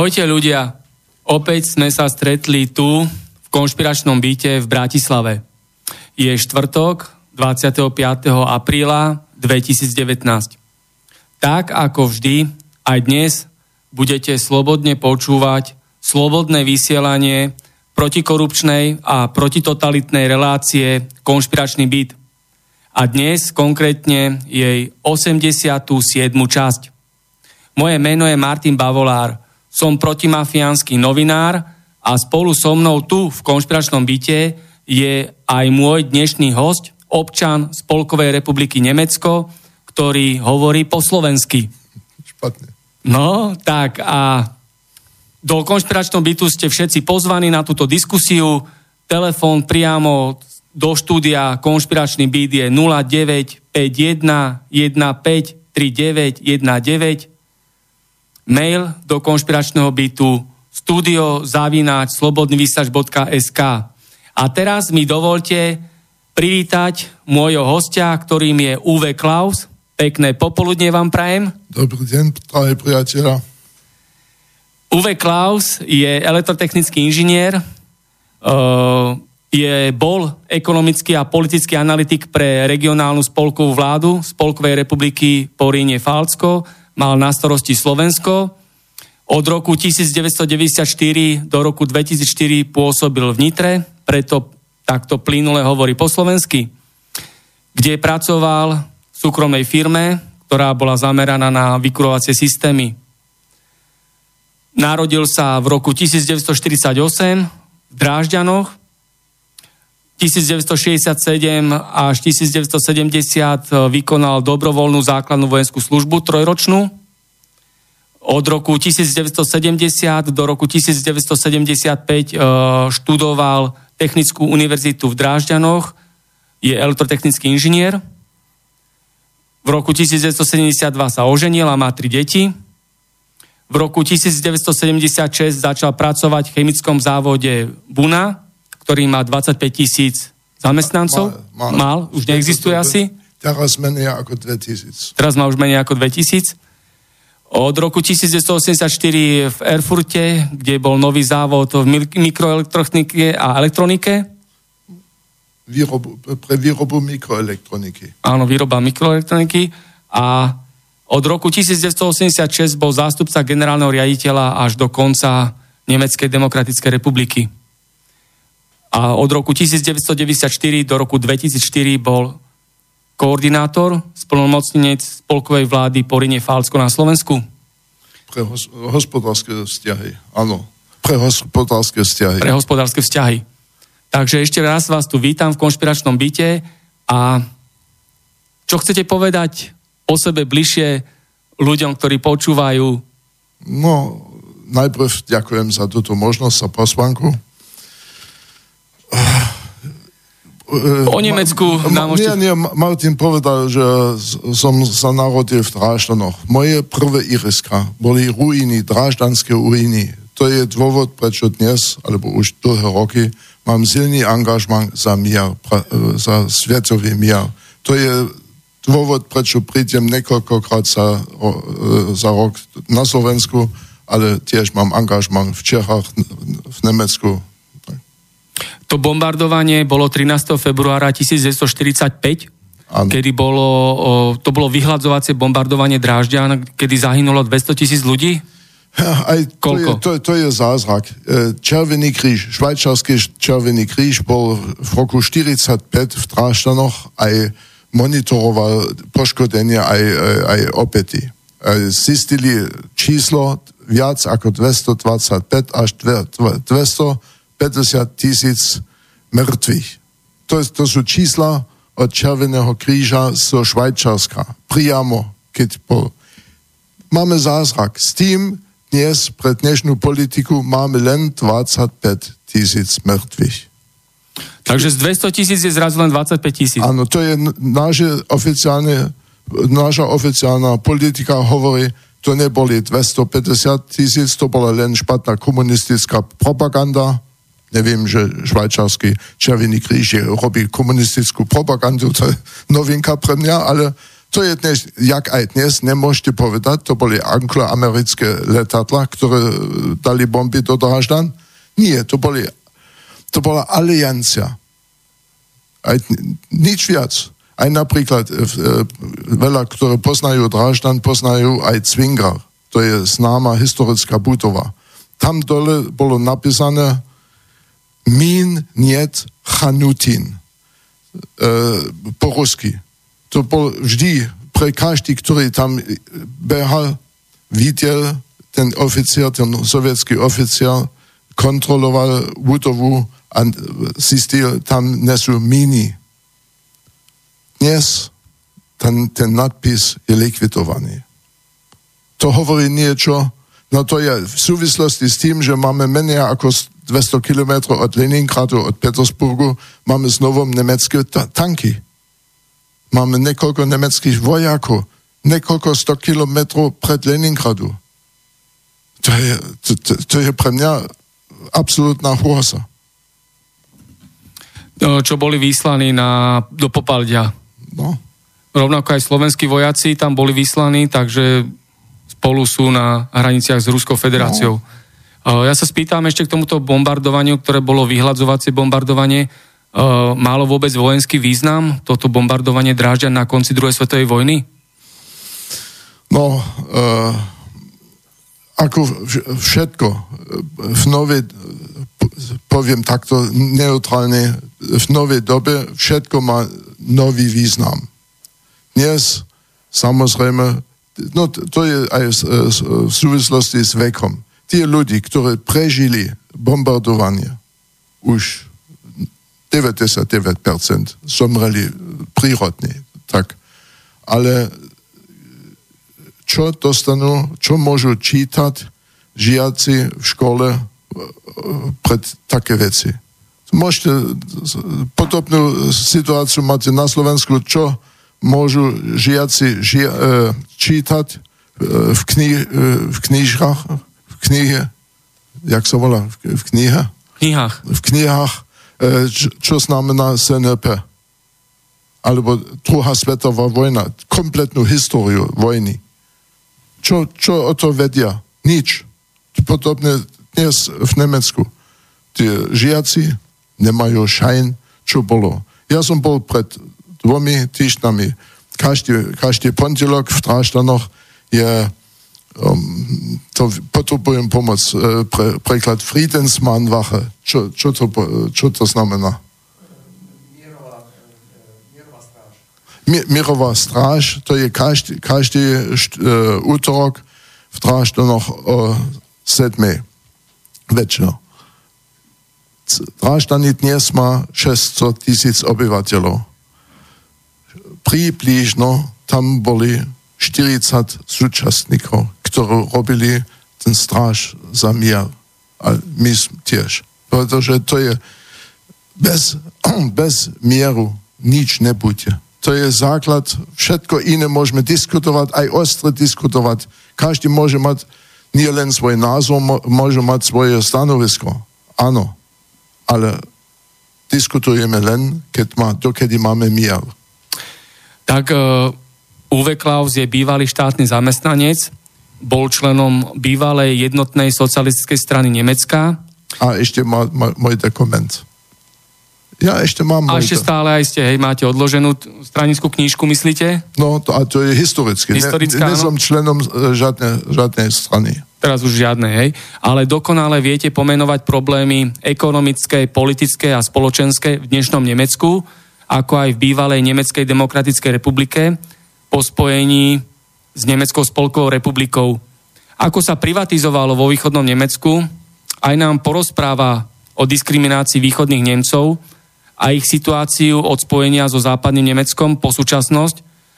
Ahojte ľudia, opäť sme sa stretli tu v konšpiračnom byte v Bratislave. Je štvrtok 25. apríla 2019. Tak ako vždy, aj dnes budete slobodne počúvať slobodné vysielanie protikorupčnej a protitotalitnej relácie Konšpiračný byt. A dnes konkrétne jej 87. časť. Moje meno je Martin Bavolár – som protimafiánsky novinár a spolu so mnou tu v konšpiračnom byte je aj môj dnešný host, občan Spolkovej republiky Nemecko, ktorý hovorí po slovensky. Špatne. No, tak a do konšpiračného bytu ste všetci pozvaní na túto diskusiu. Telefón priamo do štúdia konšpiračný byt je 0951 15 39 19 mail do konšpiračného bytu studio zavináč slobodnyvysač.sk A teraz mi dovolte privítať môjho hostia, ktorým je Uwe Klaus. Pekné popoludne vám prajem. Dobrý deň, drahí priateľa. Uwe Klaus je elektrotechnický inžinier, uh, je, bol ekonomický a politický analytik pre regionálnu spolkovú vládu Spolkovej republiky Poríne Falcko mal na starosti Slovensko. Od roku 1994 do roku 2004 pôsobil v Nitre, preto takto plynule hovorí po slovensky, kde pracoval v súkromnej firme, ktorá bola zameraná na vykurovacie systémy. Narodil sa v roku 1948 v Drážďanoch, 1967 až 1970 vykonal dobrovoľnú základnú vojenskú službu trojročnú. Od roku 1970 do roku 1975 e, študoval Technickú univerzitu v Drážďanoch, je elektrotechnický inžinier. V roku 1972 sa oženil a má tri deti. V roku 1976 začal pracovať v chemickom závode Buna, ktorý má 25 tisíc zamestnancov. Mal, mal, mal už neexistuje asi. Teraz menej ako 2000. Teraz má už menej ako 2000. Od roku 1984 v Erfurte, kde bol nový závod v mikroelektronike a elektronike. Výrobu, pre výrobu mikroelektroniky. Áno, výroba mikroelektroniky. A od roku 1986 bol zástupca generálneho riaditeľa až do konca Nemeckej demokratickej republiky a od roku 1994 do roku 2004 bol koordinátor, splnomocnenec spolkovej vlády Porine Fálsko na Slovensku. Pre hos- hospodárske vzťahy, áno. Pre hospodárske vzťahy. Pre hospodárske vzťahy. Takže ešte raz vás tu vítam v konšpiračnom byte a čo chcete povedať o sebe bližšie ľuďom, ktorí počúvajú? No, najprv ďakujem za túto možnosť a posvanku. O Nemecku nám môžete... Nie, nie, Martin povedal, že som sa narodil v Dráždanoch. Moje prvé iriska boli ruiny, dráždanské ruiny. to je dôvod, prečo dnes, alebo už dlhé roky, mám silný angažman za mier, pra, e, za svetový mier. To je dôvod, prečo prídem niekoľkokrát za, e, za rok na Slovensku, ale tiež mám angažman v Čechách, v Nemecku. To bombardovanie bolo 13. februára 1945 Áno. kedy bolo, to bolo vyhľadzovacie bombardovanie Drážďan, kedy zahynulo 200 tisíc ľudí? Aj to, Koľko? Je, to, to je zázrak. E, Červený kríž, švajčarský Červený kríž bol v roku 45 v Drážďanoch aj monitoroval poškodenie aj, aj, aj opety. E, Zistili číslo viac ako 225 až 250 tisíc mŕtvych. To, to sú čísla od Červeného kríža zo Švajčarska. Priamo, keď bol. Máme zázrak. S tým dnes pre dnešnú politiku máme len 25 tisíc mŕtvych. Takže z 200 tisíc je zrazu len 25 tisíc. Áno, to je naše oficiálne, naša oficiálna politika hovorí, to neboli 250 tisíc, to bola len špatná komunistická propaganda. Neviem, že švajčarský Červený kríž je, robí komunistickú propagandu, to je novinka pre mňa, ale to je dnes, jak aj dnes, nemôžete povedať, to boli angloamerické letadla, ktoré e, dali bomby do Dráždan. Nie, to, boli, to bola aliancia. Aj nič viac. Aj napríklad e, e, veľa, ktoré poznajú Dráždan, poznajú aj Cvingar. To je známa historická budova. Tam dole bolo napísané Min niet chanutin. E, po. To bol vždy pre každý, ktorý tam behal, videl ten oficiál, ten sovietský oficiál, kontroloval budovu a zistil, tam nesú míny. Dnes ten, ten nadpis je likvidovaný. To hovorí niečo, no to je v súvislosti s tým, že máme menej ako 200 km od Leningradu, od Petersburgu, máme znovu nemecké ta- tanky. Máme niekoľko nemeckých vojakov, niekoľko 100 kilometrov pred Leningradu. To je, to, to, to je pre mňa absolútna hrôza. No, Čo boli vyslaní na, do Popaldia. No. Rovnako aj slovenskí vojaci tam boli vyslaní, takže spolu sú na hraniciach s Ruskou federáciou. No. Ja sa spýtam ešte k tomuto bombardovaniu, ktoré bolo vyhľadzovacie bombardovanie. E, Málo vôbec vojenský význam toto bombardovanie Drážďan na konci druhej svetovej vojny? No, uh, ako vš- všetko, eh, v novej, poviem takto neutrálne, v novej dobe všetko má nový význam. Dnes, samozrejme, no to je aj v súvislosti s vekom. Tie ľudí, ktorí prežili bombardovanie, už 99% zomreli prírodne, tak. Ale čo dostanú, čo môžu čítať žiaci v škole e, pred také veci. Môžete podobnú situáciu máte na Slovensku, čo môžu žiaci žia, e, čítať e, v, kni, e, v knižkách, v knihe, jak sa volá, v, knihe? V knihách. v knihách, čo, znamená SNP. Alebo druhá svetová vojna, kompletnú históriu vojny. Čo, čo o to vedia? Nič. Podobne dnes v Nemecku. Tie žiaci nemajú šajn, čo bolo. Ja som bol pred dvomi týždňami. Každý, každý pondelok v Tráštanoch je um, to potrebujem pomoc. E, Pre, preklad Friedensmannwache. Čo, čo, to, čo to znamená? Mi- Mirová stráž, to je každý, každý št, uh, útorok v Drážďanoch o 7. večer. Drážďany dnes má 600 tisíc obyvateľov. Približno tam boli 40 súčasníkov, ktorí robili ten stráž za mier. A my tiež. Pretože to je bez, bez mieru nič nebude. To je základ, všetko iné môžeme diskutovať, aj ostre diskutovať. Každý môže mať nie len svoj názor, môže mať svoje stanovisko. Áno, ale diskutujeme len, keď má, dokedy máme mier. Tak uh, Uwe Klaus je bývalý štátny zamestnanec, bol členom bývalej jednotnej socialistickej strany Nemecka. A ešte má, má môj dokument. Ja ešte mám... A ešte stále aj ste, hej, máte odloženú stranickú knižku, myslíte? No, to, a to je historicky. Historická, ne, ne som členom e, žiadnej, žiadnej strany. Teraz už žiadne, hej. Ale dokonale viete pomenovať problémy ekonomické, politické a spoločenské v dnešnom Nemecku, ako aj v bývalej Nemeckej demokratickej republike po spojení s Nemeckou spolkovou republikou. Ako sa privatizovalo vo východnom Nemecku, aj nám porozpráva o diskriminácii východných Nemcov a ich situáciu od spojenia so západným Nemeckom po súčasnosť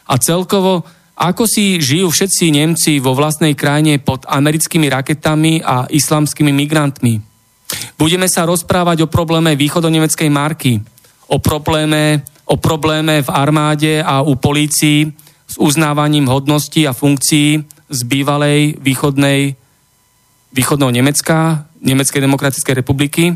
a celkovo ako si žijú všetci Nemci vo vlastnej krajine pod americkými raketami a islamskými migrantmi. Budeme sa rozprávať o probléme východonemeckej marky, o probléme, o probléme v armáde a u polícii s uznávaním hodností a funkcií z bývalej východnej, východného Nemecka, Nemeckej demokratickej republiky,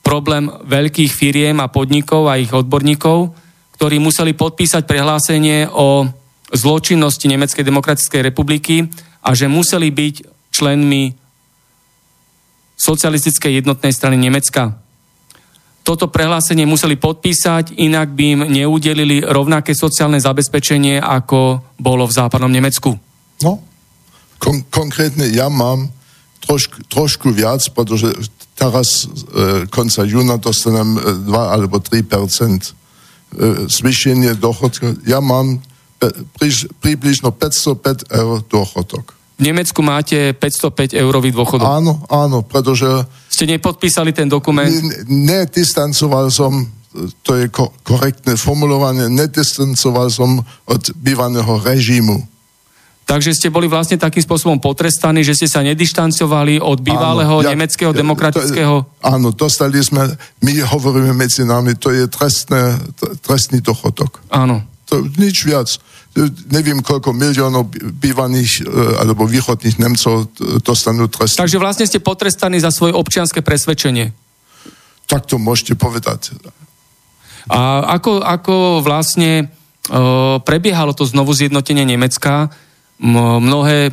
problém veľkých firiem a podnikov a ich odborníkov, ktorí museli podpísať prehlásenie o zločinnosti Nemeckej demokratickej republiky a že museli byť členmi socialistickej jednotnej strany Nemecka. Toto prehlásenie museli podpísať, inak by im neudelili rovnaké sociálne zabezpečenie, ako bolo v západnom Nemecku. No, kon- konkrétne ja mám trošku, trošku viac, pretože teraz e, konca júna dostanem e, 2 alebo 3 percent e, zvýšenie dochodka. Ja mám pe, približno 505 eur dochodok. V Nemecku máte 505 eurový dôchodok. Áno, áno, pretože Ste nepodpísali ten dokument? nedistancoval som, to je ko- korektné formulovanie, nedistancoval som od bývaného režimu. Takže ste boli vlastne takým spôsobom potrestaní, že ste sa nedištancovali od bývalého ja- nemeckého ja- demokratického... To, áno, dostali sme, my hovoríme medzi nami, to je trestné, trestný dochodok. Áno. To nič viac. Neviem, koľko miliónov bývaných e, alebo východných Nemcov dostanú trest. Takže vlastne ste potrestaní za svoje občianske presvedčenie. Tak to môžete povedať. A ako, ako vlastne e, prebiehalo to znovu zjednotenie Nemecka? Mnohé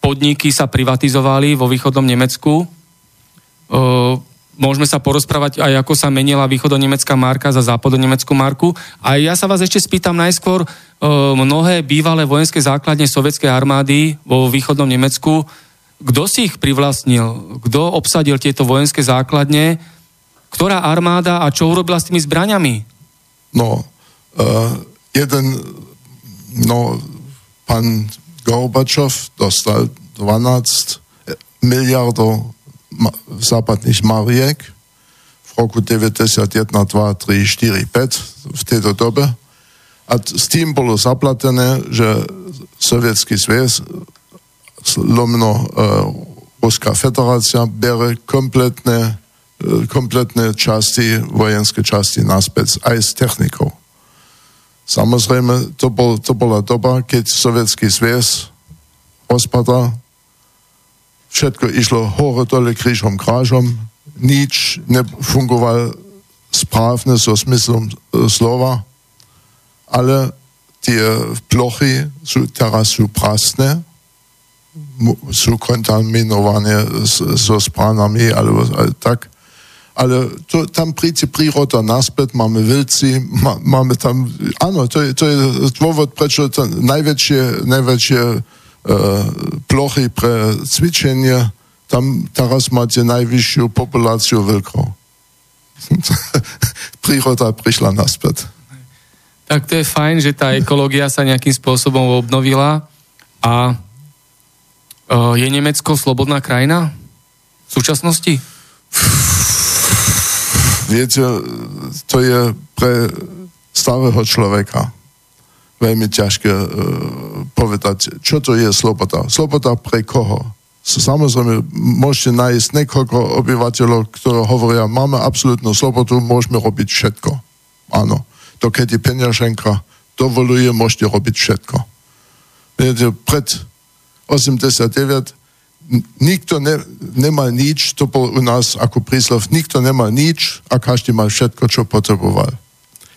podniky sa privatizovali vo východnom Nemecku. Môžeme sa porozprávať aj ako sa menila východonemecká marka za západonemeckú marku. A ja sa vás ešte spýtam najskôr, e, mnohé bývalé vojenské základne sovietskej armády vo východnom Nemecku, kto si ich privlastnil? Kto obsadil tieto vojenské základne? Ktorá armáda a čo urobila s tými zbraňami? No, uh, jeden, no, pán Gorbačov dostal 12 miliardov západných mariek v roku 91, 2, 3, 4, 5 v tejto dobe. A s tým bolo zaplatené, že Sovietský zväz lomno uh, Ruská federácia bere kompletné, uh, kompletné časti, vojenské časti naspäť, aj s technikou. Samozrejme, to, bol, to bola doba, keď Sovietský zväz rozpadal, všetko išlo hore dole krížom krážom, nič nefungoval správne so smyslom e, slova, ale tie plochy sú, teraz sú mu- sú kontaminované so spránami alebo aj tak. Ale to, tam príde príroda naspäť, máme vilci, má, máme tam, áno, to je, to je dôvod, prečo to najväčšie, najväčšie plochy pre cvičenie, tam teraz máte najvyššiu populáciu vlkov. príroda prišla naspäť. Tak to je fajn, že tá ekológia sa nejakým spôsobom obnovila a e, je Nemecko slobodná krajina v súčasnosti? Viete, to je pre starého človeka veľmi ťažké uh, povedať, čo to je sloboda. Sloboda pre koho? Samozrejme, môžete nájsť niekoľko obyvateľov, ktorí hovoria, máme absolútnu slobodu, môžeme robiť všetko. Áno. To keď je peňaženka dovoluje, môžete robiť všetko. Viete, pred 89 nikto ne, nemal nič, to bol u nás ako príslov, nikto nemal nič a každý mal všetko, čo potreboval.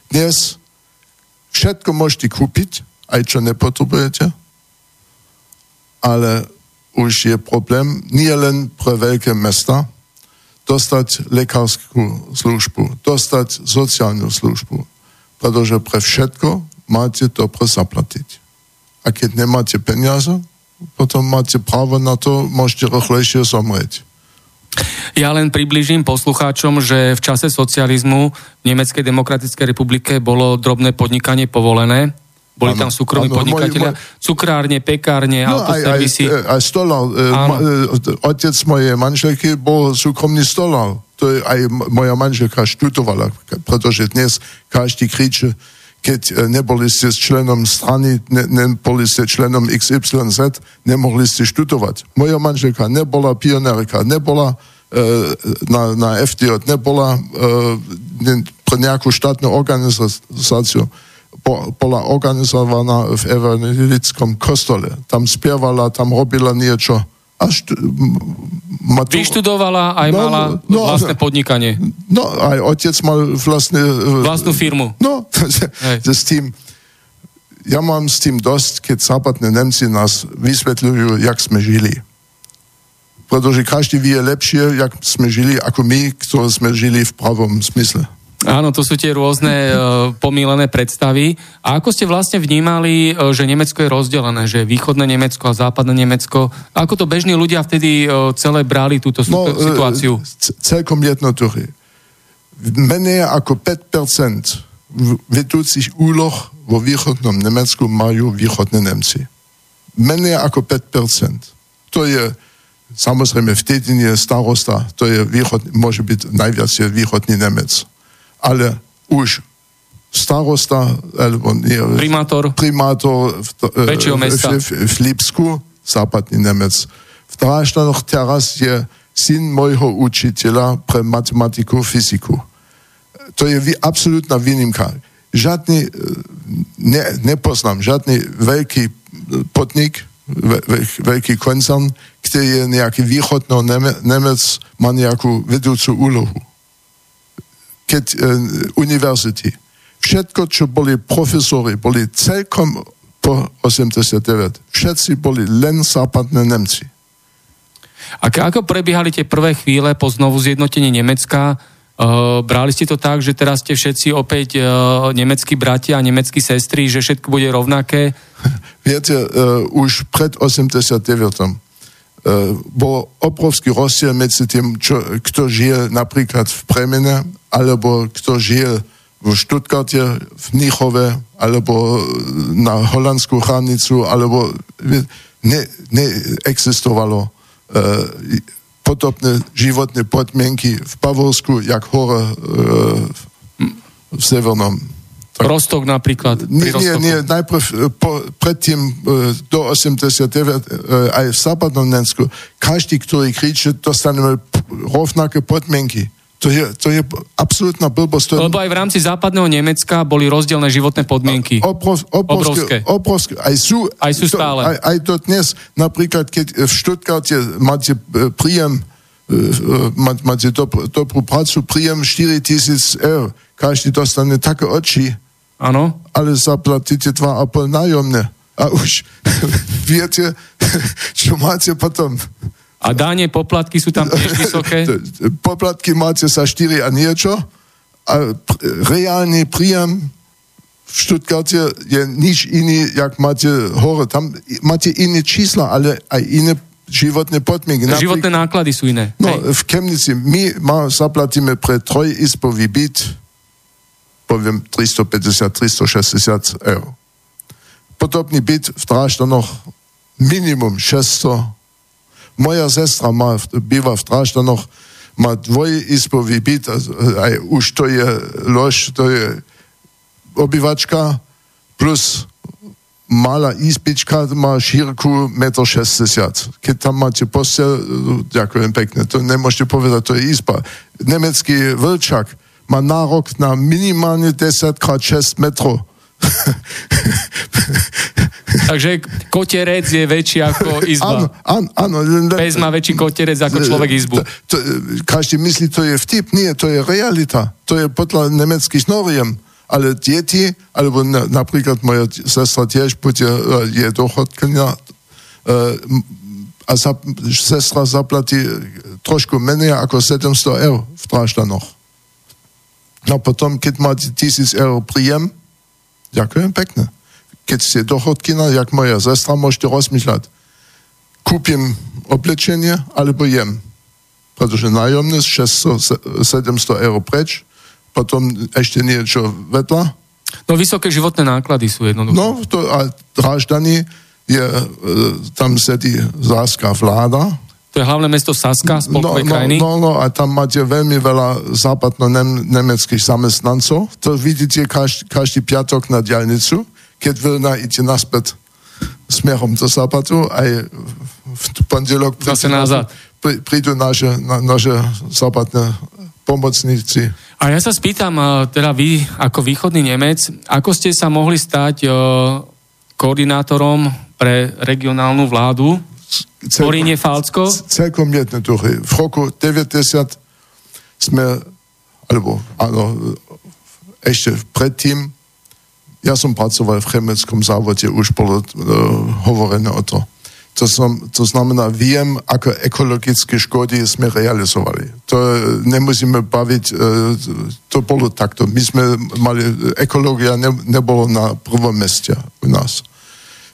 Dnes všetko môžete kúpiť, aj čo nepotrebujete, ale už je problém nie len pre veľké mesta, dostať lekárskú službu, dostať sociálnu službu, pretože pre všetko máte dobre zaplatiť. A keď nemáte peniaze, potom máte právo na to, môžete rýchlejšie zomrieť. Ja len približím poslucháčom, že v čase socializmu v Nemeckej demokratickej republike bolo drobné podnikanie povolené. Boli ano, tam súkromní podnikatelia, moj, moj... cukrárne, pekárne, no, autoservisy. Aj, aj, aj stolár. E, otec mojej manželky bol súkromný stolár. To je aj moja manželka študovala, pretože dnes každý kriče, keď e, neboli ste s členom strany, ne, neboli ste členom XYZ, nemohli ste študovať. Moja manželka nebola pionérka, nebola e, na, na FDJ, nebola e, pre nejakú štátnu organizáciu. Bo, bola organizovaná v evangelickom kostole. Tam spievala, tam robila niečo až ma tu... Vyštudovala, aj no, mala no, vlastné podnikanie. No, aj otec mal vlastne... Vlastnú firmu. No, s tým... Ja mám s tým dosť, keď západné Nemci nás vysvetľujú, jak sme žili. Pretože každý vie lepšie, jak sme žili, ako my, ktorí sme žili v pravom smysle. Áno, to sú tie rôzne uh, pomílené predstavy. A ako ste vlastne vnímali, uh, že Nemecko je rozdelené, že východné Nemecko a západné Nemecko? Ako to bežní ľudia vtedy uh, celé brali túto no, situáciu? Celkom jednoduché. Menej ako 5% vedúcich úloh vo východnom Nemecku majú východné Nemci. Menej ako 5%. To je samozrejme v dedine starosta, to je východ, môže byť najviac je východný Nemec ale už starosta, alebo nie, primátor, primátor v, väčšieho mesta. V, v, v Lipsku, západný Nemec. V Dráždanoch teraz je syn mojho učiteľa pre matematiku, fyziku. To je absolútna výnimka. Žiadny, e, ne, nepoznám, žiadny veľký podnik, veľký koncern, ktorý je nejaký východný Nemec, má nejakú vedúcu úlohu keď e, univerzity. Všetko, čo boli profesori, boli celkom po 89. Všetci boli len západné Nemci. A ako prebiehali tie prvé chvíle po znovu zjednotení Nemecka? Uh, brali ste to tak, že teraz ste všetci opäť uh, nemeckí bratia a nemeckí sestry, že všetko bude rovnaké? Viete, uh, už pred 89 bol obrovský rozdiel medzi tým, čo, kto žije napríklad v Premene, alebo kto žije v Stuttgarte, v Nichove, alebo na holandskú hranicu, alebo ne, neexistovalo e, podobné životné podmienky v Bavorsku, jak hore e, v severnom tak. Rostok napríklad. Nie, nie, nie, najprv e, po, predtým e, do 89 e, aj v západnom Nemecku, každý, ktorý kričí, dostaneme rovnaké podmienky. To je, to je absolútna blbosť. To... Lebo aj v rámci západného Nemecka boli rozdielne životné podmienky. Obrov, obrovské, obrovské. obrovské. Aj sú, aj sú stále. To, aj, aj to dnes, napríklad, keď v Stuttgarte máte príjem máte dobrú prácu, príjem 4 tisíc eur. Každý dostane také oči, Áno. Ale zaplatíte 2,5 nájomné. A už viete, čo máte potom. A dáne, poplatky sú tam tiež vysoké? Poplatky máte sa 4 a niečo. A reálny príjem v Stuttgarte je nič iný, jak máte hore. Tam máte iné čísla, ale aj iné životné podmienky. Životné náklady sú iné. No, Hej. v Chemnici my má, zaplatíme pre trojizbový byt poviem 350-360 eur. Podobný byt v Dráždanoch minimum 600. Moja sestra má, býva v Dráždanoch, má dvojizbový byt, aj už to je lož, to je obyvačka plus malá izbička má šírku 1,60 m. Keď tam máte postel, ďakujem pekne, to nemôžete povedať, to je izba. Nemecký vlčak, má nárok na minimálne 10 x 6 metrov. Takže kotierec je väčší ako izba. Áno, áno. Pes má väčší kotierec ako človek izbu. To, to, každý myslí, to je vtip. Nie, to je realita. To je podľa nemeckých noriem. Ale deti, alebo na, napríklad moja sestra tiež bude, je dochodkania, a za, sestra zaplatí trošku menej ako 700 eur v Dráždanoch. No potom, keď máte 1000 eur príjem, ďakujem pekne keď ste dochodkina, jak moja sestra, môžete rozmýšľať. Kúpim oblečenie, alebo jem. Pretože nájomné 600, 700 eur preč, potom ešte niečo vedľa. No vysoké životné náklady sú jednoduché. No, to, a Dráždany je, e, tam sedí záská vláda. To je hlavné mesto Saska, spolkovej no, no, krajiny. No, no, a tam máte veľmi veľa západno-nemeckých zamestnancov. To vidíte každý, každý piatok na diálnicu keď Vilna ide naspäť smerom do západu, aj v pondelok nazad. prídu naše, na, naše západné pomocníci. A ja sa spýtam, eh, teda vy ako východný Nemec, ako ste sa mohli stať eh, koordinátorom pre regionálnu vládu Poríne Falcko? Celkom jednoduché. V roku 90 sme, alebo áno, ešte predtým ja som pracoval v chemickom závode, už bolo uh, hovorené o to. To, som, to znamená, viem, ako ekologické škody sme realizovali. To nemusíme baviť, uh, to bolo takto. My sme mali, ekológia ne, nebolo na prvom meste u nás.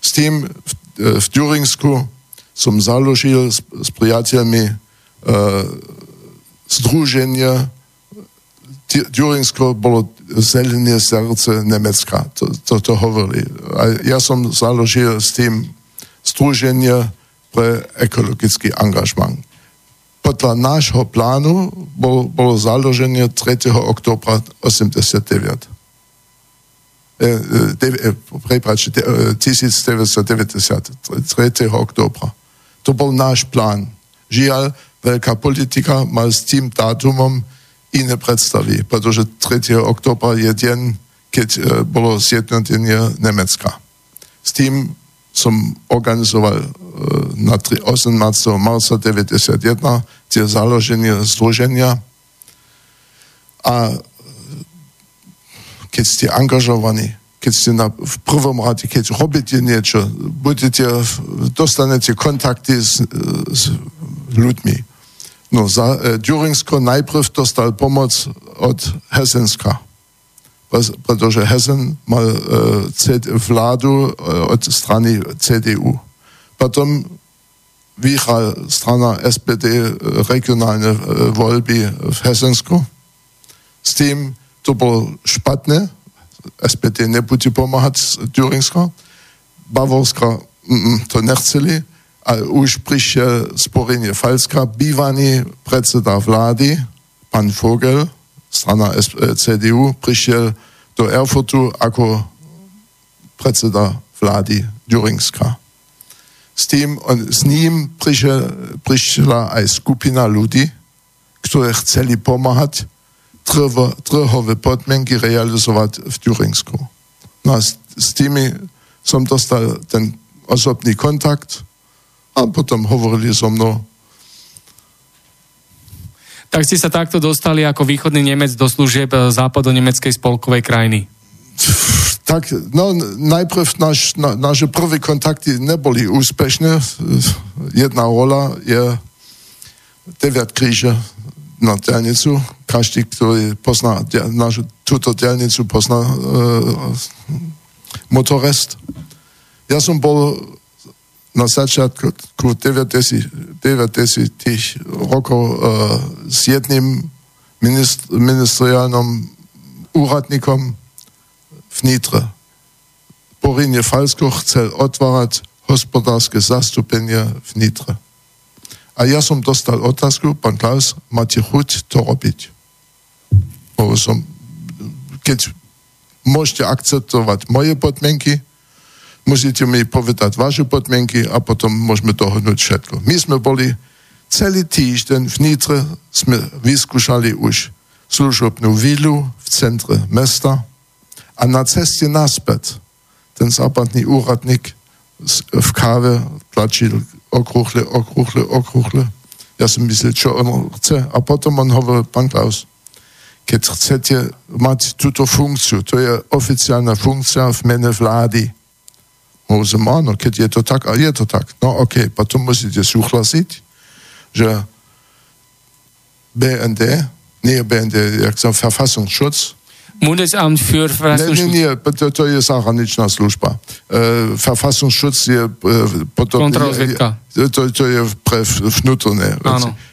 S tým v, v Duringsku som založil s, s priateľmi uh, združenie Durinsko bolo zelené srdce Nemecka, to, to, to hovorili. A ja som založil s tým združenie pre ekologický angažman. Podľa nášho plánu bol, bolo založenie 3. oktobra 89. E, e, prepáč, 1990, 3. oktobra. To bol náš plán. Žiaľ, veľká politika mal s tým dátumom iné predstavy, pretože 3. oktobra je deň, keď e, bolo zjednotenie Nemecka. S tým som organizoval e, na 18. marca 1991 tie založenie združenia a keď ste angažovaní, keď ste na, v prvom rade, keď robíte niečo, budete, dostanete kontakty s, s ľuďmi No, za, e, Djurinsko najprv dostal pomoc od Hesenska, pretože Hessen mal e, vládu e, od strany CDU. Potom vyhral strana SPD e, regionálne e, voľby v Hesensku. S tým to bolo špatné. SPD nebude pomáhať Djurinsko. Bavorska mm, mm, to nechceli prišiel sporenie Falska, bývaný predseda vlády, pán Vogel, strana CDU, prišiel do Erfurtu ako predseda vlády Duringska. S tým, on, s ním prišiel, prišla aj skupina ľudí, ktoré chceli pomáhať trvo, trhové podmienky realizovať v Duringsku. No a s, s tými som dostal ten osobný kontakt, a potom hovorili so mnou. Tak ste sa takto dostali ako východný Nemec do služieb eh, západo-nemeckej spolkovej krajiny. Tak, no najprv naš, na, naše prvé kontakty neboli úspešné. Jedna rola je 9 kríže na diálnicu. Každý, ktorý pozná našu, túto diálnicu, pozná uh, motorest. Ja som bol na začiatku 90, 90 rokov uh, s jedným ministr, ministeriálnym úradníkom v Nitre. Poríne Falsko chcel otvárať hospodárske zastúpenie v Nitre. A ja som dostal otázku, pán Klaus, máte chuť to robiť? som, keď môžete akceptovať moje podmienky, musíte mi povedať vaše podmienky a potom môžeme dohodnúť všetko. My sme boli celý týždeň v Nitre, sme vyskúšali už služobnú vilu v centre mesta a na ceste naspäť ten západný úradník v káve tlačil okruchle, okruchle, okruchle. Ja som myslel, čo on chce. A potom on hovoril, pán Klaus, keď chcete mať túto funkciu, to je oficiálna funkcia v mene vlády. Som, áno, keď je to tak, a je to tak. No ok, potom musíte súhlasiť, že BND, nie BND, jak som Verfassungsschutz, Bundesamt für Verfassungsschutz. nee, nee, to, to je zahraničná služba. E, Verfassungsschutz je e, potom... Je- To, to je pre vnútorné.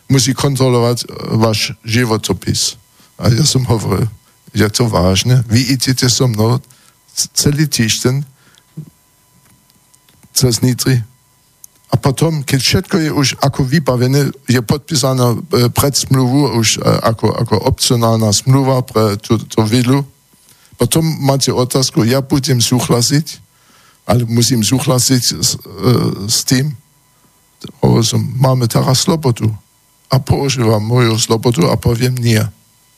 Musí kontrolovať e, váš životopis. A ja som hovoril, je to vážne? Vy idete so mnou celý týždeň cez Nitry. A potom, keď všetko je už ako vybavené, je podpísaná e, pred už e, ako, ako opcionálna smluva pre tú, tú vilu, potom máte otázku, ja budem súhlasiť, ale musím súhlasiť s, e, s tým, hovoril som, máme teraz slobodu. A používam moju slobodu a poviem nie,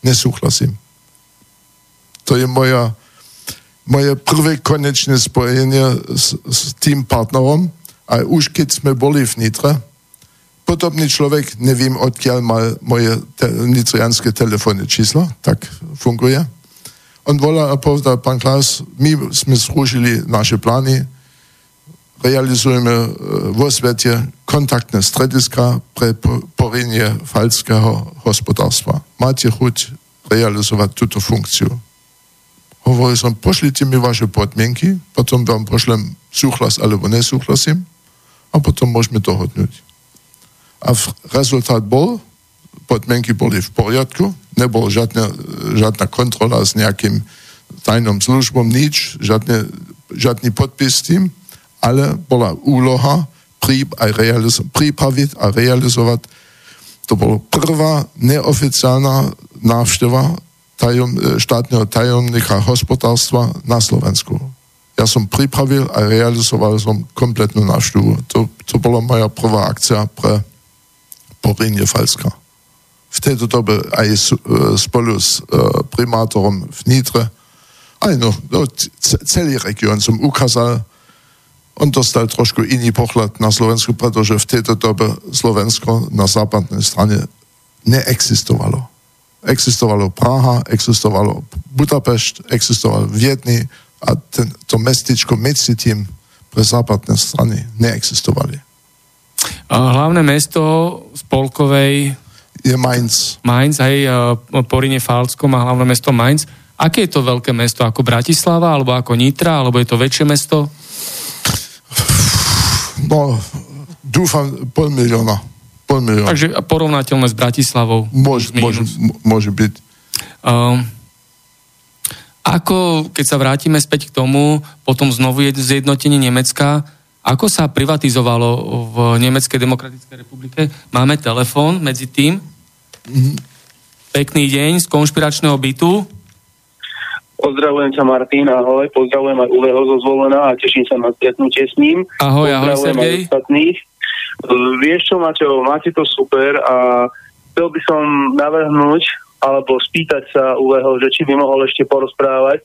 nesúhlasím. To je moja, moje prvé konečné spojenie s, s tým partnerom, a už keď sme boli v Nitre, podobný človek, nevím odkiaľ mal moje te, nitrianské telefónne číslo, tak funguje. On volal a povedal, pán Klaus, my sme zrušili naše plány, realizujeme e, vo svete kontaktné strediska pre po- porenie falského hospodárstva. Máte chuť realizovať túto funkciu? Hovoril som, pošlite mi vaše podmienky, potom vám pošlem súhlas alebo nesúhlasím a potom môžeme dohodnúť. A v- rezultát bol, podmienky boli v poriadku, nebol žiadna, žiadna kontrola s nejakým tajnom službom, nič, žiadne, žiadny podpis s tým, ale bola úloha realizo- pripraviť a realizovať. To bolo prvá neoficiálna návšteva tajom, štátneho tajomníka hospodárstva na Slovensku. Ja som pripravil a realizoval som kompletnú návštevu. To, to bola moja prvá akcia pre porenie Falska. V tejto dobe aj e, spolu s e, primátorom v Nitre, aj no, no celý región som ukázal, on dostal trošku iný pohľad na Slovensku, pretože v tejto dobe Slovensko na západnej strane neexistovalo. Existovalo Praha, existovalo Budapešť, existovalo Viedni a ten, to mestičko medzi tým pre západné strany neexistovali. A Hlavné mesto spolkovej Je Mainz. Mainz, hej, e, Porine Falcko má hlavné mesto Mainz. Aké je to veľké mesto? Ako Bratislava, alebo ako Nitra, alebo je to väčšie mesto? No, dúfam, pol milióna. Pol milióna. Takže porovnateľné s Bratislavou. Môže, môže, môže byť. Um, ako, keď sa vrátime späť k tomu, potom znovu je zjednotenie Nemecka, ako sa privatizovalo v Nemeckej demokratickej republike? Máme telefón medzi tým. Pekný deň z konšpiračného bytu. Pozdravujem sa Martin, ahoj, pozdravujem aj Uleho zo Zvolena a teším sa na stretnutie s ním. Ahoj, ahoj, Sergej. ostatných. Vieš čo, Maťo, máte to super a chcel by som navrhnúť alebo spýtať sa Uleho, že či by mohol ešte porozprávať,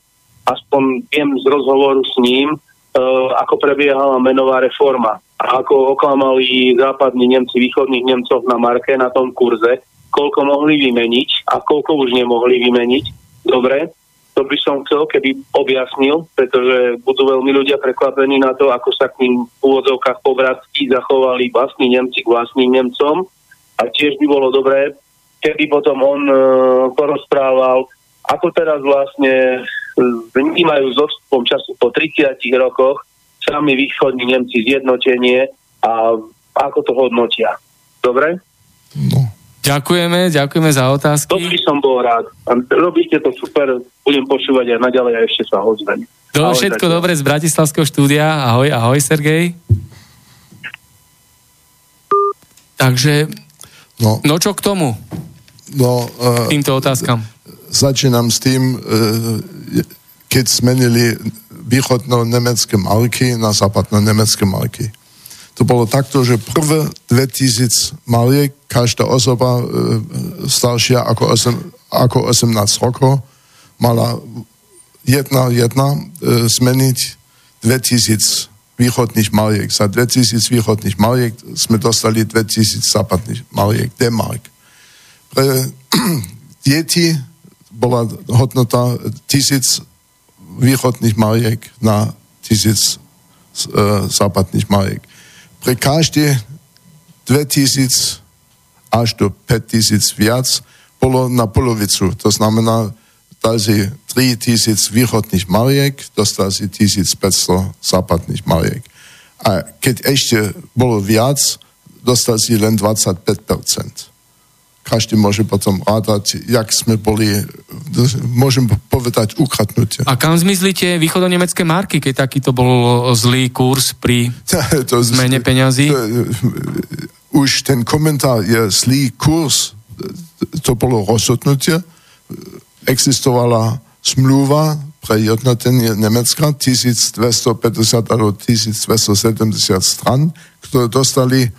aspoň viem z rozhovoru s ním, uh, ako prebiehala menová reforma a ako oklamali západní Nemci východných Nemcov na Marke na tom kurze, koľko mohli vymeniť a koľko už nemohli vymeniť. Dobre, to by som chcel, keby objasnil, pretože budú veľmi ľudia prekvapení na to, ako sa k ním v úvodzovkách po bratsky zachovali vlastní Nemci k vlastným Nemcom. A tiež by bolo dobré, keby potom on e, porozprával, ako teraz vlastne vnímajú s odstupom času po 30 rokoch sami východní Nemci zjednotenie a ako to hodnotia. Dobre? No. Ďakujeme, ďakujeme za otázky. by som bol rád. Robíte to super, budem počúvať aj naďalej a ešte sa ozvem. Do Ahoj, všetko dobre z Bratislavského štúdia. Ahoj, ahoj, Sergej. Takže, No, no čo k tomu, no, uh, týmto otázkam? začínam s tým, uh, keď zmenili východno-nemecké marky na západno-nemecké marky. To bolo takto, že prvé 2000 mariek každá osoba uh, staršia ako, 8, ako 18 rokov mala jedna, jedna uh, zmeniť 2000 východných mariek. Za 2000 východných mariek sme dostali 2000 západných mariek, D-mark. Pre deti bola hodnota 1000 východných mariek na 1000 uh, západných mariek. Pre každé 2000 až do 5000 viac bolo na polovicu. To znamená, dal si 3000 východných mariek, dostal si 1500 západných mariek. A keď ešte bolo viac, dostal si len 25%. Každý môže potom rádať, jak sme boli, môžem povedať, ukradnutie. A kam zmizli tie východonemecké marky, keď takýto bol zlý kurz pri to, zmene peňazí? To, už ten komentár je zlý kurz, to bolo rozhodnutie, existovala smluva pre jednotenie Nemecka 1250 alebo 1270 stran, ktoré dostali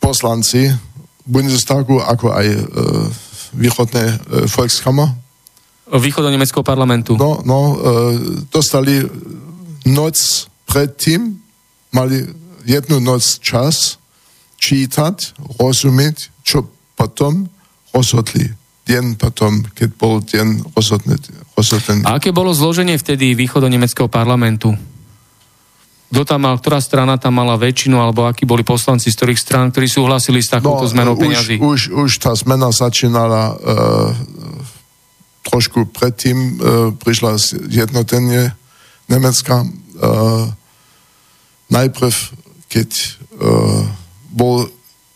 poslanci Bundestagu ako aj e, východné e, Volkskammer. Východo-nemeckého parlamentu. No, no e, dostali noc predtým, mali jednu noc čas čítať, rozumieť, čo potom rozhodli deň potom, keď bol deň rozhodný. A aké bolo zloženie vtedy východo-nemeckého parlamentu? Kto tam mal, ktorá strana tam mala väčšinu, alebo akí boli poslanci z ktorých strán, ktorí súhlasili s takouto no, zmenou peňazí? Už, už tá zmena začínala uh, trošku predtým, uh, prišla jednotenie Nemecka. Uh, najprv, keď uh, bol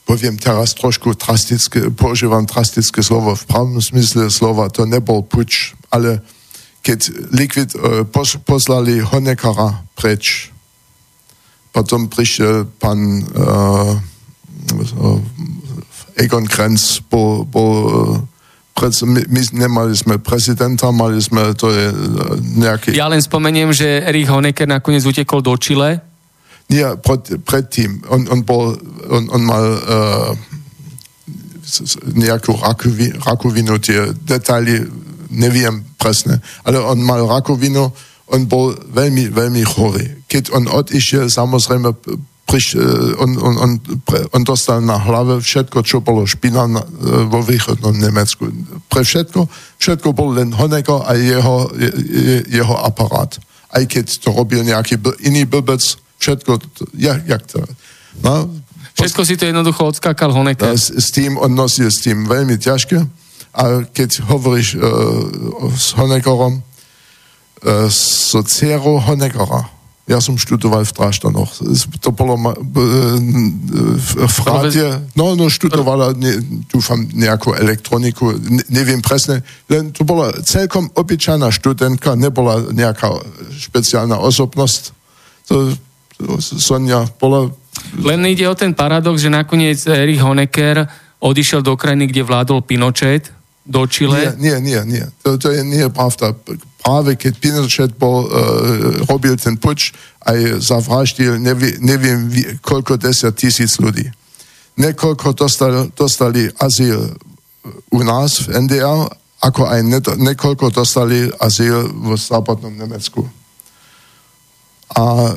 poviem teraz trošku drastické, používam drastické slovo v pravom smysle slova, to nebol puč, ale keď likvid pos, poslali Honeckera preč, potom prišiel pán uh, Egon Krenz, bol, bol pred, my, my nemali sme prezidenta, mali sme to je nejaký... Ja len spomeniem, že Erich Honecker nakoniec utekol do Chile, nie, pred, predtým. On, on, bol, on, on mal uh, nejakú rakovi, rakovinu, tie detaily neviem presne, ale on mal rakovinu, on bol veľmi, veľmi chorý. Keď on odišiel, samozrejme, priš, on, on, on, on dostal na hlave všetko, čo bolo špina na, uh, vo východnom Nemecku. Pre všetko, všetko bol len Honecker a jeho, je, jeho aparát. Aj keď to robil nejaký iný blbec, všetko, jak, jak to... No, všetko si to jednoducho odskákal Honecker. S, s tým, on nosil s tým veľmi ťažké. A keď hovoríš uh, s Honeckerom, uh, so dcerou Honeckera, ja som študoval v Tráštanoch. To bolo uh, v ráde, no, no študovala, ne, dúfam, nejakú elektroniku, ne, neviem presne, len to bola celkom obyčajná študentka, nebola nejaká špeciálna osobnosť. To Sonia bola... Len ide o ten paradox, že nakoniec Erich Honecker odišiel do krajiny, kde vládol Pinochet, do Chile. Nie, nie, nie. nie. To, to je nie pravda. Práve keď Pinochet bol, uh, robil ten puč, aj zavraždil, neviem, neviem koľko desať tisíc ľudí. Nekoľko dostali, dostali azyl u nás v NDR, ako aj nekoľko dostali azyl v západnom Nemecku a e,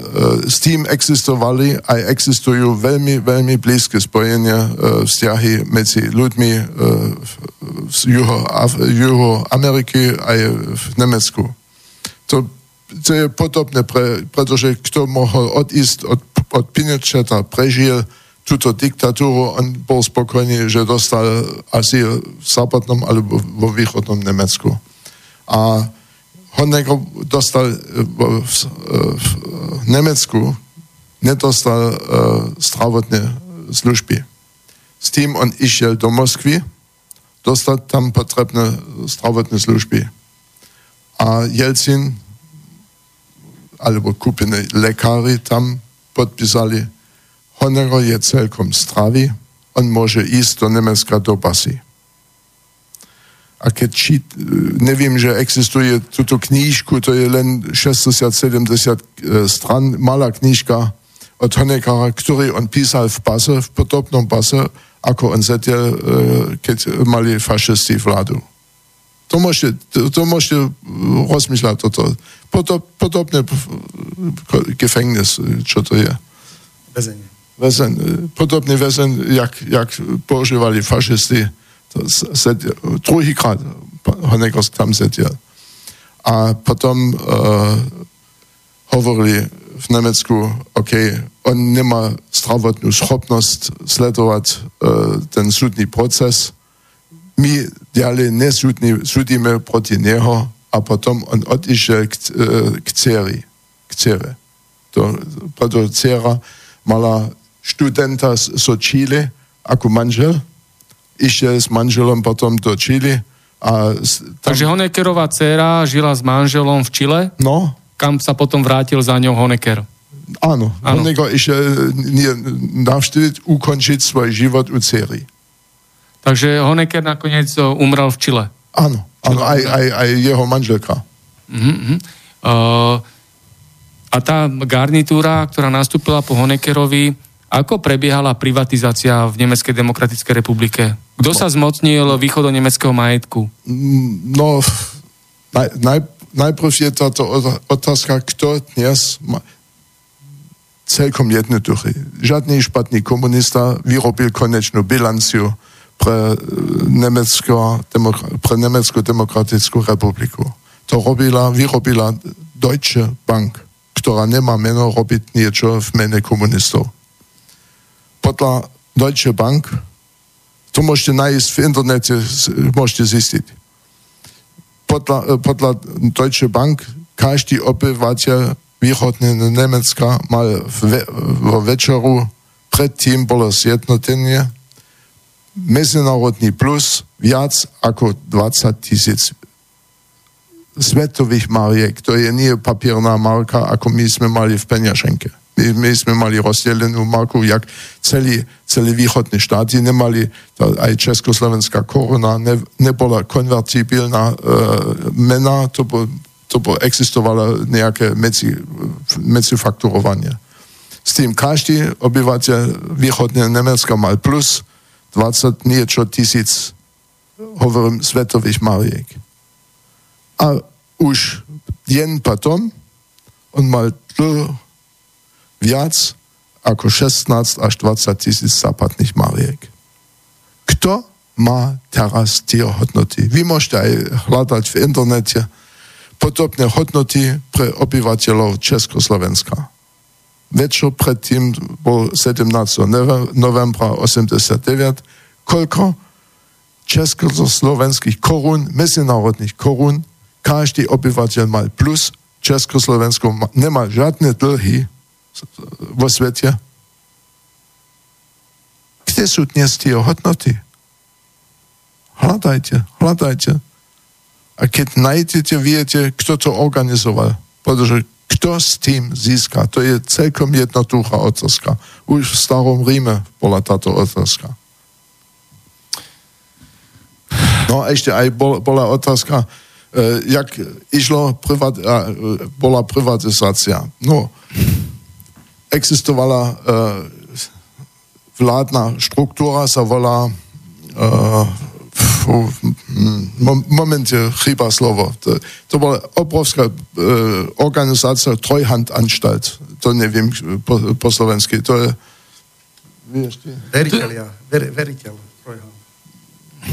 s tým existovali aj existujú veľmi, veľmi blízke spojenia, e, vzťahy medzi ľuďmi e, z Juho, Juho Ameriky aj v Nemecku. To, to je podobné, pre, pretože kto mohol odísť od, od Pinocheta, prežil túto diktatúru, on bol spokojný, že dostal azyl v západnom alebo vo východnom Nemecku. A Honecker dostal e, v, v, v Nemecku, nedostal uh, zdravotné služby. S tým on išiel do Moskvy, dostal tam potrebné zdravotné služby. A Jelcin, alebo kúpené lekári tam podpísali, Honecker je celkom zdravý, on môže ísť do Nemecka do basy a keď čít, neviem, že existuje túto knížku, to je len 60-70 e, stran, malá knížka od Honeckera, ktorý on písal v pase, v podobnom pase, ako on zatiaľ, e, keď mali fašisti vládu. To môžete, to, môžete rozmýšľať toto. Podob, podobne gefängnis, čo to je. Väzen, podobný väzen, jak, jak používali fašisti. Druhýkrát Honecker tam sedel. A potom uh, hovorili v Nemecku, OK, on nemá zdravotnú schopnosť sledovať uh, ten súdny proces. My ďalej nesúdime proti neho a potom on odišiel k, uh, k dceri. K dcere. To, preto dcera mala študenta zo Chile ako manžel, išiel s manželom potom do Chile. A tam... Takže Honeckerová dcera žila s manželom v Čile? No. Kam sa potom vrátil za ňou Honecker? Áno, Áno. Honecker išiel navštíviť, ukončiť svoj život u dcery. Takže Honecker nakoniec e, umrel v Čile? Áno, áno aj, aj, aj jeho manželka. Uh-huh. Uh, a tá garnitúra, ktorá nastúpila po Honeckerovi, ako prebiehala privatizácia v Nemeckej demokratickej republike? Kto sa zmocnil východu nemeckého majetku? No, naj, naj, najprv je táto otázka, kto dnes má celkom jednoduchý. Žiadny špatný komunista vyrobil konečnú bilanciu pre, Nemecko, demokra, pre Nemeckú demokratickú republiku. To robila, vyrobila Deutsche Bank ktorá nemá meno robiť niečo v mene komunistov. Podľa Deutsche Bank, to môžete nájsť v internete, môžete zistiť. Podľa, eh, podľa Deutsche Bank každý obyvateľ východného Nemecka mal ve, vo večeru predtým bolo zjednotenie medzinárodný plus viac ako 20 tisíc svetových mariek. To je nie papierná marka, ako my sme mali v peňaženke. My, my sme mali rozdelenú marku, jak celý, celý východný štáty nemali, aj československá koruna ne, nebola konvertibilná e, mena, to, bo, to bo existovalo nejaké medzi, medzifakturovanie. S tým každý obyvateľ východného Nemecka mal plus 20 niečo tisíc, hovorím, svetových mariek. A už jen potom on mal viac ako 16 až 20 tisíc západných mariek. Kto má teraz tie hodnoty? Vy môžete aj hľadať v internete podobné hodnoty pre obyvateľov Československa. Večer predtým bol 17. novembra 89, koľko československých korún, medzinárodných korún každý obyvateľ mal plus, Československo nemá žiadne dlhy vo svete. Kde sú dnes tie hodnoty? Hľadajte, hľadajte. A keď nájdete, viete, kto to organizoval. Pretože kto s tým získa, to je celkom jednoduchá otázka. Už v starom Ríme bola táto otázka. No a ešte aj bola otázka, E, jak išlo privat, bola privatizácia. No, existovala e, vládna štruktúra, sa volá v momente chýba slovo. To, to bola obrovská e, organizácia Trojhandanstalt. To neviem po, po slovensky. To je... Veriteľia. Ver, veriteľ.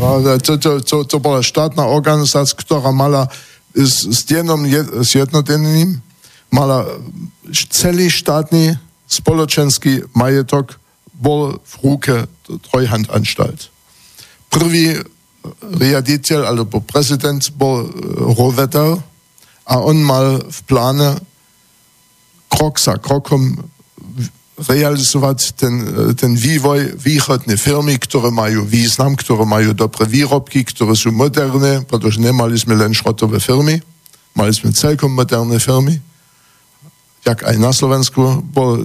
No, to, to, to, to bola štátna organizácia, ktorá mala s, s denom zjednoteným mala celý štátny spoločenský majetok bol v ruke Trojhandanstalt. Prvý riaditeľ alebo prezident bol Roveter a on mal v pláne krok za krokom realizovať ten, ten vývoj východné firmy, ktoré majú význam, ktoré majú dobré výrobky, ktoré sú moderné, pretože nemali sme len šrotové firmy, mali sme celkom moderné firmy, jak aj na Slovensku bol e,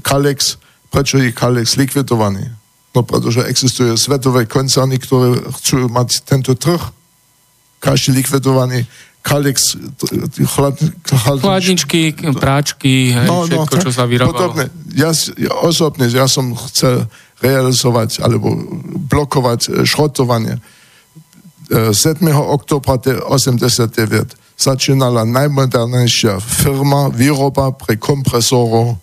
Kalex, prečo je Kalex likvidovaný? No pretože existujú svetové koncerny, ktoré chcú mať tento trh. Každý likvidovaný Kalex, chlad, chlad, chladničky, práčky, hej, no, no, všetko, čo sa vyrábalo. Podobne. Ja, ja osobne, ja som chcel realizovať alebo blokovať e, šrotovanie. 7. oktobra 89 začínala najmodernejšia firma výroba pre kompresorov e,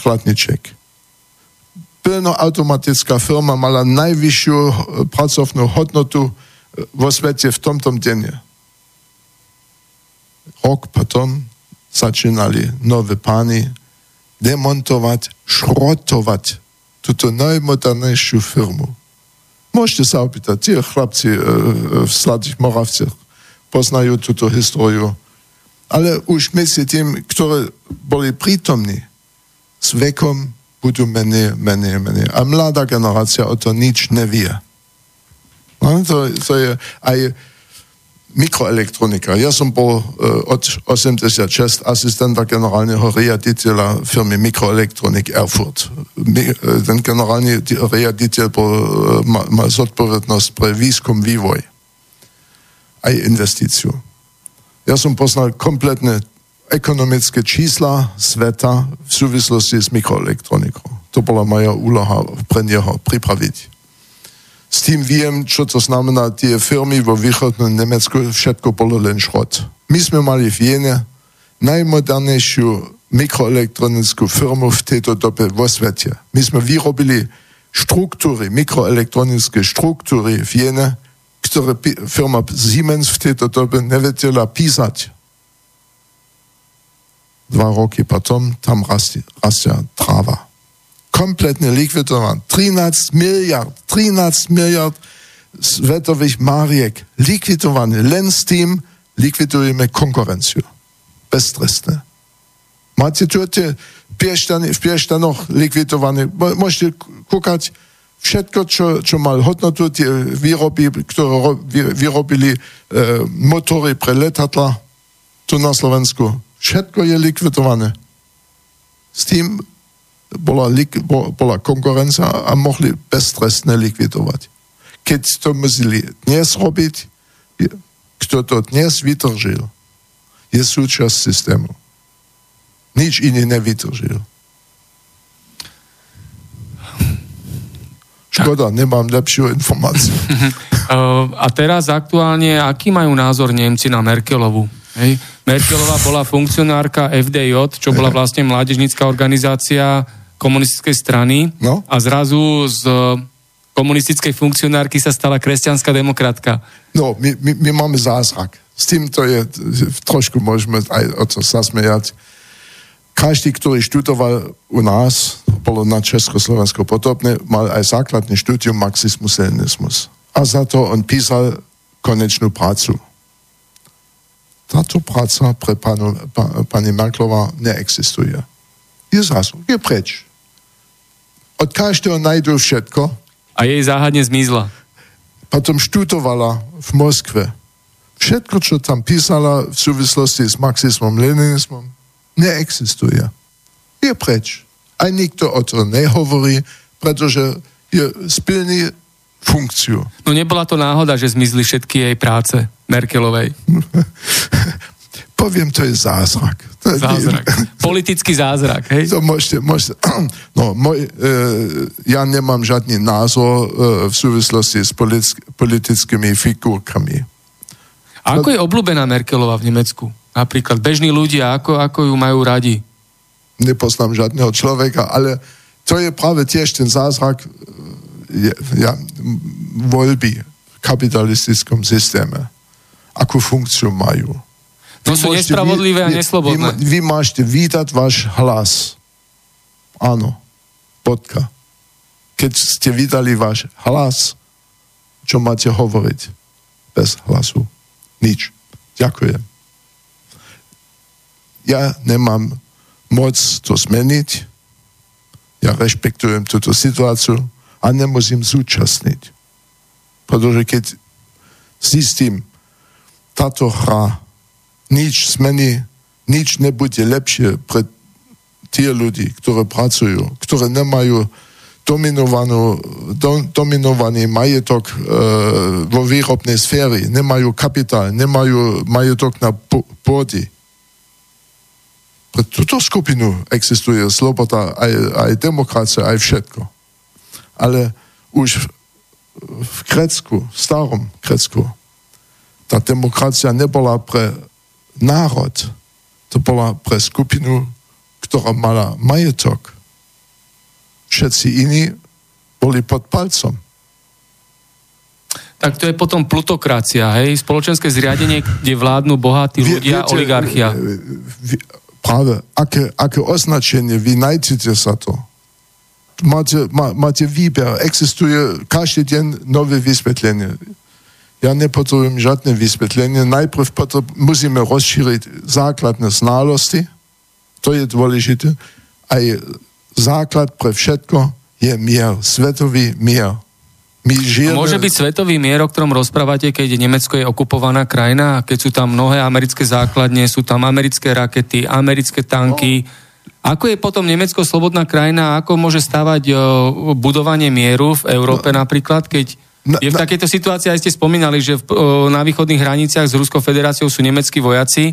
chladniček. Plnoautomatická firma mala najvyššiu e, pracovnú hodnotu e, vo svete v tomto denne. Rok potom začínali nové pány demontovať, šrotovať túto najmodernejšiu firmu. Môžete sa opýtať, tie chlapci e, v Sladých Moravciach poznajú túto históriu. Ale už medzi tým, ktoré boli prítomní, s vekom budú menej, menej, menej. A mladá generácia o to nič nevie. No, to, to je aj mikroelektronika. Ja som bol uh, od 86 asistenta generálneho riaditeľa firmy Mikroelektronik Erfurt. Mi, uh, ten generálny riaditeľ uh, mal, mal zodpovednosť pre výskum, vývoj aj investíciu. Ja som poznal kompletné ekonomické čísla sveta v súvislosti s mikroelektronikou. To bola moja úloha pre neho pripraviť. S tým viem, čo to znamená, tie firmy vo východnom Nemecku, všetko bolo len šrot. My sme mali v Jene najmodernejšiu mikroelektronickú firmu v tejto dobe vo svete. My sme vyrobili štruktúry, mikroelektronické štruktúry v Jene, ktoré firma Siemens v tejto dobe nevedela písať. Dva roky potom tam rastie, rastia tráva kompletne likvidovaný. 13 miliard, 13 miliard svetových mariek likvidované. Len s tým likvidujeme konkurenciu. Beztrestné. Máte tu tie v Pieštanoch likvidované. Môžete kúkať všetko, čo, čo mal hodnotu, tie výroby, ktoré vyrobili e, motory pre letadla tu na Slovensku. Všetko je likvidované. S tým bola, bola konkurencia a mohli beztrestne likvidovať. Keď to museli dnes robiť, kto to dnes vytržil, je súčasť systému. Nič iný nevydržil. Škoda, nemám lepšiu informáciu. A teraz aktuálne, aký majú názor Nemci na Merkelovu? Hej. Merkelová bola funkcionárka FDJ, čo bola vlastne mládežnická organizácia komunistickej strany no? a zrazu z komunistickej funkcionárky sa stala kresťanská demokratka. No, my, my, my máme zázrak. S týmto je, trošku môžeme aj o to sa smejať. Každý, ktorý študoval u nás, bolo na Československo podobné, mal aj základný štúdium marxismus leninismus. A za to on písal konečnú prácu. Táto práca pre panu, pa, pani Merklová neexistuje. Je zrazu, je preč. Od každého najdú všetko. A jej záhadne zmizla. Potom študovala v Moskve. Všetko, čo tam písala v súvislosti s marxizmom, leninizmom, neexistuje. Je preč. Aj nikto o to nehovorí, pretože je splný funkciu. No nebola to náhoda, že zmizli všetky jej práce Merkelovej. Poviem, to je zázrak. Zázrak. Politický zázrak, hej? To môžete, môžete, no, môj, e, ja nemám žiadny názor e, v súvislosti s politick, politickými figurkami. A ako je obľúbená Merkelová v Nemecku? Napríklad bežní ľudia, ako, ako ju majú radi? Nepoznám žiadneho človeka, ale to je práve tiež ten zázrak e, ja, voľby v kapitalistickom systéme. Akú funkciu majú to sú nespravodlivé vy, a neslobodné. Vy, vy môžete vítať váš hlas. Áno. Bodka. Keď ste vydali váš hlas, čo máte hovoriť? Bez hlasu. Nič. Ďakujem. Ja nemám moc to zmeniť. Ja rešpektujem túto situáciu a nemusím zúčastniť. Pretože keď zistím, táto hra nič zmení, nič nebude lepšie pre tie ľudí, ktoré pracujú, ktoré nemajú dominovanú, do, dominovaný majetok e, vo výrobnej sféry, nemajú kapitál, nemajú majetok na pôdy. Pre túto skupinu existuje sloboda, aj, aj demokracia, aj všetko. Ale už v Grécku, v starom Grécku, tá demokracia nebola pre národ, to bola pre skupinu, ktorá mala majetok. Všetci iní boli pod palcom. Tak to je potom plutokracia, hej? Spoločenské zriadenie, kde vládnu bohatí ľudia, viete, oligarchia. Práve, aké, aké označenie, vy nájdete sa to. Máte, má, máte výber, existuje každý deň nové vysvetlenie. Ja nepotrebujem žiadne vysvetlenie. Najprv musíme rozšíriť základné znalosti, to je dôležité. Aj základ pre všetko je mier, svetový mier. My žijeme... Môže byť svetový mier, o ktorom rozprávate, keď Nemecko je okupovaná krajina keď sú tam mnohé americké základne, sú tam americké rakety, americké tanky. No. Ako je potom Nemecko slobodná krajina? Ako môže stavať o, budovanie mieru v Európe no. napríklad, keď na, je v takejto situácii, aj ste spomínali, že v, o, na východných hraniciach s Ruskou federáciou sú nemeckí vojaci.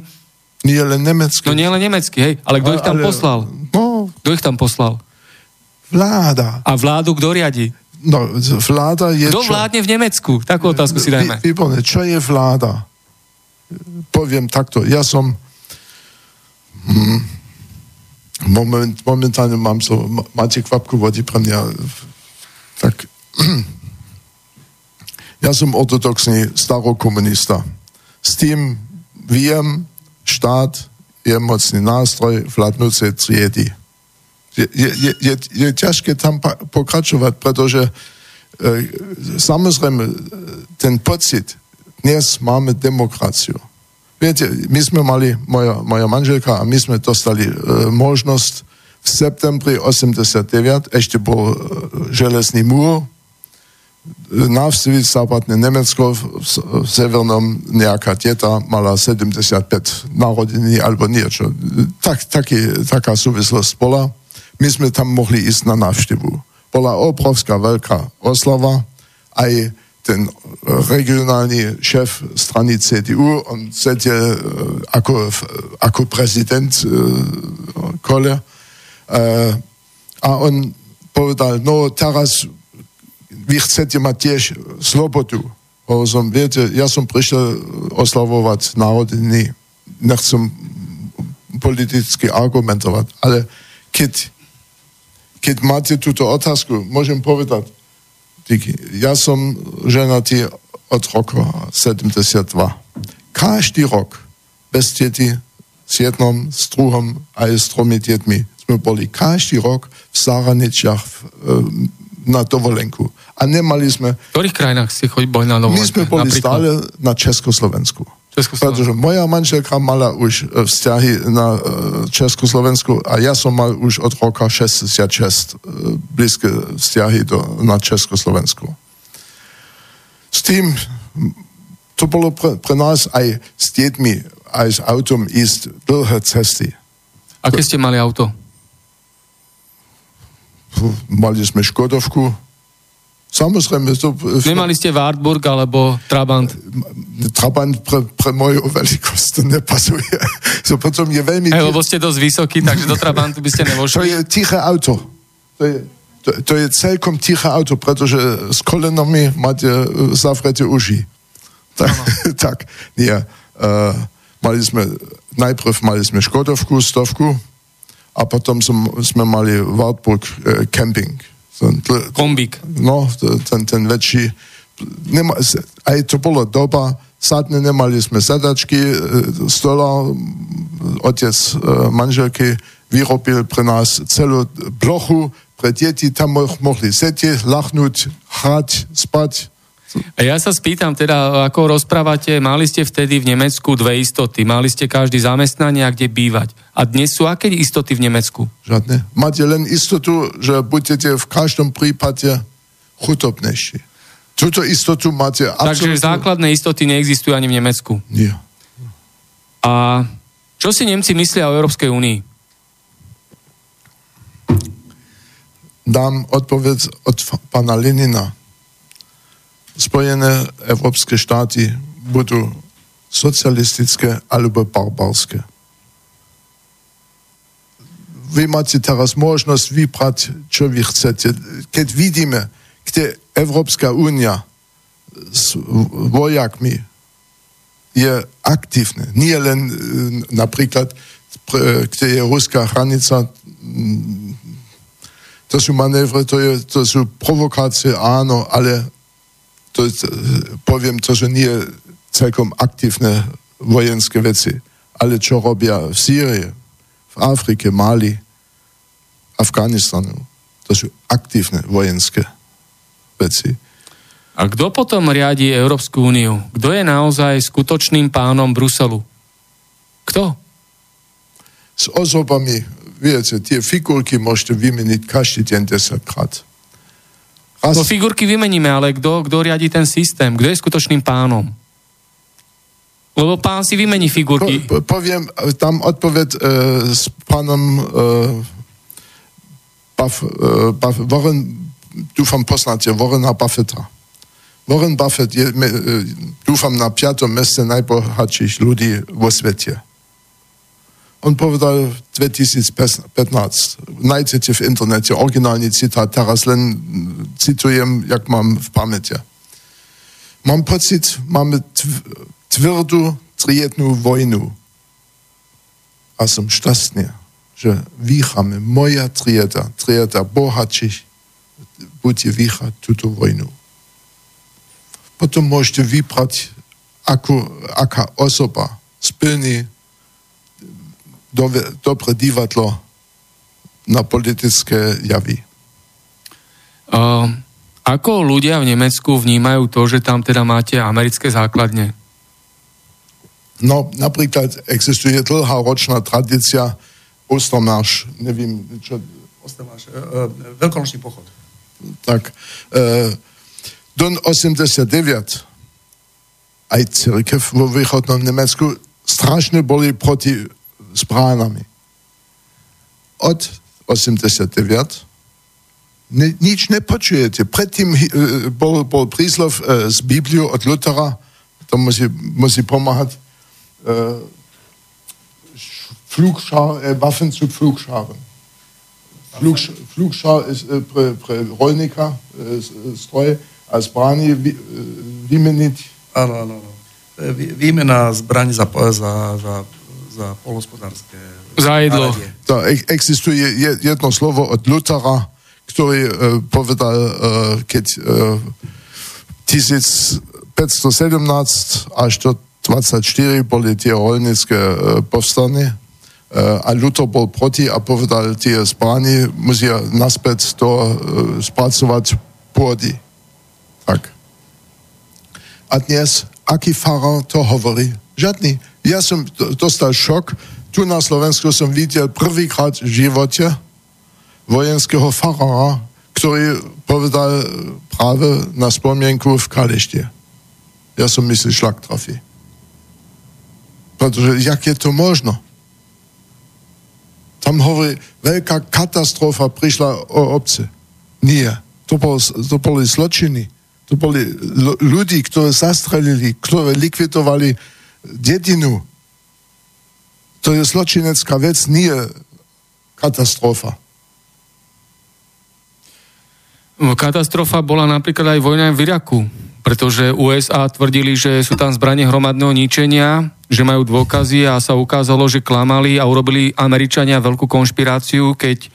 Nie len nemeckí. No nie len nemeckí, hej. Ale kto ich tam ale, poslal? No, kto ich tam poslal? Vláda. A vládu kto riadi? No, vláda je... Kto vládne v Nemecku? Takú otázku si dajme. Výborné. Čo je vláda? Poviem takto. Ja som... Hm, moment, momentálne mám so... Máte kvapku vody pre mňa? Tak... Ja som ortodoxný starokomunista. S tým viem, štát je mocný nástroj vládnúcej triedy je, je, je, je ťažké tam pokračovať, pretože e, samozrejme ten pocit, dnes máme demokraciu. Viete, my sme mali, moja, moja manželka a my sme dostali e, možnosť v septembri 89, ešte bol e, železný múr, navštíviť západné Nemecko v, v severnom nejaká teta mala 75 narodení alebo niečo. Tak, taký, taká súvislosť bola my sme tam mohli ísť na návštevu. Bola obrovská veľká oslava, aj ten regionálny šéf strany CDU, on sedel ako, ako prezident Kolle a on povedal, no teraz vy chcete mať tiež slobodu. Hovoril som, viete, ja som prišiel oslavovať narodiny, nechcem politicky argumentovať, ale keď keď máte túto otázku, môžem povedať, ja som ženatý od roku 72. Každý rok bez deti s jednom, s druhom aj s tromi deťmi sme boli každý rok v Saraničiach e, na dovolenku. A nemali sme... V ktorých krajinách ste boli na dovolenku? My sme boli napríklad? stále na Československu. Pretože moja manželka mala už e, vzťahy na e, Československu a ja som mal už od roka 66 e, blízke vzťahy do, na Československu. S tým to bolo pre, pre nás aj s deťmi, aj s autom ísť dlhé cesty. Aké ste mali auto? Mali sme Škodovku, Samozrejme. To, Nemali ste Wartburg alebo Trabant? Trabant pre, pre moju veľkosť nepasuje. So potom je veľmi... Hey, lebo ste dosť vysoký, takže do Trabantu by ste nevošli. To je tiché auto. To je, to, to je celkom tiché auto, pretože s kolenami máte e, zavreté uši. Tak, tak nie. Uh, mali sme, najprv mali sme Škodovku, stovku a potom som, sme mali Wartburg uh, camping ten, Kombík. No, ten, ten väčší. Nema, aj to bolo doba, sadne nemali sme sedačky, e, stola, otec e, manželky vyrobil pre nás celú plochu pre deti, tam mohli sedieť, lachnúť, hrať, spať, a ja sa spýtam teda, ako rozprávate, mali ste vtedy v Nemecku dve istoty. Mali ste každý zamestnanie a kde bývať. A dnes sú aké istoty v Nemecku? Žiadne. Máte len istotu, že budete v každom prípade chutobnejší. Túto istotu máte absolútne... Takže základné istoty neexistujú ani v Nemecku. Nie. A čo si Nemci myslia o Európskej únii? Dám odpoveď od pána Lenina Spojené európske štáty budú socialistické alebo barbarské. Vy máte teraz možnosť vybrať, čo vy chcete. Keď vidíme, kde Európska únia s vojakmi je aktívne. Nie len e, napríklad, kde je ruská hranica, mm, to sú manévre, to, je, to sú provokácie, áno, ale to, poviem, to sú nie celkom aktívne vojenské veci. Ale čo robia v Sýrii, v Afrike, Mali, Afganistanu, to sú aktívne vojenské veci. A kto potom riadi Európsku úniu? Kto je naozaj skutočným pánom Bruselu? Kto? S osobami, viete, tie figurky môžete vymeniť každý deň 10 krát. Raz... No figurky vymeníme, ale kto, kto riadi ten systém? Kto je skutočným pánom? Lebo pán si vymení figurky. Po, poviem tam odpoveď e, s pánom e, Buff, e, Buff, Warren, dúfam poznáte, Warrena Buffetta. Warren Buffett je, me, e, dúfam, na piatom meste najbohatších ľudí vo svete. On povedal v 2015, nájdete v internete originálny citát, teraz len citujem, jak mám v pamäti. Mám pocit, máme tvrdú triednú vojnu. A som šťastný, že vycháme, moja trieda, trieda bohatších, bude vychať túto vojnu potom môžete vybrať, ako, aká osoba splní do, dobre divadlo na politické javy. Uh, ako ľudia v Nemecku vnímajú to, že tam teda máte americké základne? No, napríklad existuje dlhá ročná tradícia Ostermarš, neviem, čo... Ostermarš, uh, uh, veľkonočný pochod. Tak, uh, Don 89 aj církev vo východnom Nemecku strašne boli proti správnami. Od 89 ne, nič nepočujete. Predtým uh, bol, bol príslov uh, z Bibliu od Luthera, to musí, musí pomáhať Flugschar, äh, Waffen zu Flugscharen. Flugsch, Flugschar ist äh, pre, pre rolnika, äh, stroj, a zbraní vy, vymeniť? Áno, áno, áno. Výmena zbraní za, za, za, za polnospodárske... Za jedlo. To existuje jedno slovo od Luthera, ktorý uh, povedal, uh, keď uh, 1517 až do 24 boli tie rolnické uh, povstanie uh, a Luther bol proti a povedal, tie zbrani musia naspäť to uh, spracovať pôdy. Tak. A dnes, aký farár to hovorí? Žiadny. Ja som dostal šok. Tu na Slovensku som videl prvýkrát v živote vojenského farára, ktorý povedal práve na spomienku v Kaleštie. Ja som myslel, šlak trafí. Pretože jak je to možno? Tam hovorí, veľká katastrofa prišla o obce. Nie. To, bol, to boli zločiny to boli ľudí, ktorí zastrelili, ktorí likvidovali dedinu. To je zločinecká vec, nie katastrofa. No, katastrofa bola napríklad aj vojna v Iraku, pretože USA tvrdili, že sú tam zbranie hromadného ničenia, že majú dôkazy a sa ukázalo, že klamali a urobili Američania veľkú konšpiráciu, keď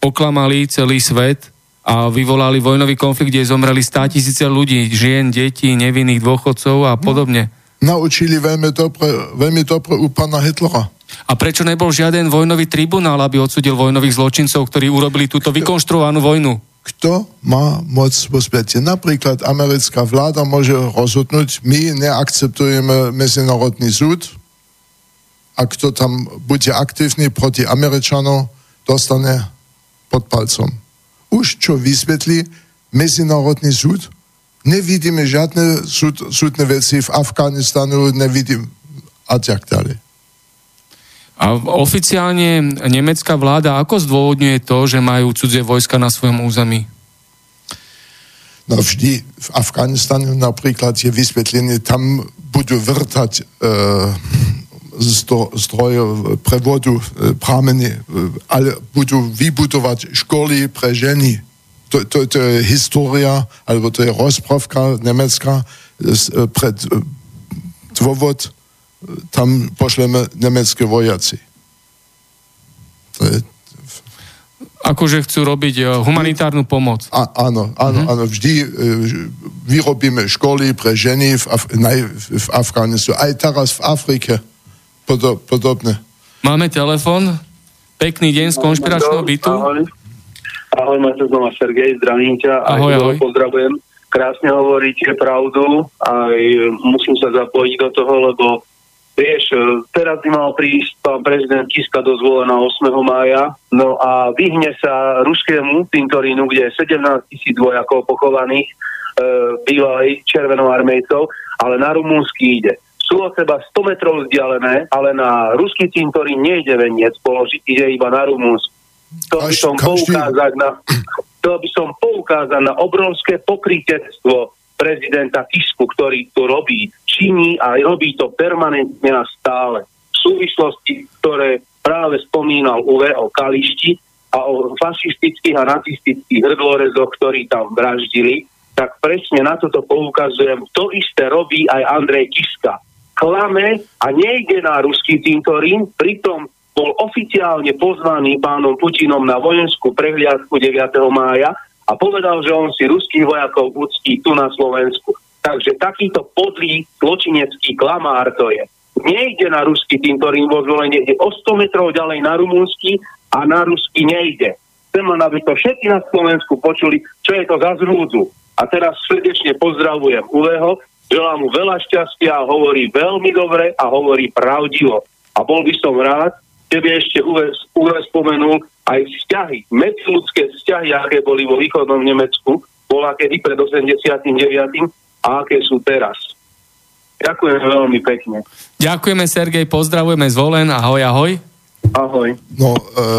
oklamali celý svet a vyvolali vojnový konflikt, kde zomreli stá tisíce ľudí, žien, detí, nevinných dôchodcov a podobne. No, naučili veľmi dobre, veľmi dobre u pána Hitlera. A prečo nebol žiaden vojnový tribunál, aby odsudil vojnových zločincov, ktorí urobili túto vykonštruovanú vojnu? Kto má moc vo svete? Napríklad americká vláda môže rozhodnúť, my neakceptujeme medzinárodný súd a kto tam bude aktívny proti Američanov, dostane pod palcom už čo vysvetlí Medzinárodný súd. Nevidíme žiadne súd, súdne veci v Afganistanu, nevidím a tak ďalej. A oficiálne nemecká vláda ako zdôvodňuje to, že majú cudzie vojska na svojom území? No vždy v Afganistanu napríklad je vysvetlenie, tam budú vrtať e, zdrojov prevodu e, prámeny, e, ale budú vybudovať školy pre ženy. To, to, to je história, alebo to je rozprávka nemecká z, e, pred e, dôvod, e, tam pošleme nemecké vojaci. To je, Akože chcú robiť e, humanitárnu pomoc. a, áno, áno, Mhm. áno, vždy e, vyrobíme školy pre ženy v, Af- naj, v Afganistanu, aj teraz v Afrike podo, podobne. Máme telefon. Pekný deň z konšpiračného bytu. Ahoj. Ahoj, máte znova Sergej, zdravím ťa. Aj Ahoj, teba ahoj. Pozdravujem. Krásne hovoríte pravdu, aj musím sa zapojiť do toho, lebo vieš, teraz by mal prísť pán prezident Kiska do zvolená 8. mája, no a vyhne sa ruskému Tintorínu, kde je 17 tisíc vojakov pochovaných, e, bývalej červenoarmejcov, ale na rumúnsky ide. Sú od seba 100 metrov vzdialené, ale na ruský cintorín nejde veniec položiť, ide iba na rumúnsky. To by som poukázať na, to by som poukázať na obrovské pokrytectvo prezidenta Kisku, ktorý to robí, činí a robí to permanentne a stále. V súvislosti, ktoré práve spomínal Uwe o Kališti a o fašistických a nacistických hrdlorezoch, ktorí tam vraždili, tak presne na toto poukazujem. To isté robí aj Andrej Kiska. Klame a nejde na ruský cintorín, pritom bol oficiálne pozvaný pánom Putinom na vojenskú prehliadku 9. mája a povedal, že on si ruských vojakov uctí tu na Slovensku. Takže takýto podlý zločinecký klamár to je. Nejde na ruský cintorín vo zvolenie, ide o 100 metrov ďalej na rumúnsky a na rusky nejde. Chcem len, aby to všetci na Slovensku počuli, čo je to za zrúdzu. A teraz srdečne pozdravujem Uveho, želám mu veľa šťastia, hovorí veľmi dobre a hovorí pravdivo. A bol by som rád, keby ešte Uwe, Uwe spomenul aj vzťahy, medziludské vzťahy, aké boli vo východnom Nemecku, bola kedy pred 89. a aké sú teraz. Ďakujem veľmi pekne. Ďakujeme, Sergej, pozdravujeme zvolen. Ahoj, ahoj. Ahoj. No, e,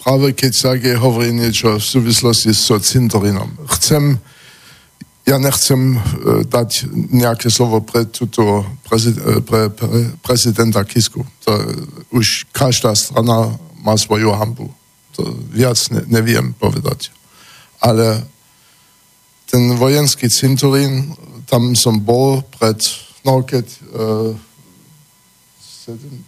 práve keď Sergej hovorí niečo v súvislosti s cintorínom, chcem, ja nechcem e, dať nejaké slovo pre, túto prezid, pre, pre prezidenta Kisku. To, už každá strana má svoju hambu. To viac ne, neviem povedať. Ale ten vojenský cintorín, tam som bol pred, no keď e, sedem-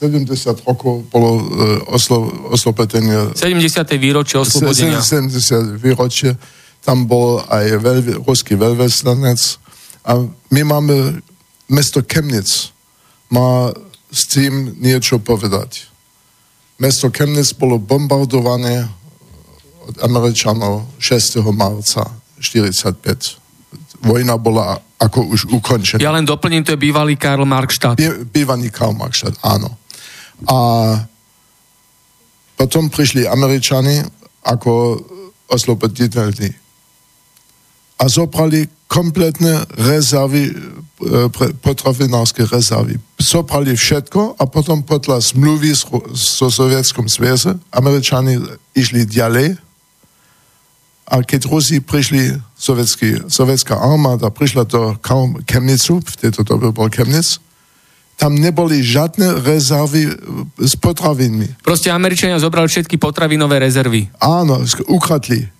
70 rokov bolo e, oslo, oslobodenie 70. výročie oslobodenia. 70 výročie, tam bol aj veľvi, ruský veľveslanec a my máme, mesto Chemnitz má s tým niečo povedať. Mesto Chemnitz bolo bombardované od Američanov 6. marca 45. Vojna bola ako už ukončená. Ja len doplním, to je bývalý Karl Marx štát. Bý- bývaný Karl Marx, áno. A potom prišli Američani ako osloboditeľní. A zobrali kompletné rezervy, e, potravinárske rezervy. Zobrali všetko a potom podľa zmluvy so Sovietskom zväze Američani išli ďalej a keď Rusi prišli, sovietský, sovietská armáda prišla do Chemnicu, v tejto dobe bol Chemnic, tam neboli žiadne rezervy e, s potravinmi. Proste Američania zobrali všetky potravinové rezervy. Áno, ukradli.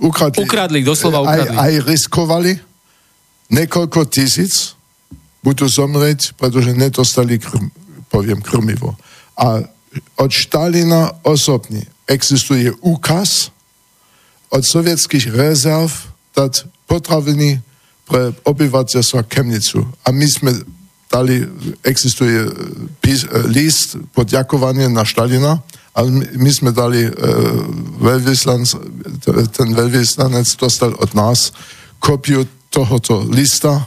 Ukradli. Ukradli, doslova ukradli. Aj, aj riskovali niekoľko tisíc, budú zomrieť, pretože nedostali, krm, poviem, krmivo. A od Stalina osobne existuje úkaz od sovietských rezerv dať potraviny pre obyvateľstva Chemnicu. A my sme dali, existuje e, e, list poďakovanie na Stalina, ale my, my sme dali veľvyslanec, ten veľvyslanec dostal od nás kopiu tohoto lista e,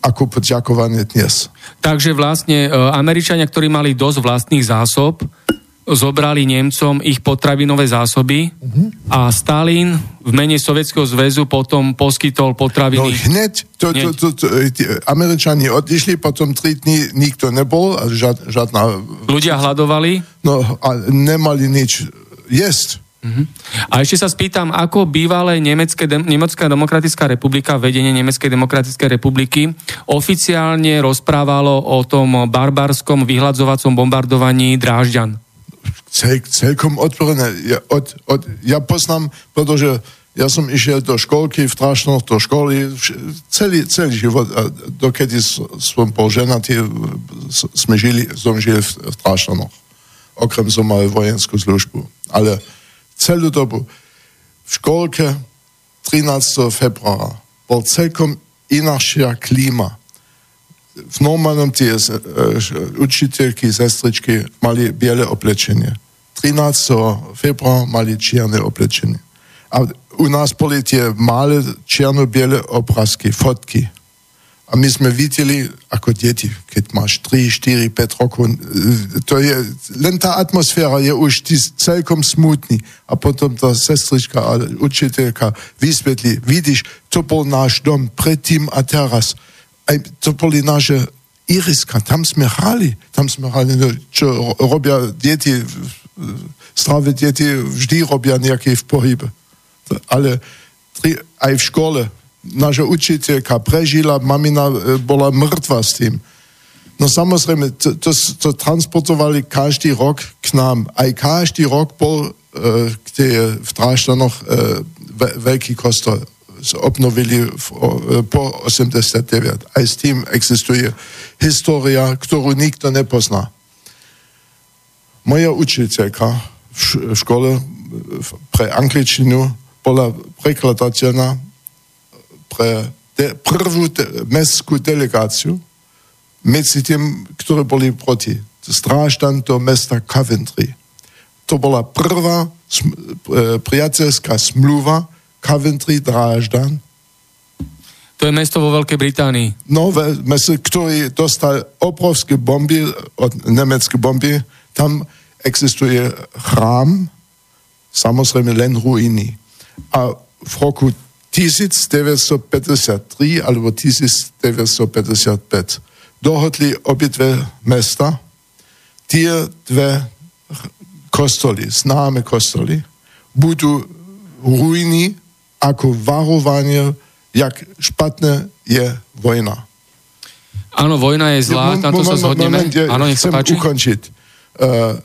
ako poďakovanie dnes. Takže vlastne e, Američania, ktorí mali dosť vlastných zásob, zobrali Nemcom ich potravinové zásoby a Stalin v mene Sovietskeho zväzu potom poskytol No potraviny. hneď, to, to, to, to, tí Američani odišli, potom tri dní nikto nebol, a žiad, žiadna, Ľudia hľadovali. no a nemali nič jesť. A ešte sa spýtam, ako bývalé Nemecké, dem, Nemecká demokratická republika, vedenie Nemeckej demokratickej republiky oficiálne rozprávalo o tom barbarskom vyhľadzovacom bombardovaní Drážďan. Cel, celkom otvorené. Ja, od, od, ja poznám, pretože ja som išiel do školky, v Trášnoch do školy, celý, celý život, dokedy som bol ženatý, sme žili, som žil v, v Trášnoch. Okrem som mal vojenskú službu. Ale celú dobu v školke 13. februára bol celkom inakšia klíma v normálnom tie uh, učiteľky, sestričky mali biele oblečenie. 13. februára mali čierne oblečenie. A u nás boli tie malé čierno-biele obrázky, fotky. A my sme videli ako deti, keď máš 3, 4, 5 rokov, to je, len tá atmosféra je už celkom smutný. A potom tá sestrička a učiteľka vysvetlí, vidíš, to bol náš dom predtým a teraz aj to boli naše iriska, tam sme hrali, tam sme hrali, no, čo robia deti, zdravé deti vždy robia nejaké v pohybe. Ale tri, aj v škole naša učiteľka prežila, mamina e, bola mŕtva s tým. No samozrejme, to, to, to transportovali každý rok k nám. Aj každý rok bol, e, kde je v Tráštanoch e, veľký kostol obnovili v, po 89. Aj s tým existuje história, ktorú nikto nepozná. Moja učiteľka v škole pre angličtinu bola prekladateľná pre de, prvú de, mestskú delegáciu medzi tým, ktorí boli proti. Stráždan do mesta Coventry. To bola prvá sm, e, priateľská smluva, Coventry Dráždan. To je mesto vo Veľkej Británii. No, mesto, ktorý dostal obrovské bomby od nemecké bomby. Tam existuje chrám, samozrejme len ruiny. A v roku 1953 alebo 1955 dohodli obidve mesta tie dve kostoly, známe kostoly, budú ruiny ako varovanie, jak špatné je vojna. Áno, vojna je zlá, na to sa zhodneme. Áno, nech sa páči. ukončiť. Uh,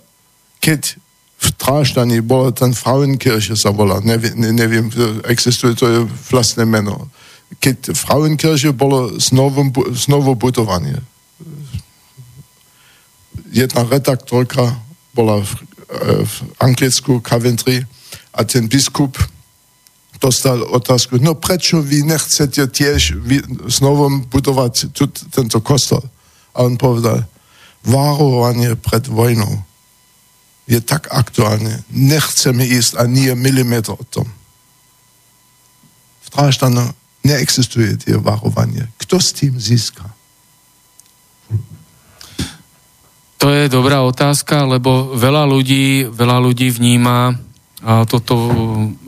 keď v Tráštani bola ten Frauenkirche sa volá, neviem, neviem, existuje to je vlastné meno. Keď Frauenkirche bolo znovu, znovu budovanie. Jedna redaktorka bola v, v Anglicku, Coventry, a ten biskup dostal otázku, no prečo vy nechcete tiež znovu budovať tu, tento kostol? A on povedal, varovanie pred vojnou je tak aktuálne. Nechceme ísť ani milimetr o tom. V Tráštanu neexistuje tie varovanie. Kto s tým získa? To je dobrá otázka, lebo veľa ľudí, veľa ľudí vníma toto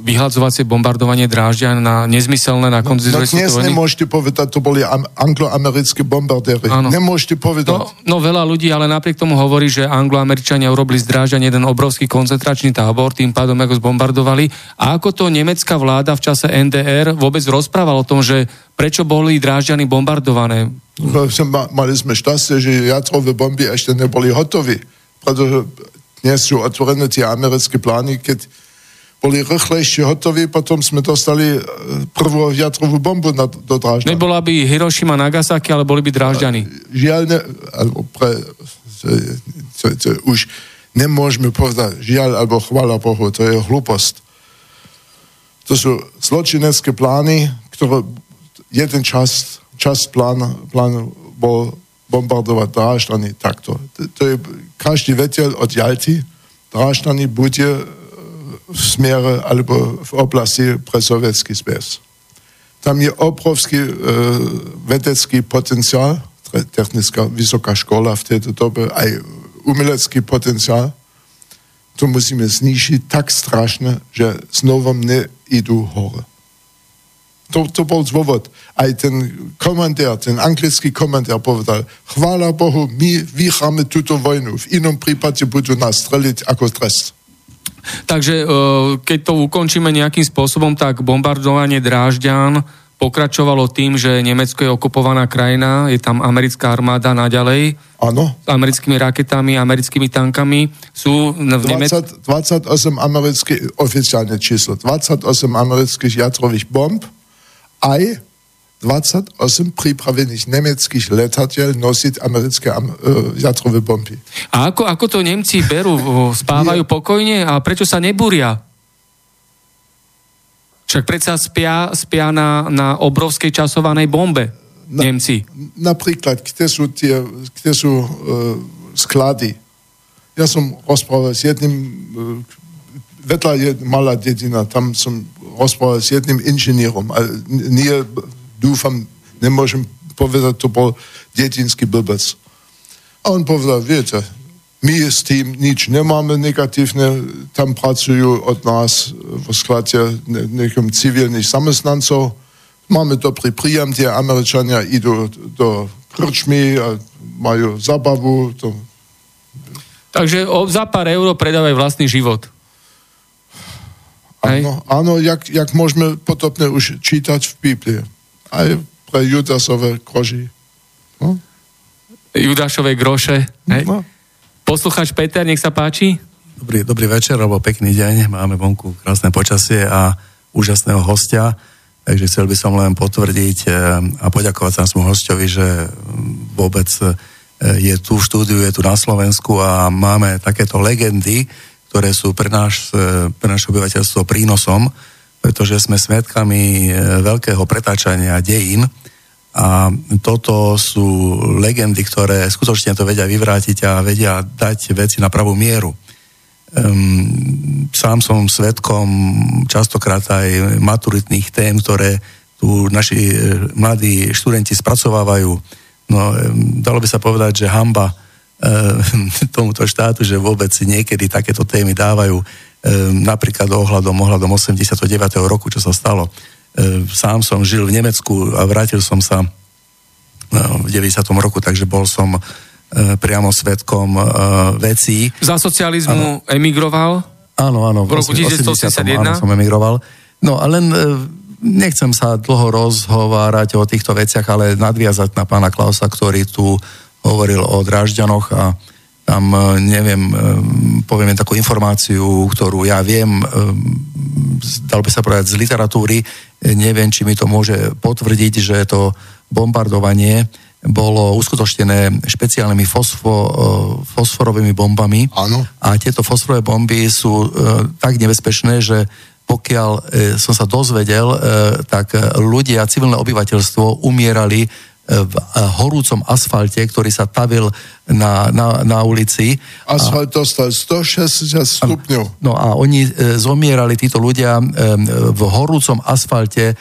vyhľadzovacie bombardovanie dráždia na nezmyselné na konci no, dnes vojny. nemôžete povedať, to boli angloamerické bombardéry. Áno. Nemôžete povedať. No, no veľa ľudí, ale napriek tomu hovorí, že angloameričania urobili z drážďan jeden obrovský koncentračný tábor, tým pádom ako zbombardovali. A ako to nemecká vláda v čase NDR vôbec rozprával o tom, že prečo boli drážďany bombardované? No, mali sme šťastie, že jadrové bomby ešte neboli hotoví. Pretože dnes sú otvorené tie americké plány, keď boli rýchlejšie hotoví, potom sme dostali e, prvú jadrovú bombu na, do Drážďan. Nebola by Hiroshima, Nagasaki, ale boli by Drážďany. Žiaľ, ne, alebo pre, to, to, to, už nemôžeme povedať žiaľ, alebo chvála Bohu, to je hlúposť. To sú zločinecké plány, ktoré jeden čas, čas plán, plán bol bombardovať Drážďany takto. To, je každý vetel od Jalty, Drážďany bude v smere alebo v oblasti pre sovietský zväz. Tam je obrovský e, vedecký potenciál, technická vysoká škola v tejto dobe, aj umelecký potenciál. To musíme znižiť tak strašne, že znovu neidú hore. To, to bol dôvod. Aj ten komandér, ten anglický komandér povedal, chvála Bohu, my vyhráme túto vojnu. V inom prípade budú nás streliť ako trest. Takže e, keď to ukončíme nejakým spôsobom, tak bombardovanie Drážďan pokračovalo tým, že Nemecko je okupovaná krajina, je tam americká armáda naďalej. Áno. S americkými raketami, americkými tankami. Sú v Nemecku... 28 amerických, oficiálne číslo, 28 amerických jadrových bomb, aj 28 pripravených nemeckých letadiel nosiť americké uh, jadrové bomby. A ako, ako to Nemci berú? Spávajú pokojne? A prečo sa nebúria? Však predsa spia, spia na, na obrovskej časovanej bombe na, Nemci. Napríklad, kde sú, tie, kde sú uh, sklady. Ja som rozprával s jedným, uh, vedľa je malá dedina, tam som rozprával s jedným inžinierom, ale nie, dúfam, nemôžem povedať, to bol dedinský blbec. A on povedal, viete, my s tým nič nemáme negatívne, tam pracujú od nás v sklade nekom civilných zamestnancov. Máme dobrý príjem, tie Američania idú do krčmy a majú zabavu. To... Takže za pár eur predávajú vlastný život. Áno, áno jak, jak môžeme potopne už čítať v Biblii. Aj pre Judasové koži. No? Judášové groše. Hej? No. Poslucháč Peter, nech sa páči. Dobrý, dobrý večer, alebo pekný deň. Máme vonku krásne počasie a úžasného hostia. Takže chcel by som len potvrdiť eh, a poďakovať sa nášmu hostovi, že mm, vôbec eh, je tu v štúdiu, je tu na Slovensku a máme takéto legendy, ktoré sú pre, náš, eh, pre naše obyvateľstvo prínosom, pretože sme svedkami veľkého pretáčania dejín a toto sú legendy, ktoré skutočne to vedia vyvrátiť a vedia dať veci na pravú mieru. Um, sám som svetkom častokrát aj maturitných tém, ktoré tu naši e, mladí študenti spracovávajú. No, um, dalo by sa povedať, že hamba tomuto štátu, že vôbec niekedy takéto témy dávajú. Um, napríklad ohľadom, ohľadom 89. roku, čo sa stalo E, sám som žil v Nemecku a vrátil som sa e, v 90. roku, takže bol som e, priamo svetkom vecí. Za socializmu ano. emigroval? Áno, áno. V roku 1981? Áno, som emigroval. No a len nechcem sa dlho rozhovárať o týchto veciach, ale nadviazať na pána Klausa, ktorý tu hovoril o Drážďanoch a tam, neviem, poviem takú informáciu, ktorú ja viem, dal by sa povedať z literatúry, neviem, či mi to môže potvrdiť, že to bombardovanie bolo uskutočnené špeciálnymi fosfo, e, fosforovými bombami. Áno. A tieto fosforové bomby sú e, tak nebezpečné, že pokiaľ e, som sa dozvedel, e, tak ľudia, civilné obyvateľstvo umierali v horúcom asfalte, ktorý sa tavil na, na, na ulici. Asfalt dostal 160 stupňov. No a oni e, zomierali, títo ľudia e, v horúcom asfalte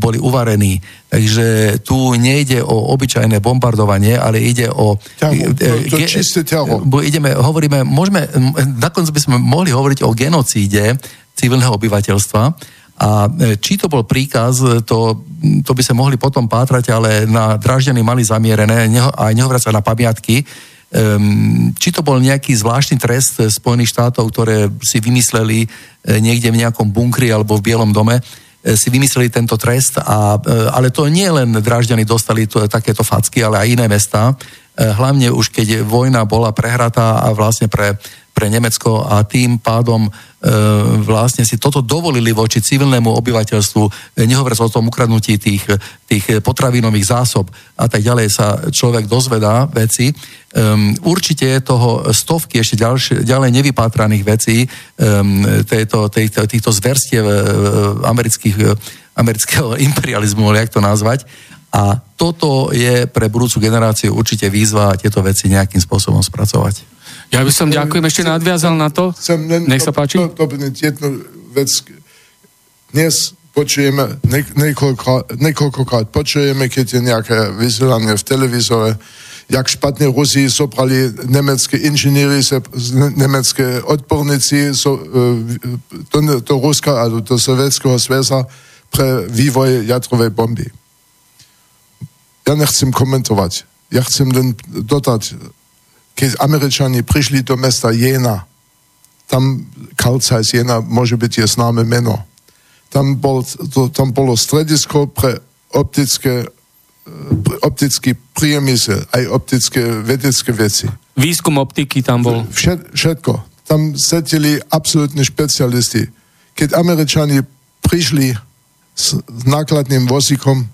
boli uvarení. Takže tu nejde o obyčajné bombardovanie, ale ide o... Ťahu, to, to ge, čisté ťahu. Ideme, hovoríme, môžeme, nakoniec by sme mohli hovoriť o genocíde civilného obyvateľstva, a e, či to bol príkaz, to, to by sa mohli potom pátrať, ale na Dražďany mali zamierené aj nehovoriac sa na pamiatky. Um, či to bol nejaký zvláštny trest Spojených štátov, ktoré si vymysleli e, niekde v nejakom bunkri alebo v Bielom dome, e, si vymysleli tento trest, a, ale to nie len Dražďany dostali to, takéto facky, ale aj iné mesta. Hlavne už keď vojna bola prehratá a vlastne pre pre Nemecko a tým pádom e, vlastne si toto dovolili voči civilnému obyvateľstvu, e, nehovoriac o tom ukradnutí tých, tých potravinových zásob a tak ďalej sa človek dozvedá veci. Um, určite je toho stovky ešte ďalšie, ďalej nevypátraných vecí um, tejto, tejto, týchto zverstiev amerických, amerického imperializmu, ale jak to nazvať. A toto je pre budúcu generáciu určite výzva tieto veci nejakým spôsobom spracovať. Ja by som ďakujem, ešte nadviazal na to. Chcem len Nech sa páči. To, to, to jednu vec. Dnes počujeme, niekoľko, niekoľkokrát počujeme, keď je nejaké vysielanie v televízore, jak špatne Rusi zobrali nemecké inžinieri, nemecké odborníci so, do, do Ruska alebo do Sovietského sveza pre vývoj jadrovej bomby. Ja nechcem komentovať. Ja chcem len dodať, keď Američani prišli do mesta Jena, tam Carl Zeiss Jena môže byť je známe meno. Tam, bol, to, tam bolo stredisko pre optické, e, optický priemysel, aj optické vedecké veci. Výskum optiky tam bol. Všet, všetko. Tam sedeli absolútne špecialisti. Keď Američani prišli s nákladným vozíkom,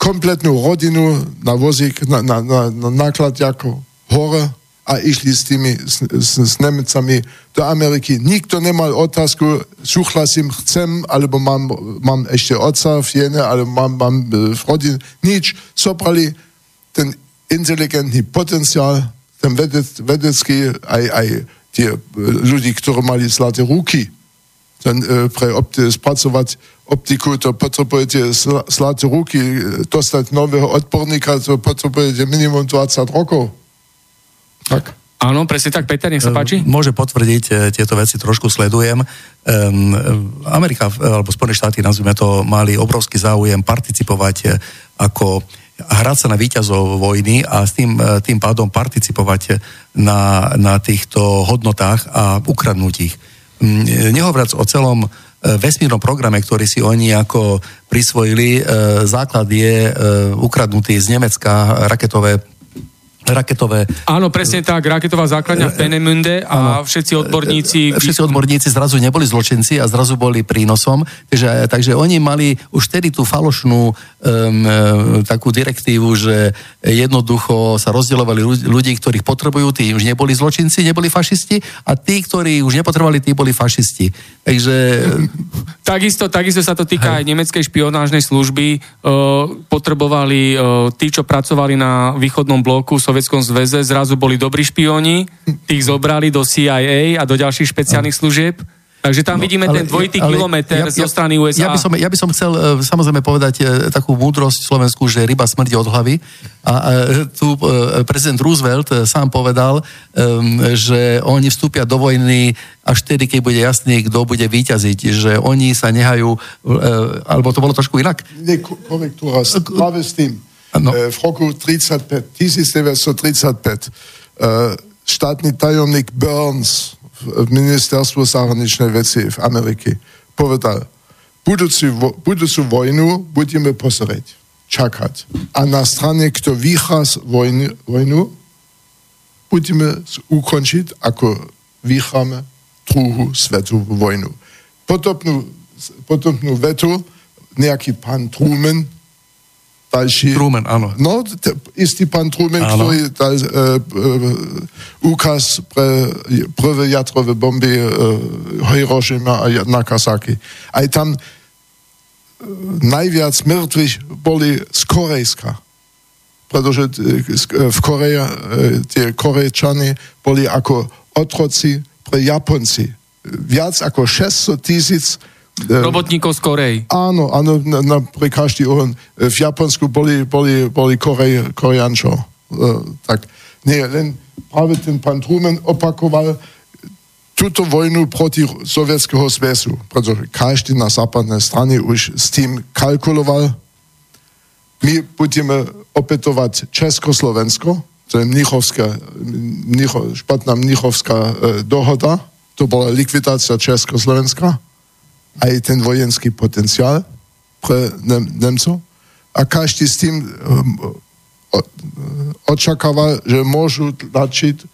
kompletnú rodinu na vozík, na, na, na, na náklad ako hore a išli s tými, s, s, s Nemecami do Ameriky. Nikto nemal otázku, súhlasím, chcem, alebo mám, mám ešte otca v jene, alebo mám, mám e, v rodine. Nič. Sobrali ten inteligentný potenciál, ten vedec, vedecký, aj, aj tie e, ľudí, ktorí mali zlaté ruky, ten, e, pre opti- spracovať optiku, to potrebujete sl- zlaté ruky, dostať nového odborníka, to potrebujete minimum 20 rokov. Tak. Áno, presne tak, Peter, nech sa páči. Môže potvrdiť, e, tieto veci trošku sledujem. Um, Amerika, alebo Spojené štáty, nazvime to, mali obrovský záujem participovať e, ako hrať sa na výťazov vojny a s tým, e, tým pádom participovať na, na týchto hodnotách a ukradnúť ich. Nehovoriac o celom vesmírnom programe, ktorý si oni ako prisvojili, základ je ukradnutý z Nemecka raketové raketové... Áno, presne tak, raketová základňa v Penemunde a áno, všetci odborníci... Všetci odborníci zrazu neboli zločinci a zrazu boli prínosom, takže, takže oni mali už tedy tú falošnú um, takú direktívu, že jednoducho sa rozdielovali ľudí, ktorých potrebujú, tí už neboli zločinci, neboli fašisti a tí, ktorí už nepotrebovali, tí boli fašisti. Takže... takisto, takisto sa to týka aj nemeckej špionážnej služby. Uh, potrebovali uh, tí, čo pracovali na východnom bloku, Sovietskom zväze zrazu boli dobrí špioni, tých zobrali do CIA a do ďalších špeciálnych služieb. Takže tam no, vidíme ale, ten dvojitý ale, kilometr ja, zo strany USA. Ja by, som, ja by som chcel uh, samozrejme povedať uh, takú múdrosť Slovensku, že ryba smrdí od hlavy. A uh, tu uh, prezident Roosevelt uh, sám povedal, um, že oni vstúpia do vojny až vtedy, keď bude jasný, kto bude výťaziť. Že oni sa nehajú, uh, alebo to bolo trošku inak. Nie, korektúra, práve s tým No. v roku 35, 1935 štátny tajomník Burns v ministerstvu zahraničnej veci v Amerike povedal, budúcu, budúcu vojnu budeme pozrieť, čakať. A na strane, kto vyhrá vojnu, vojnu, budeme ukončiť, ako vyhráme druhú svetovú vojnu. Potopnú, potopnú vetu nejaký pán Truman ďalší... Truman, áno. No, t- istý pán Truman, áno. ktorý dal uh, uh, úkaz pre prvé jadrové bomby uh, Hiroshima a Nagasaki. Aj tam uh, najviac mŕtvych boli z Korejska. Pretože uh, v Koreji uh, tie Korejčany boli ako otroci pre Japonci. Viac ako 600 tisíc Robotníkov z Korei. Áno, áno, na, na, pre každý ohon. V Japonsku boli, boli, boli Korej, Koreančo. Uh, tak nie, len práve ten pán Truman opakoval túto vojnu proti Sovietskeho zväzu, pretože každý na západnej strane už s tým kalkuloval. My budeme opätovať Československo, to je Mnichovská, Mnicho, špatná Mnichovská e, dohoda, to bola likvidácia Československa aj ten vojenský potenciál pre Nemcov a každý s tým um, očakával, že môžu tlačiť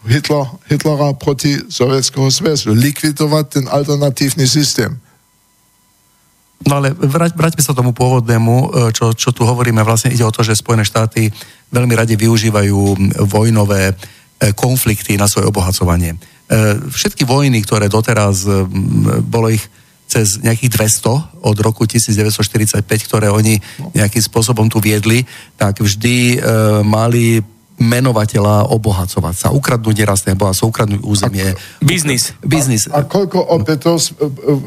Hitler, Hitlera proti Sovietskeho zväzu, likvidovať ten alternatívny systém. No ale vrať, vráťme sa tomu pôvodnému, e, čo, čo tu hovoríme. Vlastne ide o to, že Spojené štáty veľmi radi využívajú vojnové e, konflikty na svoje obohacovanie. E, všetky vojny, ktoré doteraz, e, bolo ich cez nejakých 200 od roku 1945, ktoré oni nejakým spôsobom tu viedli, tak vždy e, mali menovateľa obohacovať sa, ukradnúť nerastné bohatstvo, ukradnúť územie. Biznis. Biznis. A, a koľko opätov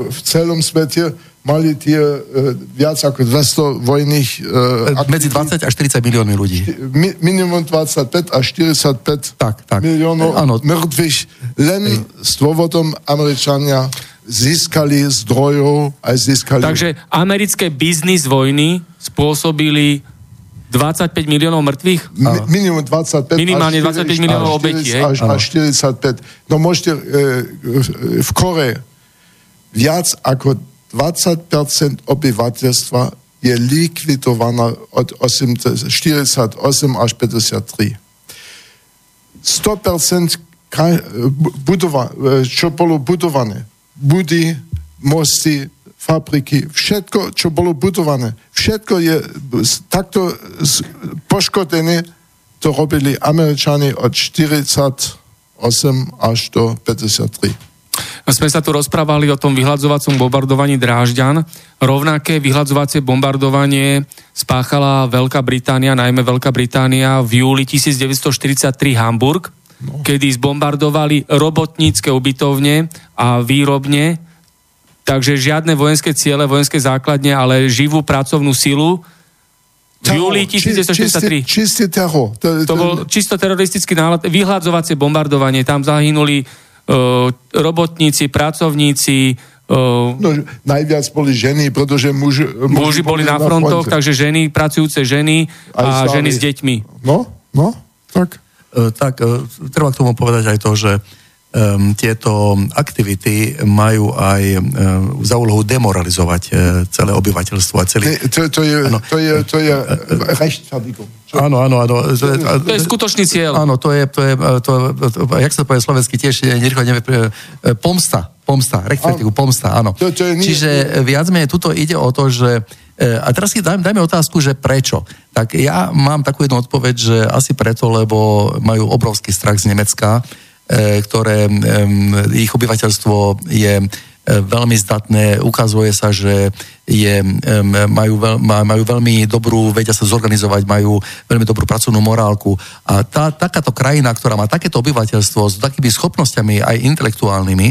v celom svete mali tie uh, viac ako 200 vojných... Uh, Medzi 20 až 40 miliónmi ľudí. Mi, minimum 25 až 45 tak, tak. miliónov ano. mŕtvych len Ej. s dôvodom Američania získali zdrojov aj získali... Takže americké biznis vojny spôsobili 25 miliónov mŕtvych? Mi, minimum 25. Minimálne 25 miliónov obetí, až, až 45. No môžete e, v Kore viac ako 20% obyvateľstva je likvidovaná od 48 až 53. 100% budova, čo bolo budované, budy, mosty, fabriky, všetko, čo bolo budované, všetko je takto poškodené, to robili Američani od 48 až do 53. Sme sa tu rozprávali o tom vyhľadzovacom bombardovaní Drážďan. Rovnaké vyhľadzovacie bombardovanie spáchala Veľká Británia, najmä Veľká Británia v júli 1943 Hamburg, no. kedy zbombardovali robotnícke ubytovne a výrobne, takže žiadne vojenské ciele, vojenské základne, ale živú pracovnú silu v júli 1943. Čistý, čistý teror. To, to, to bol čisto teroristický nálet, vyhľadzovacie bombardovanie. Tam zahynuli robotníci, pracovníci, no, najviac boli ženy, pretože muži, muži, muži boli na, na frontoch, takže ženy, pracujúce ženy a ženy s deťmi. No, no, tak. Uh, tak, uh, treba k tomu povedať aj to, že um, tieto aktivity majú aj um, za úlohu demoralizovať uh, celé obyvateľstvo a celý... To, to, je, ano. to je, to je rechtfertigung. Áno, áno, áno. To je, to je skutočný cieľ. Áno, to je, to je to, to, to, jak sa to povie slovensky, tiež nerýchlo nevie, pomsta, pomsta, rechtfertigu, pomsta, áno. To, to je. Čiže viac menej tuto ide o to, že a teraz si dajme, dajme otázku, že prečo. Tak ja mám takú jednu odpoveď, že asi preto, lebo majú obrovský strach z Nemecka, E, ktoré ich obyvateľstvo je e, veľmi zdatné, ukazuje sa, že je, majú, veľ, majú veľmi dobrú, vedia sa zorganizovať, majú veľmi dobrú pracovnú morálku. A tá, takáto krajina, ktorá má takéto obyvateľstvo s takými schopnosťami aj intelektuálnymi,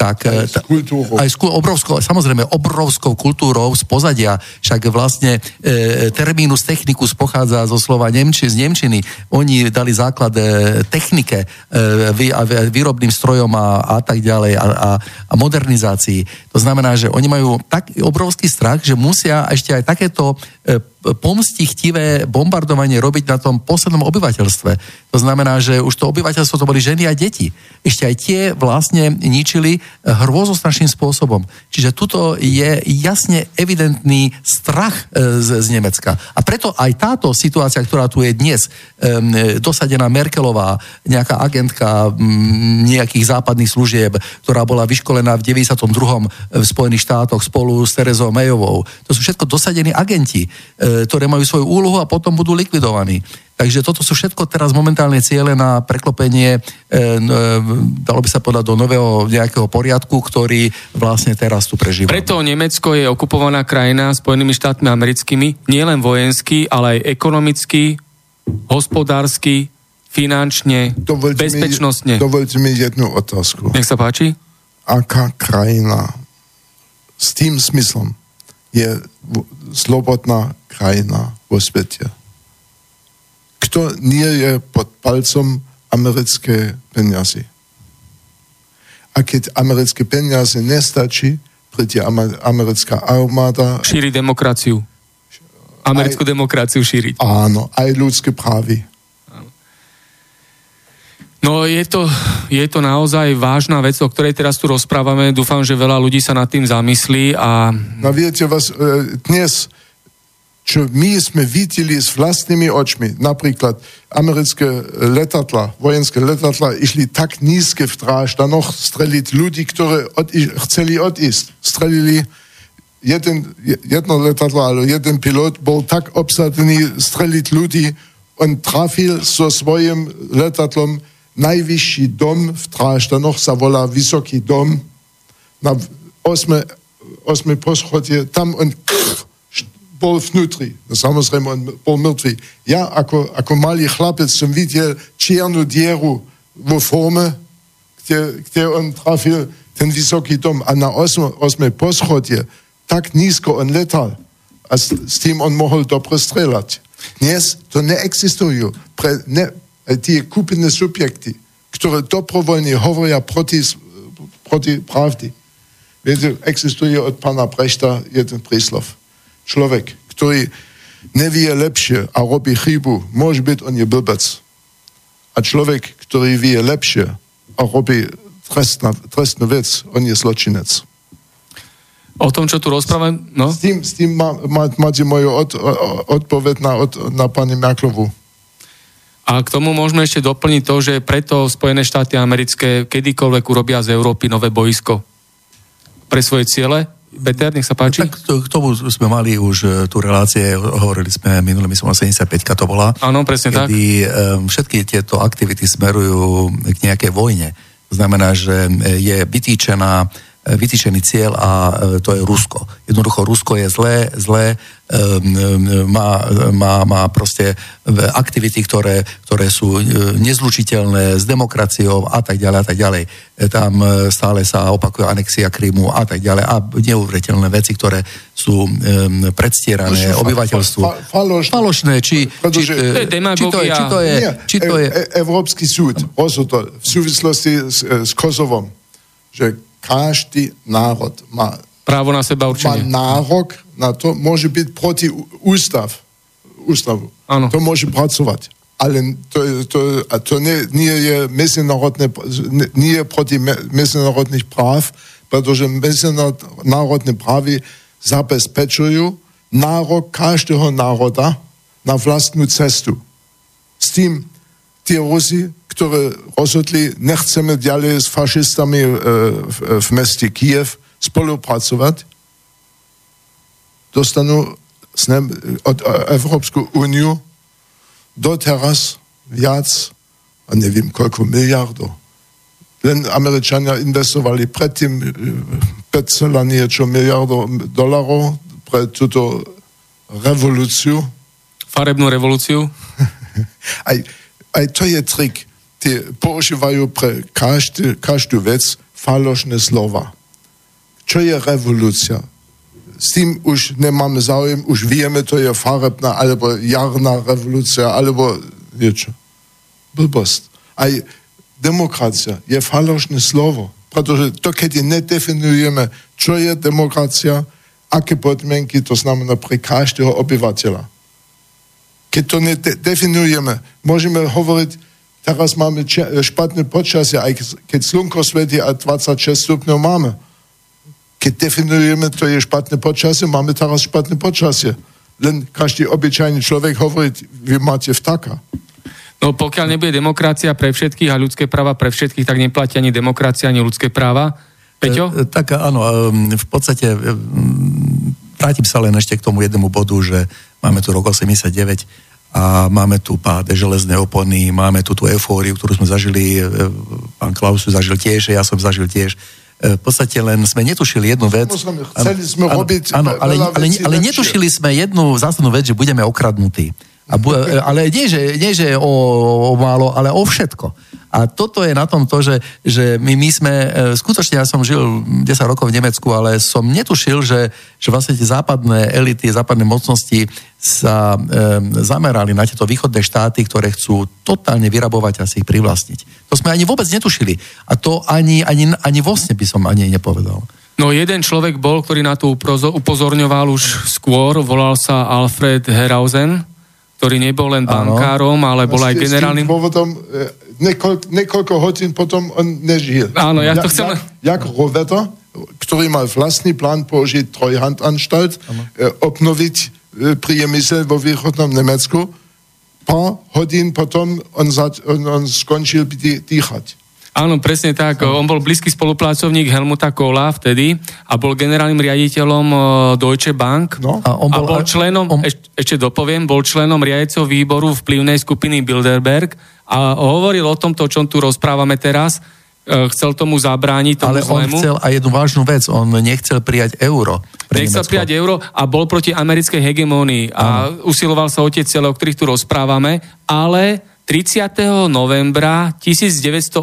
tak, aj s kultúrou. Aj s obrovskou, samozrejme, obrovskou kultúrou z pozadia, však vlastne e, terminus technicus pochádza zo slova Nemči, z Nemčiny. Oni dali základ e, technike, e, vý, a, výrobným strojom a, a tak ďalej a, a, a modernizácii. To znamená, že oni majú tak obrovský strach, že musia ešte aj takéto e, pomstichtivé bombardovanie robiť na tom poslednom obyvateľstve. To znamená, že už to obyvateľstvo to boli ženy a deti. Ešte aj tie vlastne ničili hrôzostrašným spôsobom. Čiže tuto je jasne evidentný strach e, z, z Nemecka. A preto aj táto situácia, ktorá tu je dnes, dosadená Merkelová, nejaká agentka nejakých západných služieb, ktorá bola vyškolená v 92. v Spojených štátoch spolu s Terezou Mayovou. To sú všetko dosadení agenti. E, ktoré majú svoju úlohu a potom budú likvidovaní. Takže toto sú všetko teraz momentálne ciele na preklopenie, e, e, dalo by sa povedať, do nového nejakého poriadku, ktorý vlastne teraz tu prežíva. Preto Nemecko je okupovaná krajina Spojenými štátmi americkými, nielen vojensky, ale aj ekonomicky, hospodársky, finančne, dovolte bezpečnostne. Mi, dovolte mi jednu otázku. Nech sa páči. Aká krajina s tým smyslom je slobodná krajina vo svete. Kto nie je pod palcom americké peniazy. A keď americké peniaze nestačí, príde americká armáda... Šíri demokraciu. Americkú aj, demokraciu šíriť. Áno, aj ľudské právy. No je to, je to naozaj vážna vec, o ktorej teraz tu rozprávame. Dúfam, že veľa ľudí sa nad tým zamyslí a... No viete, vás, e, dnes, čo my sme videli s vlastnými očmi, napríklad americké letadla, vojenské letadla išli tak nízke v noch streliť ľudí, ktoré od, chceli odísť. Strelili jeden, jedno letadlo, ale jeden pilot bol tak obsadený streliť ľudí, on trafil so svojím letadlom najvyšší dom v Tráštanoch sa volá Vysoký dom na osme, osme poschodie, tam on bol vnútri. No, samozrejme, on bol mŕtvý. Ja ako, ako malý chlapec som videl čiernu dieru vo forme, kde, kde on trafil ten vysoký dom a na osme, osme poschodie tak nízko on letal a s, s tým on mohol dobre strelať. Dnes to neexistujú. Pre, ne, tie kúpené subjekty, ktoré dobrovoľne hovoria proti, proti pravdy. Viete, existuje od pána Brechta jeden príslov. Človek, ktorý nevie lepšie a robí chybu, môže byť on je blbec. A človek, ktorý vie lepšie a robí trestná, trestnú vec, on je zločinec. O tom, čo tu rozprávam, no? S tým, s tým má, má, máte moju od, odpoveď na, od, na pani Merklovu. A k tomu môžeme ešte doplniť to, že preto Spojené štáty americké kedykoľvek urobia z Európy nové boisko pre svoje ciele. Peter, nech sa páči. Tak to, k tomu sme mali už e, tú relácie, hovorili sme minulé, myslím, 75 to bola. Áno, presne kedy, tak. Um, všetky tieto aktivity smerujú k nejakej vojne. Znamená, že je vytýčená vytýčený cieľ a e, to je Rusko. Jednoducho Rusko je zlé, zlé, má, má, má proste aktivity, ktoré, ktoré sú e, nezlučiteľné s demokraciou a tak ďalej a tak ďalej. E, tam stále sa opakuje anexia Krymu a tak ďalej a neuveriteľné veci, ktoré sú predstierané obyvateľstvu. Fa, fa, falošné. falošné. Či, či, či, či, to je, či to je, či to je... Európsky súd rozhodol v súvislosti s, s Kosovom, že každý národ má právo na seba určenie. Má nárok na to, môže byť proti ústav, ústavu. Ano. To môže pracovať. Ale to, to, to nie, nie je medzinárodné, nie je proti medzinárodných práv, pretože medzinárodné právy zabezpečujú nárok každého národa na vlastnú cestu. S tým tie Rusi ktoré rozhodli, nechceme ďalej s fašistami e, v, v meste Kiev spolupracovať, dostanú od e, Európsku úniu doteraz viac, a neviem koľko miliardov. Len Američania investovali predtým 5, e, niečo miliardov dolarov pre túto revolúciu. Farebnú revolúciu? aj, aj to je trik tie používajú pre každý, každú vec falošné slova. Čo je revolúcia? S tým už nemáme záujem, už vieme, to je farebná, alebo jarná revolúcia, alebo niečo. Blbosť. Aj demokracia je falošné slovo. Pretože to, keď nedefinujeme, čo je demokracia, aké podmienky to znamená pre každého obyvateľa. Keď to nedefinujeme, môžeme hovoriť, Teraz máme špatné počasie, aj keď slnko svetí a 26 stupňov máme. Keď definujeme, to je špatné počasie, máme teraz špatné počasie. Len každý obyčajný človek hovorí, vy máte vtaka. No pokiaľ nebude demokracia pre všetkých a ľudské práva pre všetkých, tak neplatí ani demokracia, ani ľudské práva. Peťo? E, e tak áno, v podstate e, vrátim sa len ešte k tomu jednému bodu, že máme tu rok 89 a máme tu páde železné opony, máme tu tú eufóriu, ktorú sme zažili, e, pán Klaus zažil tiež, ja som zažil tiež. E, v podstate len sme netušili jednu vec. Chceli sme robiť áno, ale, ale, ale netušili sme jednu zásadnú vec, že budeme okradnutí. A bu- ale nie, že, nie, že o, o málo, ale o všetko. A toto je na tom to, že, že my, my sme, e, skutočne ja som žil 10 rokov v Nemecku, ale som netušil, že, že vlastne tie západné elity, západné mocnosti sa e, zamerali na tieto východné štáty, ktoré chcú totálne vyrabovať a si ich privlastniť. To sme ani vôbec netušili. A to ani, ani, ani vlastne by som ani nepovedal. No jeden človek bol, ktorý na to upozorňoval už skôr, volal sa Alfred Herausen, ktorý nebol len bankárom, ale bol aj generálnym... Dôvodom, niekoľko, niekoľko hodín potom on nežil. Áno, ja to chcem... Jak, jak Rovetter, ktorý mal vlastný plán použiť Trojhandanstalt, e, obnoviť e, priemysel vo východnom Nemecku. Pár hodín potom on, on, on skončil dýchať. Áno, presne tak. On bol blízky spolupracovník Helmuta Kohla vtedy a bol generálnym riaditeľom e, Deutsche Bank. No. A, on bol, a bol členom, on... ešte, ešte dopoviem, bol členom riaditeľov výboru vplyvnej skupiny Bilderberg a hovoril o tomto, o čom tu rozprávame teraz, e, chcel tomu zabrániť tomu Ale on chcel aj jednu vážnu vec, on nechcel prijať euro. Nechcel Nemecko. prijať euro a bol proti americkej hegemónii a usiloval sa o tie cieľe, o ktorých tu rozprávame, ale 30. novembra 1989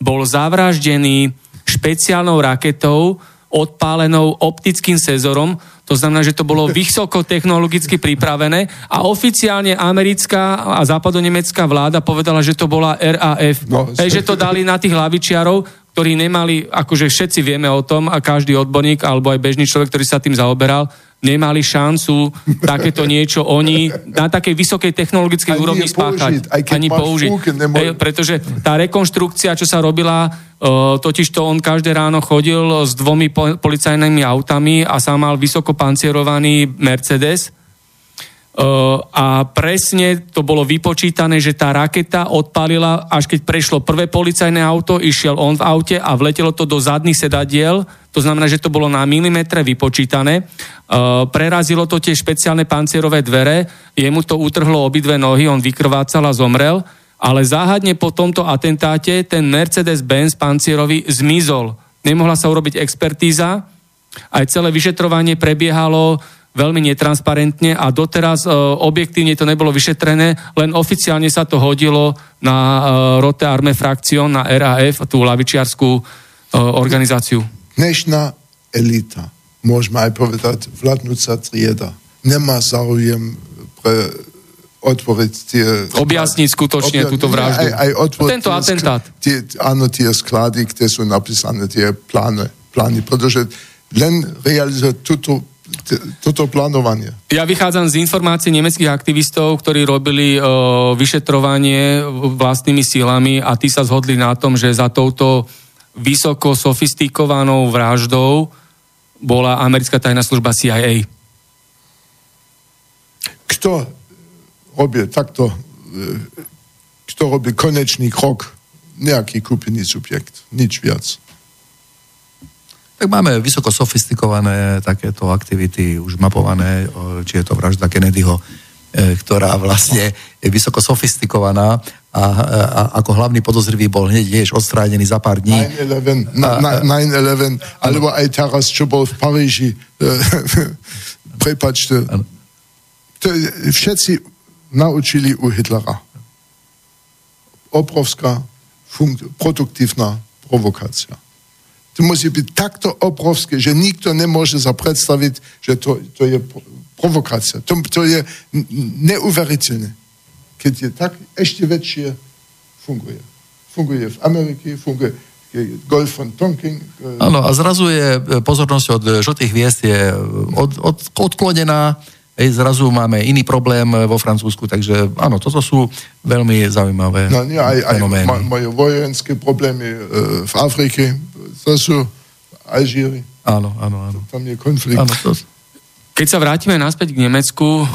bol zavraždený špeciálnou raketou odpálenou optickým sezorom, to znamená, že to bolo vysoko technologicky pripravené a oficiálne americká a západonemecká vláda povedala, že to bola RAF. No, Hej, že to dali na tých hlavičiarov, ktorí nemali, akože všetci vieme o tom, a každý odborník alebo aj bežný človek, ktorý sa tým zaoberal, nemali šancu takéto niečo oni na takej vysokej technologickej Ani úrovni spáchať. použiť, ani použiť. fúk, nemô- Hej, pretože tá rekonštrukcia, čo sa robila, uh, totiž to on každé ráno chodil s dvomi po- policajnými autami a sám mal vysoko pancierovaný Mercedes, a presne to bolo vypočítané, že tá raketa odpálila, až keď prešlo prvé policajné auto, išiel on v aute a vletelo to do zadných sedadiel, to znamená, že to bolo na milimetre vypočítané. Uh, prerazilo to tie špeciálne pancierové dvere, jemu to utrhlo obidve nohy, on vykrvácal a zomrel, ale záhadne po tomto atentáte ten Mercedes-Benz pancierový zmizol. Nemohla sa urobiť expertíza, aj celé vyšetrovanie prebiehalo veľmi netransparentne a doteraz e, objektívne to nebolo vyšetrené, len oficiálne sa to hodilo na e, Rote Arme Fraktion, na RAF, tú lavičiarskú e, organizáciu. Dnešná elita, môžeme aj povedať, vládnúca trieda, nemá záujem pre otvoriť tie... Objasniť skutočne Obja- túto vraždu. Aj, aj otvoriť Tento tie atentát. Tie, áno, tie sklady, kde sú napísané tie plány, plány pretože len realizovať túto, toto plánovanie. Ja vychádzam z informácií nemeckých aktivistov, ktorí robili e, vyšetrovanie vlastnými silami a tí sa zhodli na tom, že za touto vysoko sofistikovanou vraždou bola americká tajná služba CIA. Kto robí takto, e, kto robí konečný krok, nejaký kúpený subjekt, nič viac. Tak máme vysoko sofistikované takéto aktivity, už mapované, či je to vražda Kennedyho, e, ktorá vlastne je vysoko sofistikovaná a, a ako hlavný podozrivý bol hneď tiež odstránený za pár dní. 9-11, na- na- 9-11, alebo aj teraz, čo bol v Paríži. Prepačte. To všetci naučili u Hitlera. Obrovská, produktívna provokácia. To musí byť takto obrovské, že nikto nemôže sa predstaviť, že to, to je pro- provokácia. To, to je neuveriteľné. Keď je tak, ešte väčšie funguje. Funguje v Amerike, funguje Golf von Tonking. e, Áno, a zrazu je e, pozornosť od e, žltých hviezd je od, od, odklonená, Ej, zrazu máme iný problém e, vo Francúzsku, takže áno, toto sú veľmi zaujímavé No nie, aj, aj fenomény. ma, majú vojenské problémy e, v Afrike, to sú Alžíry, Áno, áno, áno. tam je konflikt. áno to, Keď sa vrátime naspäť k Nemecku, o,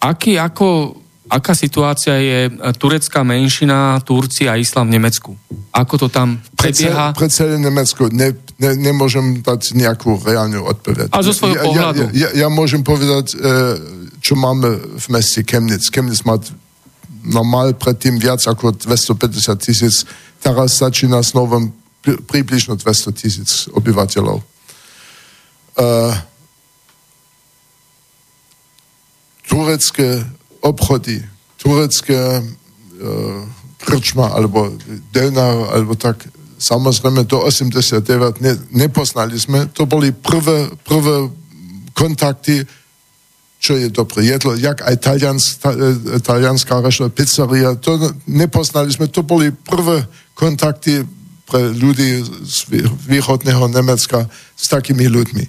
aký, ako, aká situácia je turecká menšina, Turci a islám v Nemecku? Ako to tam Pre, prebieha? pre celé Nemecko ne, ne, nemôžem dať nejakú reálnu odpoveď. A zo svojho ja, pohľadu? Ja, ja, ja môžem povedať, e, čo máme v meste Chemnitz. Chemnitz má normál predtým viac ako 250 tisíc, teraz začína s novým pri- približno 200 tisíc obyvateľov. Uh, turecké obchody, turecké uh, krčma alebo döner, alebo tak, samozrejme do 89 ne, nepoznali sme. To boli prvé, prvé kontakty, čo je dobré jedlo, jak aj e, talianská rešta, pizzeria, to nepoznali sme, to boli prvé kontakty pre ľudí z vý- východného Nemecka s takými ľuďmi.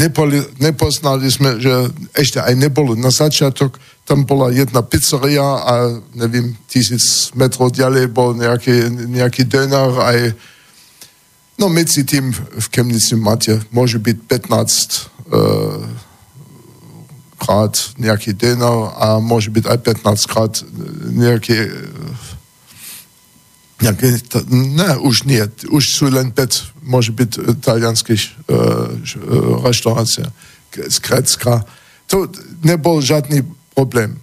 Nepoli, nepoznali sme, že ešte aj nebolo na začiatok, tam bola jedna pizzeria a neviem, tisíc metrov ďalej bol nejaký, nejaký döner aj no medzi tým v Chemnici máte, môže byť 15 uh, krát nejaký döner a môže byť aj 15 krát nejaký nejaké, t- ne, už nie, už sú len 5, môže byť talianských uh, reštaurácia k- z Grécka. To nebol žiadny problém.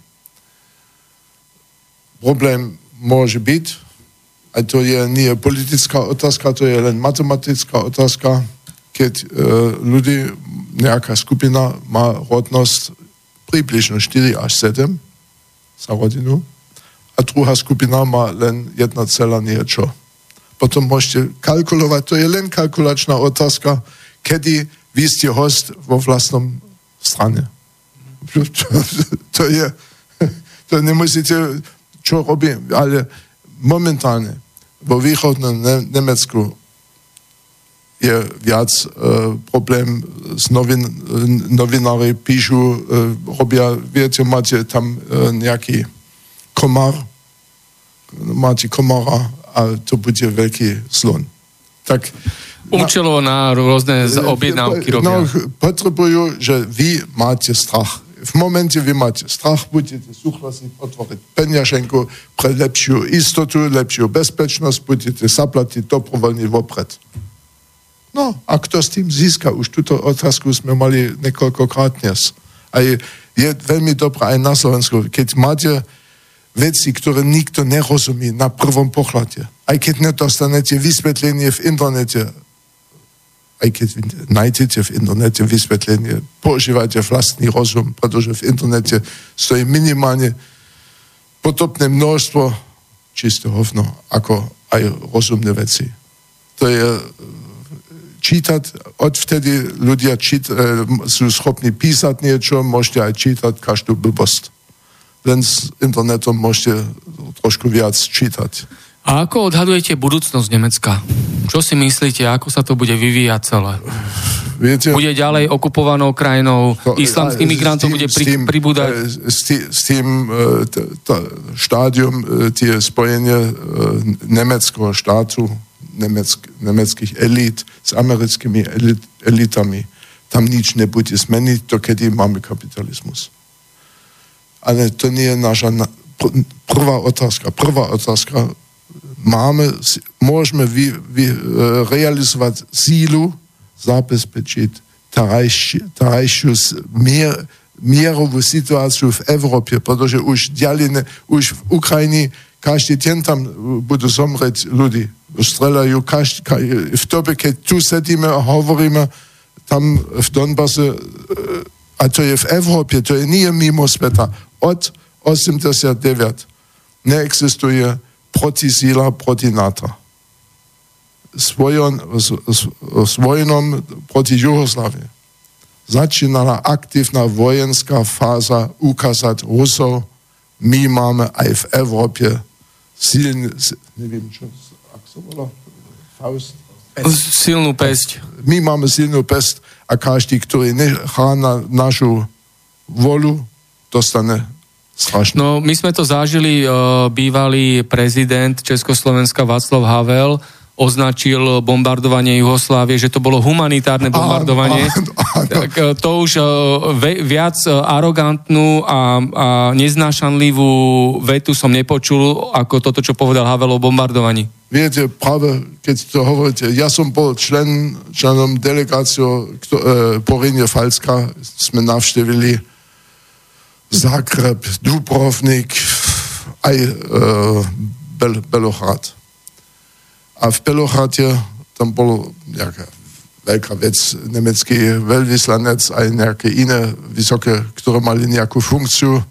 Problém môže byť, a to je nie politická otázka, to je len matematická otázka, keď uh, ľudí, nejaká skupina má rodnosť približne 4 až 7 za rodinu a druhá skupina má len 1, niečo. Potom môžete kalkulovať, to je len kalkulačná otázka, kedy vy ste host vo vlastnom strane. To, to je, to nemusíte, čo robím, ale momentálne vo východnom ne- Nemecku je viac e, problém s novin, novinári píšu, e, robia, viete, máte tam e, nejaký komár, máte komára a to bude veľký slon. Tak Účelo na rôzne objednávky robia. No, potrebujú, že vy máte strach. V momente vy máte strach, budete súhlasiť otvoriť peňaženku pre lepšiu istotu, lepšiu bezpečnosť, budete zaplatiť dobrovoľne vopred. No a kto s tým získa? Už túto otázku sme mali niekoľkokrát dnes. A je, je veľmi dobré aj na Slovensku, keď máte veci, ktoré nikto nerozumí na prvom pohľade. Aj keď nedostanete vysvetlenie v internete, aj keď nájdete v internete vysvetlenie, používajte vlastný rozum, pretože v internete stojí minimálne potopné množstvo čisté hovno, ako aj rozumné veci. To je čítať, odvtedy ľudia čít, e, sú schopní písať niečo, môžete aj čítať každú blbosť. Len s internetom môžete trošku viac čítať. A ako odhadujete budúcnosť Nemecka? Čo si myslíte, ako sa to bude vyvíjať celé? Viete, bude ďalej okupovanou krajinou, to, islamský migrantov bude pri, tým, pribúdať? E, s tým, s tým e, t, t, štádium, e, tie spojenie nemeckého štátu, nemeck, nemeckých elít s americkými elit, elitami, tam nič nebude zmeniť, to kedy máme kapitalizmus. Ale to nie je naša prvá otázka. Prvá otázka, máme, môžeme vy, vy, e, realizovať sílu, zabezpečiť terajšiu mier, mierovú situáciu v Európe, pretože už ďalej, už v Ukrajine každý deň tam budú zomrieť ľudí. Strelajú každý, v dobe, keď tu sedíme a hovoríme, tam v Donbase, a to je v Európe, to je nie mimo sveta, od 89 neexistuje protisíla proti NATO. S, vojon, s, s, s vojnom proti Jugoslávii začínala aktívna vojenská fáza ukázať Rusov, my máme aj v Európe silný, neviem čo, ak sa volá, Faust. Silnú pesť. My máme silnú pesť a každý, ktorý nechá na našu volu, dostane Strašné. No, my sme to zažili, uh, bývalý prezident Československa Václav Havel označil bombardovanie Jugoslávie, že to bolo humanitárne bombardovanie. Áno, áno. Tak uh, to už ve, viac arogantnú a, a neznášanlivú vetu som nepočul, ako toto, čo povedal Havel o bombardovaní. Viete, práve keď to hovoríte, ja som bol člen, členom delegáciou uh, Porinie Falska, sme navštevili Zagreb, Dubrovnik, aj e, Bel, Belohrad. A v Belohrade tam bolo nejaká veľká vec, nemecký veľvyslanec, aj nejaké iné vysoké, ktoré mali nejakú funkciu.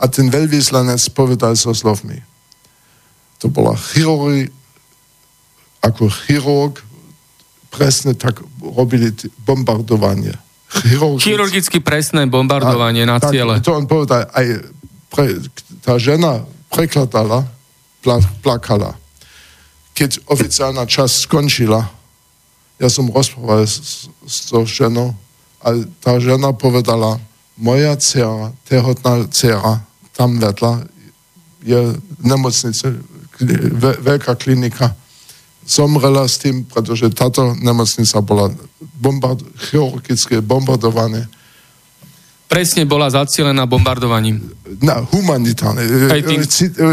A ten veľvyslanec povedal so slovmi. To bola chirurgi, ako chirurg, presne tak robili bombardovanie chirurgicky, chirurgicky presné bombardovanie a, na tak, ciele. To on povedal, aj pre, tá žena prekladala, plakala. Keď oficiálna časť skončila, ja som rozprával s, s tou ženou a tá žena povedala, moja dcera, tehotná dcera, tam vedľa, je nemocnice, veľká klinika, zomrela s tým, pretože táto nemocnica bola bombard, chirurgické bombardované. Presne bola zacielená bombardovaním. Na humanitárne. Tým...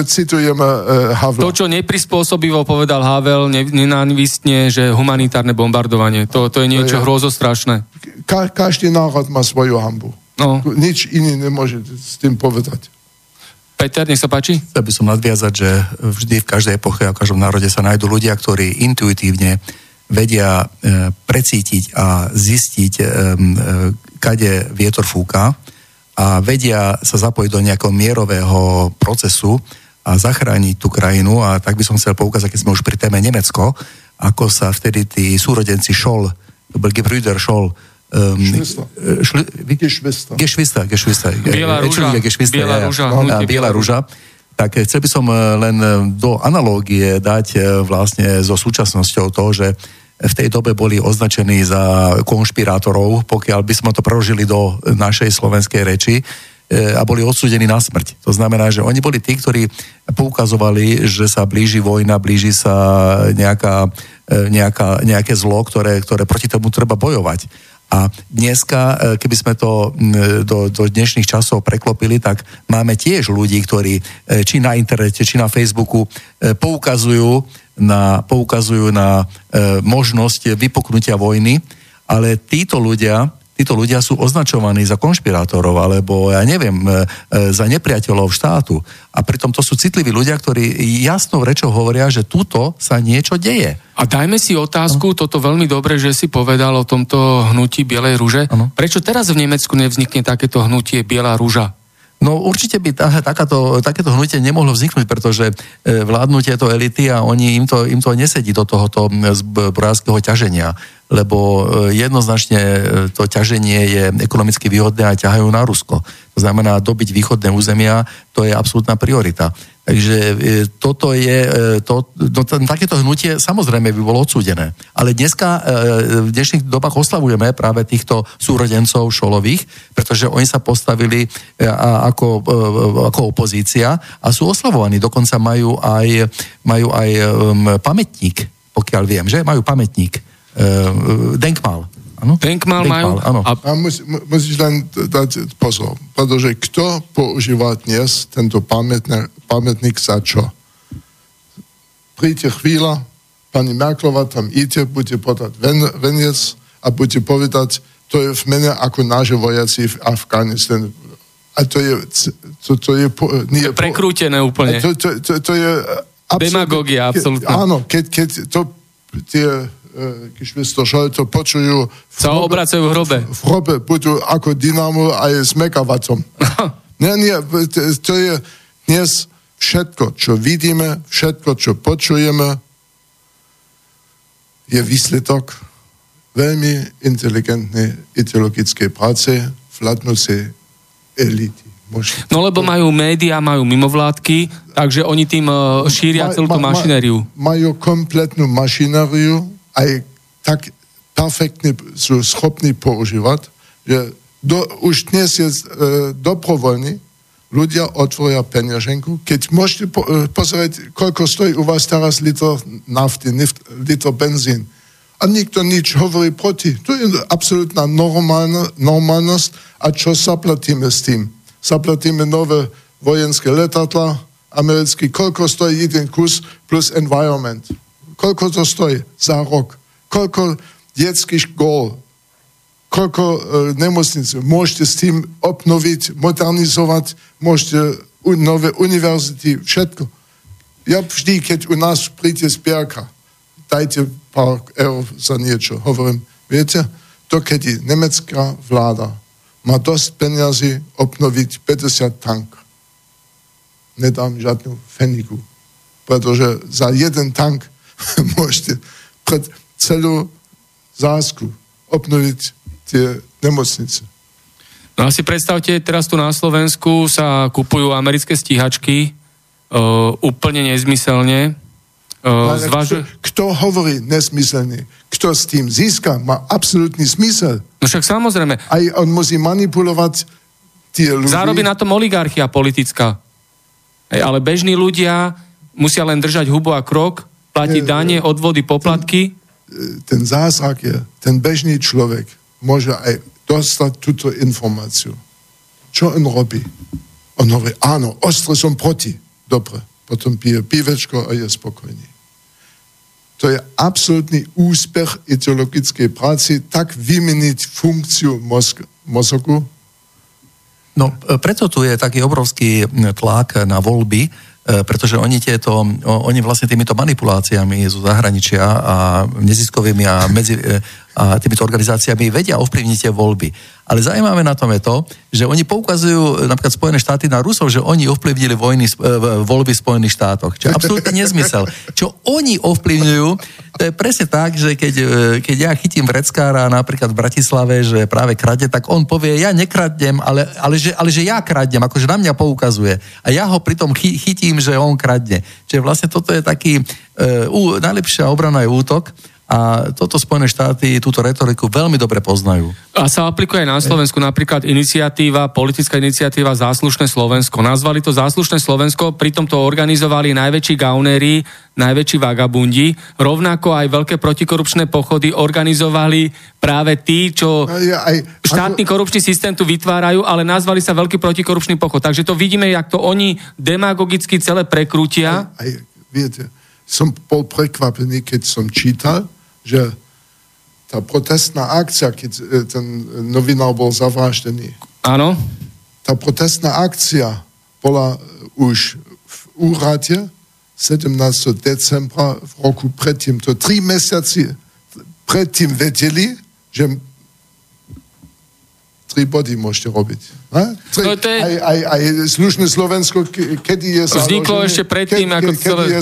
Citujeme uh, Havla. To, čo neprispôsobivo povedal Havel, ne, nenávistne, že humanitárne bombardovanie. To, to je niečo hrozostrašné. Ka- každý národ má svoju hambu. No. Nič iný nemôže s tým povedať. Peter, nech sa páči. Chcel by som nadviazať, že vždy v každej epoche a v každom národe sa nájdú ľudia, ktorí intuitívne vedia e, precítiť a zistiť, e, e, kade vietor fúka a vedia sa zapojiť do nejakého mierového procesu a zachrániť tú krajinu a tak by som chcel poukázať, keď sme už pri téme Nemecko, ako sa vtedy tí súrodenci Scholl, to bol Scholl, Um, šli, Geschwister. Geschwister, Geschwister. Biela rúža. Biela rúža. Biela rúža. Tak chcel by som len do analógie dať vlastne so súčasnosťou to, že v tej dobe boli označení za konšpirátorov, pokiaľ by sme to preložili do našej slovenskej reči a boli odsúdení na smrť. To znamená, že oni boli tí, ktorí poukazovali, že sa blíži vojna, blíži sa nejaká, nejaká, nejaké zlo, ktoré, ktoré proti tomu treba bojovať. A dneska, keby sme to do, do dnešných časov preklopili, tak máme tiež ľudí, ktorí či na internete, či na Facebooku poukazujú na, poukazujú na e, možnosť vypuknutia vojny, ale títo ľudia, títo ľudia sú označovaní za konšpirátorov alebo, ja neviem, e, e, za nepriateľov štátu. A pritom to sú citliví ľudia, ktorí jasnou rečou hovoria, že tuto sa niečo deje. A dajme si otázku, no. toto veľmi dobre, že si povedal o tomto hnutí Bielej rúže. Ano. Prečo teraz v Nemecku nevznikne takéto hnutie Biela rúža? No určite by tá, takáto, takéto hnutie nemohlo vzniknúť, pretože e, vládnu tieto elity a oni, im, to, im to nesedí do tohoto zbrojárskeho ťaženia, lebo e, jednoznačne e, to ťaženie je ekonomicky výhodné a ťahajú na Rusko. Znamená, dobiť východné územia, to je absolútna priorita. Takže e, toto je, e, to, no, takéto hnutie samozrejme by bolo odsúdené. Ale dneska, e, v dnešných dobách oslavujeme práve týchto súrodencov šolových, pretože oni sa postavili ako, ako opozícia a sú oslavovaní. Dokonca majú aj, majú aj pamätník, pokiaľ viem, že? Majú pamätník. Denkmal. Ano? Denkmal majú. Áno. A... a mus, musíš len dať pozor, pretože kto používa dnes tento pamätník, pamätník za čo? Príde chvíľa, pani Merklova tam ide, bude podať ven, veniec a bude povedať, to je v mene ako naše vojaci v Afganistane. A to je, to, to je nie, prekrútené úplne. To, to, to, to je absolútne, Demagogia, absolútne. Áno, keď, keď to tie Geschwister Scholto počujú... Sa obracajú v hrobe. V, hrobe budú ako dynamo aj s megawattom. nie, nie, to je dnes všetko, čo vidíme, všetko, čo počujeme, je výsledok veľmi inteligentnej ideologickej práce vládnúcej elity. Možno. No lebo majú médiá, majú mimovládky, takže oni tým uh, šíria celú tú mašinériu. Majú kompletnú mašinériu, aj tak perfektne sú schopní používať, že do, už dnes je e, dobrovoľný, ľudia otvoria peňaženku, keď môžete po, e, pozrieť, koľko stojí u vás teraz liter nafty, nift, liter benzín. A nikto nič hovorí proti. To je absolútna normálna, normálnosť. A čo zaplatíme s tým? Zaplatíme nové vojenské letadla, americký, koľko stojí jeden kus plus environment. Koľko to stojí za rok? Koľko detských škôl, koľko e, nemocnic môžete s tým obnoviť, modernizovať, môžete u, nové univerzity, všetko. Ja vždy, keď u nás príde zbierka, dajte pár eur za niečo. Hovorím, viete, to keď nemecká vláda má dosť peniazy obnoviť 50 tank. Nedám žiadnu feniku, pretože za jeden tank môžete pred celú zásku obnoviť tie nemocnice. No a si predstavte, teraz tu na Slovensku sa kupujú americké stíhačky uh, úplne nezmyselne. Uh, zvažu... kto, kto hovorí nezmyselne? Kto s tým získa, má absolútny zmysel. No však samozrejme. Aj on musí manipulovať tie ľudí. Zárobí na tom oligarchia politická. Ale bežní ľudia musia len držať hubu a krok platiť dane, odvody, poplatky? Ten, ten zázrak je, ten bežný človek môže aj dostať túto informáciu. Čo on robí? On hovorí, áno, ostro som proti. Dobre, potom pije pivečko a je spokojný. To je absolútny úspech ideologickej práci, tak vymeniť funkciu mozg, mozgu. No, preto tu je taký obrovský tlak na voľby, E, pretože oni tieto, oni vlastne týmito manipuláciami zo zahraničia a neziskovými a, medzi, e, a týmito organizáciami vedia ovplyvniť tie voľby. Ale zaujímavé na tom je to, že oni poukazujú napríklad Spojené štáty na Rusov, že oni ovplyvnili vojny, e, voľby v Spojených štátoch. Čo je absolútne nezmysel. Čo oni ovplyvňujú, to je presne tak, že keď, e, keď ja chytím vreckára napríklad v Bratislave, že práve krade, tak on povie, ja nekradnem, ale, ale, že, ale že ja kradnem, akože na mňa poukazuje. A ja ho pritom chy, chytím, že on kradne. Čiže vlastne toto je taký, uh, najlepšia obrana je útok A toto Spojené štáty túto retoriku veľmi dobre poznajú. A sa aplikuje aj na Slovensku napríklad iniciatíva, politická iniciatíva Záslušné Slovensko. Nazvali to Záslušné Slovensko, pritom to organizovali najväčší gaunéri, najväčší vagabundi. Rovnako aj veľké protikorupčné pochody organizovali práve tí, čo štátny korupčný systém tu vytvárajú, ale nazvali sa veľký protikorupčný pochod. Takže to vidíme, jak to oni demagogicky celé prekrútia. Aj, aj, viete, som bol prekvapený, keď som čítal, že tá protestná akcia, keď e, ten novinár bol zavraždený. Áno. Tá protestná akcia bola už v úrade 17. decembra v roku predtým. To tri mesiaci predtým vedeli, že tri body môžete robiť. Tri, no to je... aj, aj, aj slušné Slovensko, kedy je Vzniklo založené, ešte predtým, ako kedy celé... je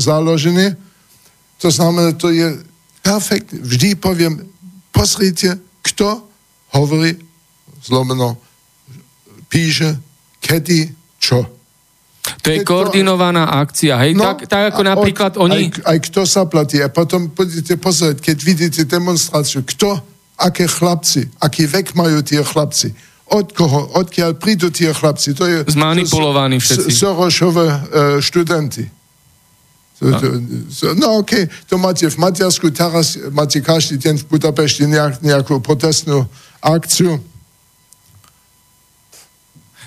založené, to znamená, to je perfekt, vždy poviem, pozrite, kto hovorí, zlomeno, píše, kedy, čo. To je koordinovaná akcia, hej? No, tak, tak ako napríklad od, oni... Aj, aj kto sa platí. A potom budete pozrieť, keď vidíte demonstráciu, kto, aké chlapci, aký vek majú tie chlapci, od koho, odkiaľ prídu tie chlapci. To je, Zmanipulovaní všetci. Sorošové uh, študenti. No. okej, okay. to máte v Maďarsku, teraz máte každý deň v Budapešti nejak, nejakú protestnú akciu.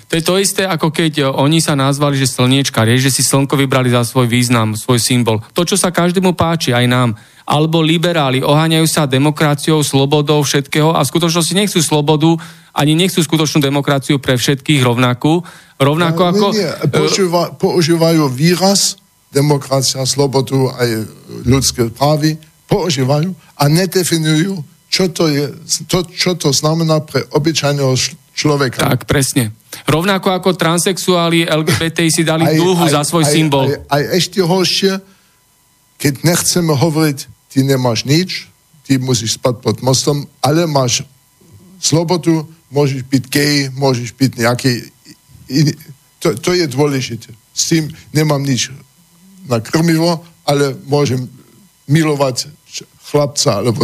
To je to isté, ako keď oni sa nazvali, že slniečkari, že si slnko vybrali za svoj význam, svoj symbol. To, čo sa každému páči, aj nám. Alebo liberáli oháňajú sa demokraciou, slobodou, všetkého a v skutočnosti nechcú slobodu, ani nechcú skutočnú demokraciu pre všetkých rovnakú. Rovnako no, ako... Nie, nie. Používa, používajú výraz, demokracia, slobodu aj ľudské právy používajú a nedefinujú, čo to, je, to, čo to znamená pre obyčajného človeka. Tak, presne. Rovnako ako transexuáli LGBT si dali aj, dúhu aj, za svoj aj, symbol. Aj, aj ešte horšie, keď nechceme hovoriť, ty nemáš nič, ty musíš spať pod mostom, ale máš slobodu, môžeš byť gay, môžeš byť nejaký... To, to je dôležité. S tým nemám nič na krmivo, ale môžem milovať chlapca. Alebo...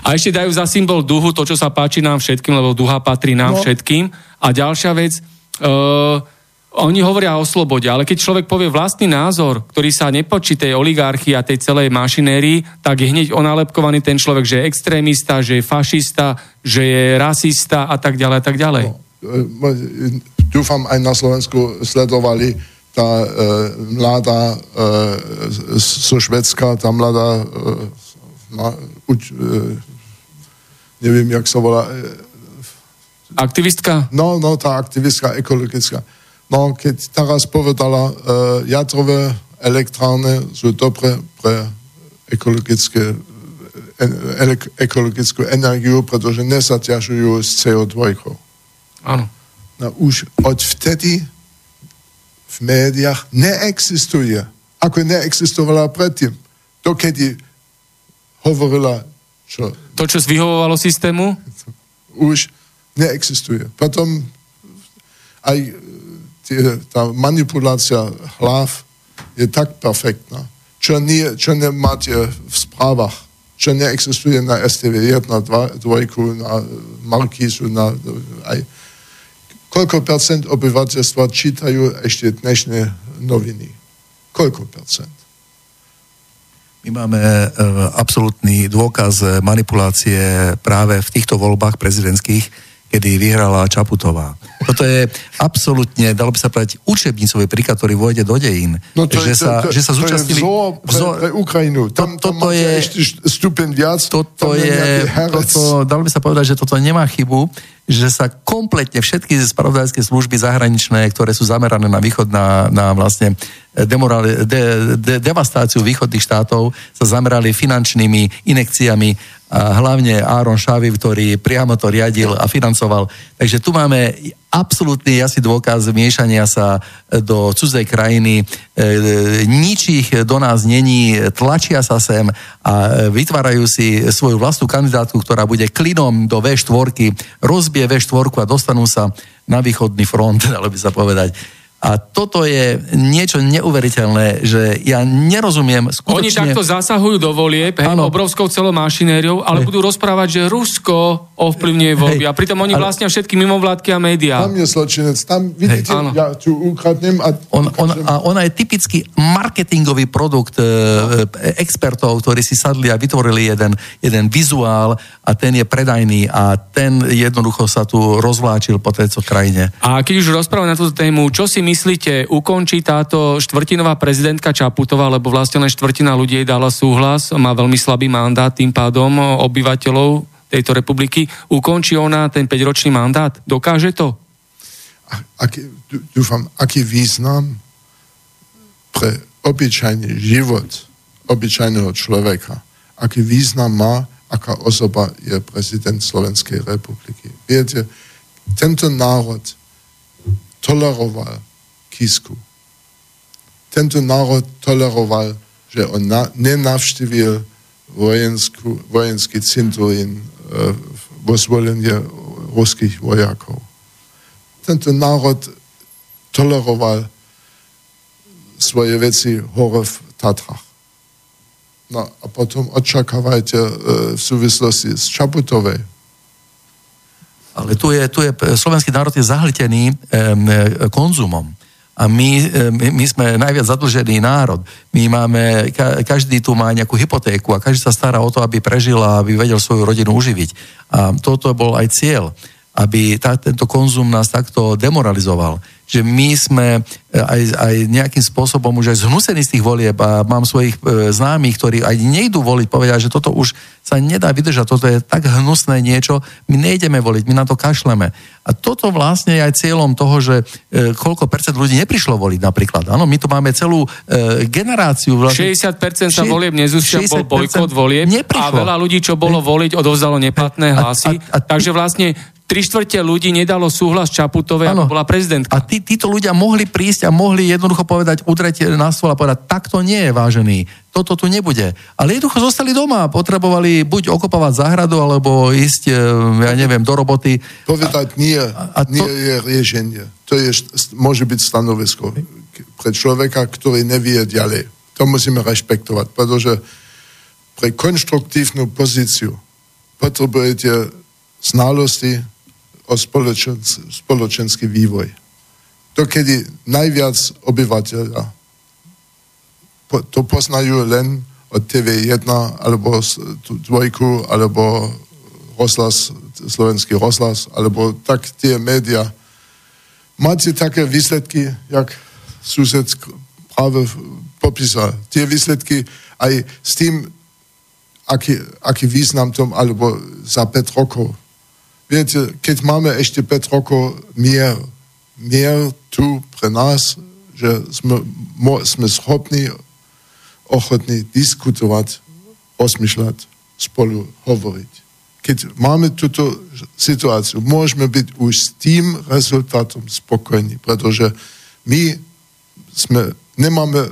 A ešte dajú za symbol duhu to, čo sa páči nám všetkým, lebo duha patrí nám no. všetkým. A ďalšia vec, uh, oni hovoria o slobode, ale keď človek povie vlastný názor, ktorý sa nepočí tej oligarchii a tej celej mašinérii, tak je hneď onálepkovaný ten človek, že je extrémista, že je fašista, že je rasista a tak ďalej a tak ďalej. No, e, dúfam, aj na Slovensku sledovali tá e, mladá e, zo Švedska, tá mladá e, na, uč, e, neviem, jak sa volá. E, Aktivistka? No, no, tá aktivistka ekologická. No, keď teraz povedala, e, jadrové elektrárne sú dobre pre ekologické, e, ekologickú energiu, pretože nezaťažujú s CO2. Áno. No, už od vtedy v médiách neexistuje, ako neexistovala predtým. Dokedy hovorila, čo... To, čo vyhovovalo systému? Už neexistuje. Potom aj tie, tá manipulácia hlav je tak perfektná, čo, nie, čo nemáte v správach, čo neexistuje na STV 1, 2, 2 na Markízu, na aj koľko percent obyvateľstva čítajú ešte dnešné noviny? Koľko percent? My máme e, absolútny dôkaz manipulácie práve v týchto voľbách prezidentských, kedy vyhrala Čaputová. Toto je absolútne, dalo by sa povedať, učebnicový príklad, ktorý vôjde do dejín. No to že, je, sa, to, že sa zúčastnili... To je vzor pre, pre Ukrajinu. Tam, to, toto tam je, ešte stupeň viac. Toto je, toto, dalo by sa povedať, že toto nemá chybu, že sa kompletne všetky spravodajské služby zahraničné, ktoré sú zamerané na východ, na, na vlastne demorali, de, de, devastáciu východných štátov, sa zamerali finančnými inekciami hlavne Áron Šavi, ktorý priamo to riadil a financoval. Takže tu máme absolútny jasný dôkaz miešania sa do cudzej krajiny. E, nič ich do nás není, tlačia sa sem a vytvárajú si svoju vlastnú kandidátku, ktorá bude klinom do V4, rozbije V4 a dostanú sa na východný front, dalo by sa povedať. A toto je niečo neuveriteľné, že ja nerozumiem skutočne... Oni takto zasahujú do volieb, hej, obrovskou celou mašinériou, ale hej. budú rozprávať, že Rusko ovplyvňuje voľby. A pritom oni ale... vlastnia všetky mimovládky a médiá. Tam je zločinec, tam vidíte, hej. ja tu ukradnem a... On, on, a ona je typický marketingový produkt e, e, expertov, ktorí si sadli a vytvorili jeden, jeden vizuál a ten je predajný a ten jednoducho sa tu rozvláčil po tejto krajine. A keď už rozprávame na túto tému, čo si myslíte, ukončí táto štvrtinová prezidentka Čaputová, lebo vlastne len štvrtina ľudí jej dala súhlas, má veľmi slabý mandát tým pádom obyvateľov tejto republiky. Ukončí ona ten 5-ročný mandát? Dokáže to? Aký, dúfam, aký význam pre obyčajný život obyčajného človeka, aký význam má, aká osoba je prezident Slovenskej republiky. Viete, tento národ toleroval Kisku. Tento národ toleroval, že on na, nenavštívil vojenskú, vojenský cinturín e, vo zvolenie ruských vojakov. Tento národ toleroval svoje veci hore v Tatrach. No a potom očakávajte e, v súvislosti s Čaputovej. Ale tu je, tu je, slovenský národ je zahltený e, konzumom. A my, e, my, my sme najviac zadlžený národ. My máme, každý tu má nejakú hypotéku a každý sa stará o to, aby prežil a aby vedel svoju rodinu uživiť. A toto bol aj cieľ, aby tá, tento konzum nás takto demoralizoval že my sme e, aj, aj nejakým spôsobom už aj zhnusení z tých volieb a mám svojich e, známych, ktorí aj nejdú voliť, povedia, že toto už sa nedá vydržať, toto je tak hnusné niečo, my nejdeme voliť, my na to kašleme. A toto vlastne je aj cieľom toho, že e, koľko percent ľudí neprišlo voliť napríklad. Áno, my tu máme celú e, generáciu. Vlastne, 60% sa volieb nezúšťa, bol bojkot volieb neprišlo. a veľa ľudí, čo bolo voliť, odovzdalo neplatné hlasy. A, a, a, takže vlastne tri štvrte ľudí nedalo súhlas Čaputovej, ako bola prezidentka. A tí, títo ľudia mohli prísť a mohli jednoducho povedať, udreť na stôl a povedať, takto nie je vážený, toto tu nebude. Ale jednoducho zostali doma, potrebovali buď okopovať záhradu, alebo ísť, e, ja neviem, do roboty. Povedať nie, a, a to... nie je riešenie. To je, môže byť stanovisko pre človeka, ktorý nevie ďalej. To musíme rešpektovať, pretože pre konštruktívnu pozíciu potrebujete znalosti, o spoločenský, spoločenský vývoj. Dokedy najviac obyvateľa to poznajú len od TV1 alebo dvojku alebo rozhlas, slovenský rozhlas alebo tak tie média. Máte také výsledky, jak sused práve popísal. Tie výsledky aj s tým, aký, aký význam tom, alebo za 5 rokov Viete, keď máme ešte 5 rokov mier, mier tu pre nás, že sme, mo, sme schopní, ochotní diskutovať, osmyšľať, spolu hovoriť. Keď máme túto situáciu, môžeme byť už s tým rezultátom spokojní, pretože my sme, nemáme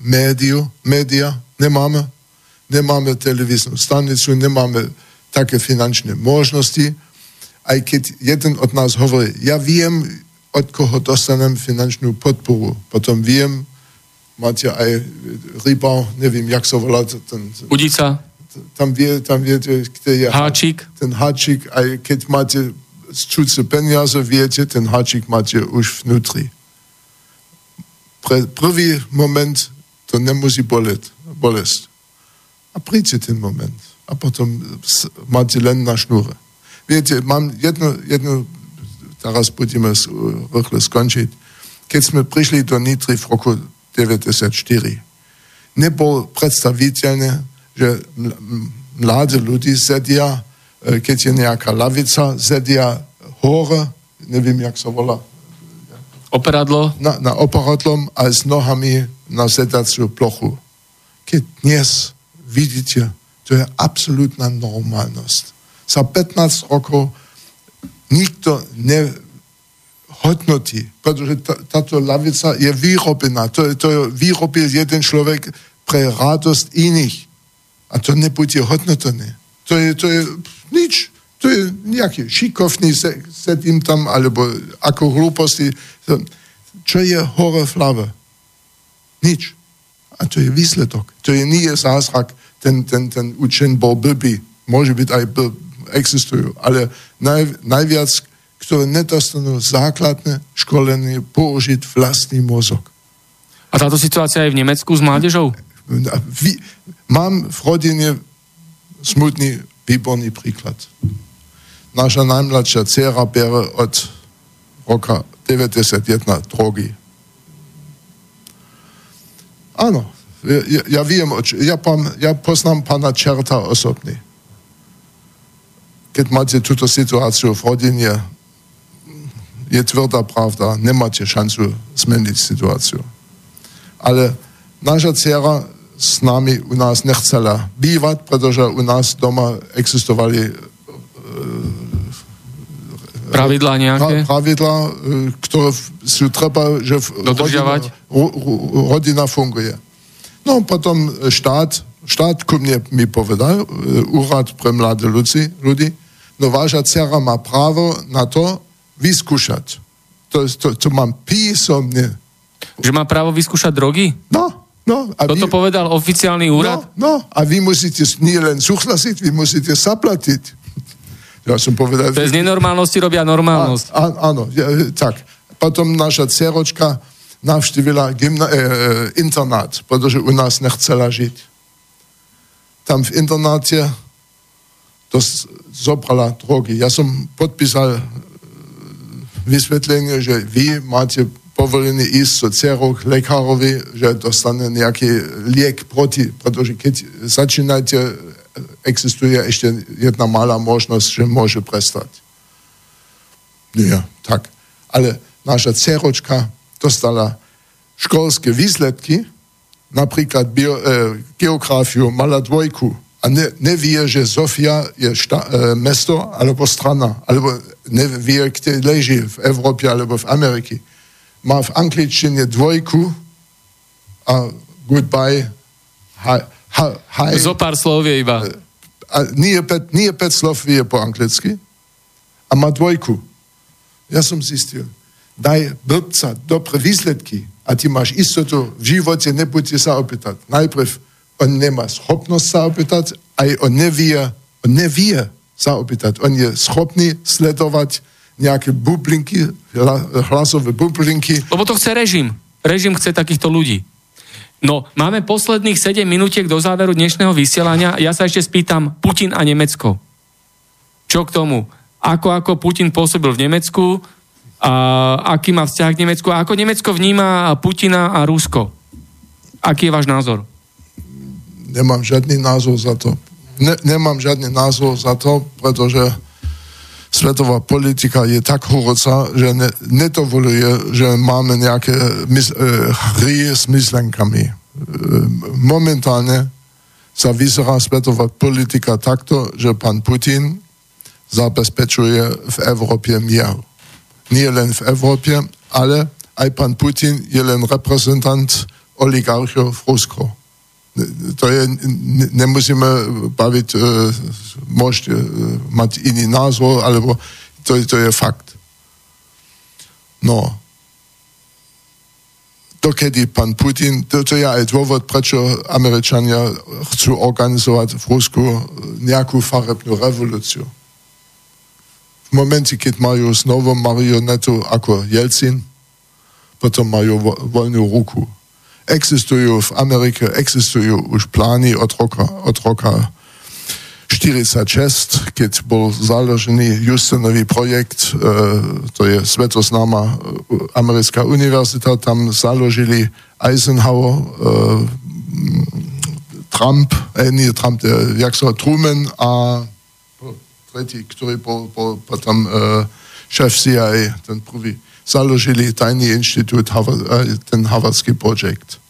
médiu, média, nemáme, nemáme televíznu stanicu, nemáme také finančné možnosti, aj keď jeden od nás hovorí, ja viem, od koho dostanem finančnú podporu. Potom viem, máte aj ryba, neviem, jak sa volá. Ten, Udica. Tam, vie, tam viete, kde je... Háčik. Ten háčik, aj keď máte cudze peniaze, viete, ten háčik máte už vnútri. Pre prvý moment to nemusí boleť, bolesť. A príďte ten moment a potom máte len na šnúre. Viete, mám jednu, jednu teraz budeme rýchle skončiť. Keď sme prišli do Nitry v roku 94, nebol predstaviteľné, že mladí ľudí sedia, e, keď je nejaká lavica, sedia hore, neviem, jak sa volá. Operadlo? Na, na operadlom a s nohami na sedaciu plochu. Keď dnes vidíte to je absolútna normálnosť. Za 15 rokov nikto nehodnotí, pretože táto lavica je vyrobená. To, to vyrobil jeden človek pre radosť iných. A to nebude hodnotené. To je, to je nič. To je nejaký šikovný, sedím tam, alebo ako hlúposti. čo je hore v hlave? Nič. A to je výsledok. To je nie zázrak, ten, ten, ten učen bol blbý. Môže byť aj blb, existujú. Ale naj, najviac, ktoré nedostanú základné školenie, použiť vlastný mozog. A táto situácia je v Nemecku s mládežou? Vy, mám v rodine smutný, výborný príklad. Naša najmladšia dcera bere od roka 91 drogy. Áno, ja, ja viem, ja, pán, ja poznám pána Čerta osobne. Keď máte túto situáciu v rodine, je tvrdá pravda, nemáte šancu zmeniť situáciu. Ale naša dcera s nami u nás nechcela bývať, pretože u nás doma existovali pravidlá nejaké? Pravidlá, e, ktoré sú treba, že rodina, rodina funguje. No potom štát, štát ku mne mi povedal, e, úrad pre mladé ľudí, ľudí, no váža dcera má právo na to vyskúšať. To, to, to mám písomne. Že má právo vyskúšať drogy? No, no. A Toto vy, povedal oficiálny úrad? No, no, a vy musíte nie len súhlasiť, vy musíte zaplatiť. Ja som povedal... To je z nenormálnosti robia normálnosť. A, a, áno, ja, tak. Potom naša dceročka navštívila gymna, e, e, internát, pretože u nás nechcela žiť. Tam v internáte to zobrala drogy. Ja som podpísal e, vysvetlenie, že vy máte povolený ísť so dcerou k lekárovi, že dostane nejaký liek proti, pretože keď začínate existuje ešte jedna malá možnosť, že môže prestať. Nie, tak. Ale naša dceročka dostala školské výsledky, napríklad bio, e, geografiu, mala dvojku a ne, nevie, že Sofia je šta, e, mesto alebo strana, alebo nevie, kde leží v Európe alebo v Amerike. Má v angličtine dvojku a goodbye, hi, hi, hi. Zo pár slov je iba. E, a nie, pet, nie pet slov vie po anglicky a má dvojku. Ja som zistil, daj blbca dobre výsledky a ty máš istotu v živote, nebuďte sa opýtať. Najprv on nemá schopnosť sa opýtať, aj on nevie, on nevie sa opýtať. On je schopný sledovať nejaké bublinky, hlasové bublinky. Lebo to chce režim. Režim chce takýchto ľudí. No, máme posledných 7 minútiek do záveru dnešného vysielania. Ja sa ešte spýtam, Putin a Nemecko. Čo k tomu? Ako, ako Putin pôsobil v Nemecku, aký má vzťah k Nemecku a ako Nemecko vníma Putina a Rusko. Aký je váš názor? Nemám žiadny názor za to. Ne, nemám žiadny názor za to, pretože svetová politika je tak horúca, že ne, nedovoluje, že máme nejaké mys, e, hry s myslenkami. E, momentálne sa vyzerá svetová politika takto, že pán Putin zabezpečuje v Európe mier. Nie len v Európe, ale aj pán Putin je len reprezentant oligarchov v Rusku to je, nemusíme baviť, e, môžete e, mať iný názor, alebo to, to je fakt. No, dokedy pán Putin, to, to je aj dôvod, prečo Američania chcú organizovať v Rusku nejakú farebnú revolúciu. V momente, keď majú znovu marionetu ako Jelcin, potom majú vo, voľnú ruku. Existujú v Amerike, existujú už plány od roka, od roka 46, keď bol založený Houstonový projekt, e, to je svetoznáma e, americká univerzita, tam založili Eisenhower, e, Trump, eh, nie Trump, eh, jak sa Truman a tretí, ktorý bol, bol potom e, šéf CIA, ten prvý založili tajný inštitút, ten Harvardský projekt.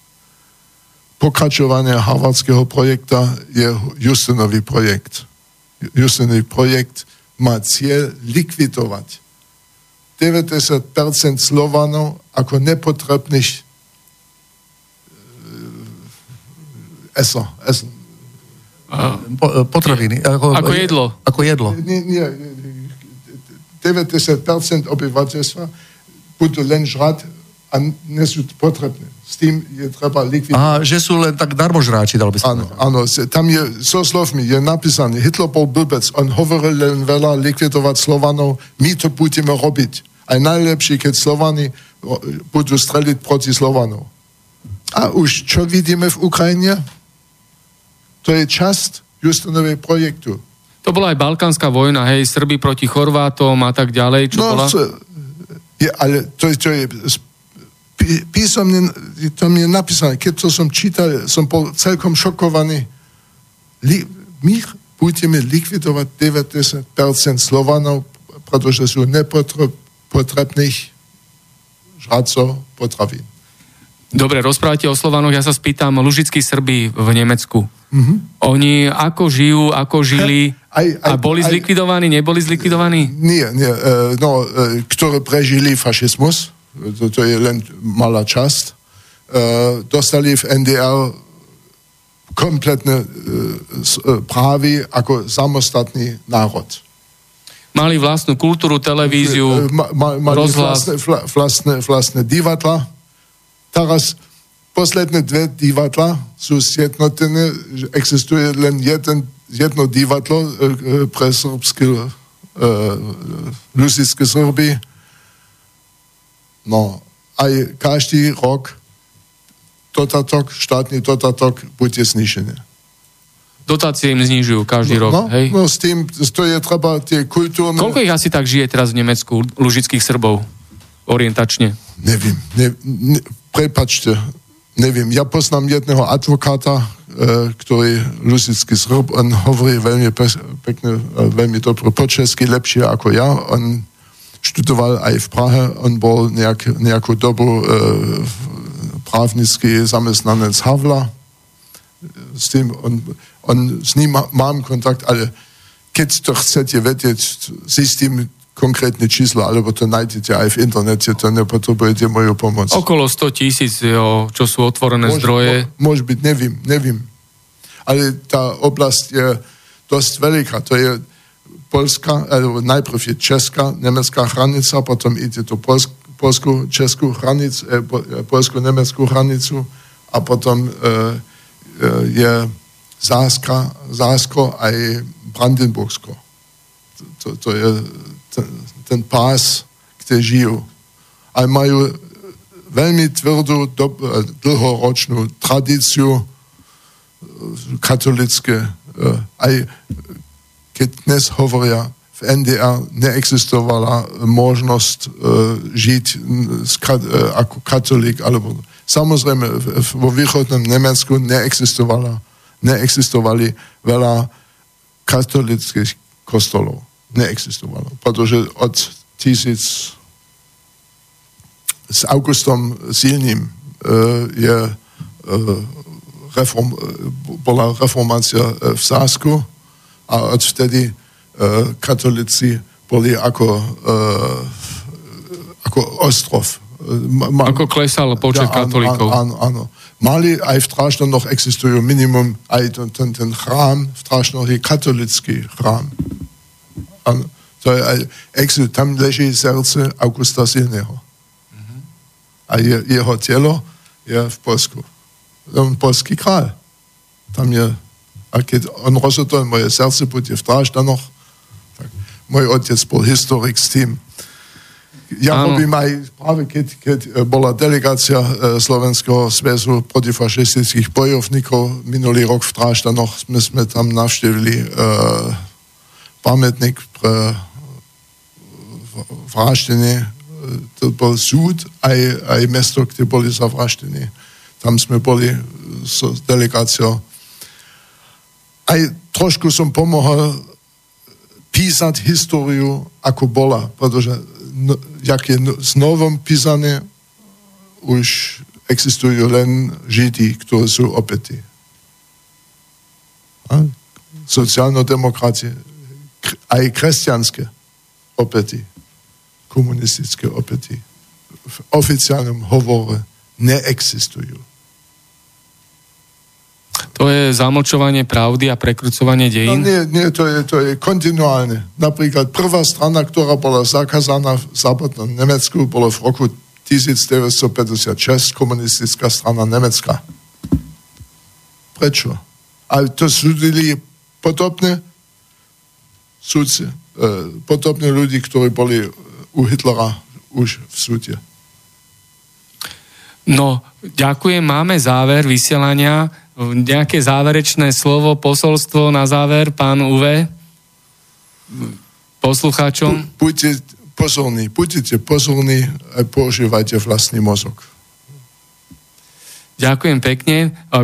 Pokračovanie Harvardského projekta je Houstonový projekt. Houstonový projekt má cieľ likvidovať 90% Slovanov ako nepotrebných e, eso, eso. Po, potraviny. Ako, ako jedlo. Ako jedlo. Nie, nie, 90% obyvateľstva budú len žrať a nie sú potrebné. S tým je treba likvidovať. A že sú len tak darmožráči, dalo by sa Áno, áno, tam je, so slovmi je napísané, Hitler bol blbec, on hovoril len veľa likvidovať Slovanov, my to budeme robiť. Aj najlepšie, keď Slovani budú streliť proti Slovanov. A už čo vidíme v Ukrajine? To je časť Justinovej projektu. To bola aj Balkánska vojna, hej, Srby proti Chorvátom a tak ďalej, čo bola? co- je, ale to, je- to je písomne, to mi je napísané, keď to som čítal, som bol celkom šokovaný. Li, my budeme likvidovať 90% Slovanov, pretože sú nepotrebných žradcov potravín. Dobre, rozprávate o Slovanoch, ja sa spýtam, lužickí Srby v Nemecku. Oni ako žijú, ako žili Aj- aj- a boli aj- zlikvidovaní, neboli zlikvidovaní? Nie, nie, e, no, e, ktoré prežili fašizmus, to, to je len malá časť, e, dostali v NDR kompletné právy ako samostatný národ. Mali vlastnú kultúru, televíziu, ma, ma, mali rozhlas. vlastné, vla, vlastné, vlastné divadla. Teraz posledné dve divadla sú zjednotené, existuje len jeden, jedno divadlo e, e, pre srbské lusické Srby. No, aj každý rok dotatok, štátny dotatok bude znižený. dotácie im znižujú každý rok, no, hej? no, s tým, to je treba tie kultúrne... Koľko ich asi tak žije teraz v Nemecku, lužických Srbov, orientačne? Nevím, ne, ne, prepačte, nevím. Ja poznám jedného advokáta, e, ktorý lusický Srb, on hovorí veľmi pe, pekne, e, veľmi dobre po česky, lepšie ako ja. On študoval aj v Prahe, on bol nejak, nejakú dobu e, právnický zamestnanec Havla. S tým, on, on, s ním má- mám kontakt, ale keď to chcete vedieť, zistím konkrétne číslo, alebo to nájdete aj v internete, to nepotrebujete moju pomoc. Okolo 100 tisíc, čo sú otvorené Môže- zdroje. Môže byť, nevím, nevím. Ale tá oblasť je dosť veľká. To je Polska, alebo najprv je Česká, nemecká hranica, potom ide to Polsk, polskú, českú hranicu, eh, po- eh, polskú-nemeckú hranicu a potom eh, je Záska, Zásko aj Brandenburgsko. To, to je ten, ten pás, kde žijú. A majú veľmi tvrdú, dob, eh, dlhoročnú tradíciu eh, katolické. eh, Aj keď dnes hovoria, v NDR neexistovala možnosť žiť eh, ako katolík, alebo samozrejme vo východnom Nemecku neexistovala, neexistovali veľa katolických kostolov. Neexistovalo. Pretože od tisíc s Augustom Silným e, je e, reform, bola reformácia e, v Sásku a odvtedy katolíci boli ako, ako ostrov. Ma- Ako klesal počet áno, katolíkov. Áno, áno. Mali aj v Tráždanoch existujú minimum aj ten, ten, ten chrám, v Tráždanoch je katolický chrám. Áno. To je aj, exu, tam leží srdce Augusta Silného. A je, jeho telo je v Polsku. On polský král. Tam je, a keď on rozhodol, moje srdce bude v Dráždanoch, tak môj otec bol historik s tým. Ja Áno. robím aj práve keď, keď e, bola delegácia e, Slovenského zväzu protifašistických bojovníkov minulý rok v Dráždanoch, sme, sme tam navštívili e, pamätník pre vraždenie. To bol súd, aj, aj mesto, kde boli zavraždení. Tam sme boli s delegáciou. Aj trošku som pomohol písať históriu, ako bola, pretože no, jak je no- s novom písané, už existujú len Židi, ktorí sú opätí. A? Aj kresťanské opäty, komunistické opäty v oficiálnom hovore neexistujú. To je zamlčovanie pravdy a prekrucovanie No dejín. nie, nie to, je, to je kontinuálne. Napríklad prvá strana, ktorá bola zakázaná v západnom Nemecku, bolo v roku 1956 komunistická strana Nemecka. Prečo? Ale to súdili podobne súdci, e, podobne ľudí, ktorí boli u Hitlera už v súde. No, ďakujem, máme záver vysielania. Nejaké záverečné slovo, posolstvo na záver, pán Uve, poslucháčom? Buďte pozorní, buďte pozorní a používajte vlastný mozog. Ďakujem pekne.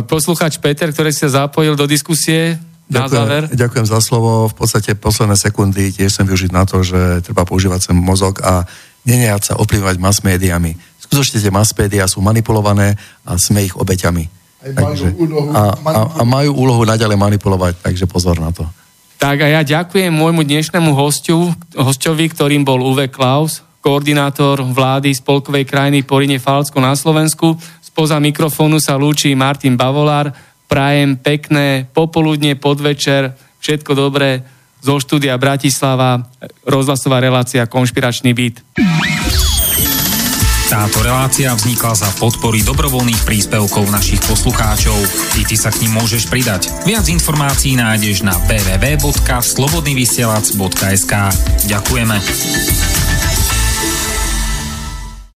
Poslucháč Peter, ktorý sa zapojil do diskusie, na ďakujem, záver. Ďakujem za slovo. V podstate posledné sekundy tiež chcem využiť na to, že treba používať ten mozog a nenejať sa ovplyvňovať mass médiami. Skutočne tie mass médiá sú manipulované a sme ich obeťami. Takže, a, a, a majú úlohu naďalej manipulovať, takže pozor na to. Tak a ja ďakujem môjmu dnešnému hostiu, hostovi, ktorým bol Uwe Klaus, koordinátor vlády spolkovej krajiny Porine Falcko na Slovensku. Spoza mikrofónu sa lúči Martin Bavolár. Prajem pekné popoludne, podvečer, všetko dobré zo štúdia Bratislava, rozhlasová relácia Konšpiračný byt. Táto relácia vznikla za podpory dobrovoľných príspevkov našich poslucháčov. I ty sa k ním môžeš pridať. Viac informácií nájdeš na www.slobodnyvysielac.sk Ďakujeme.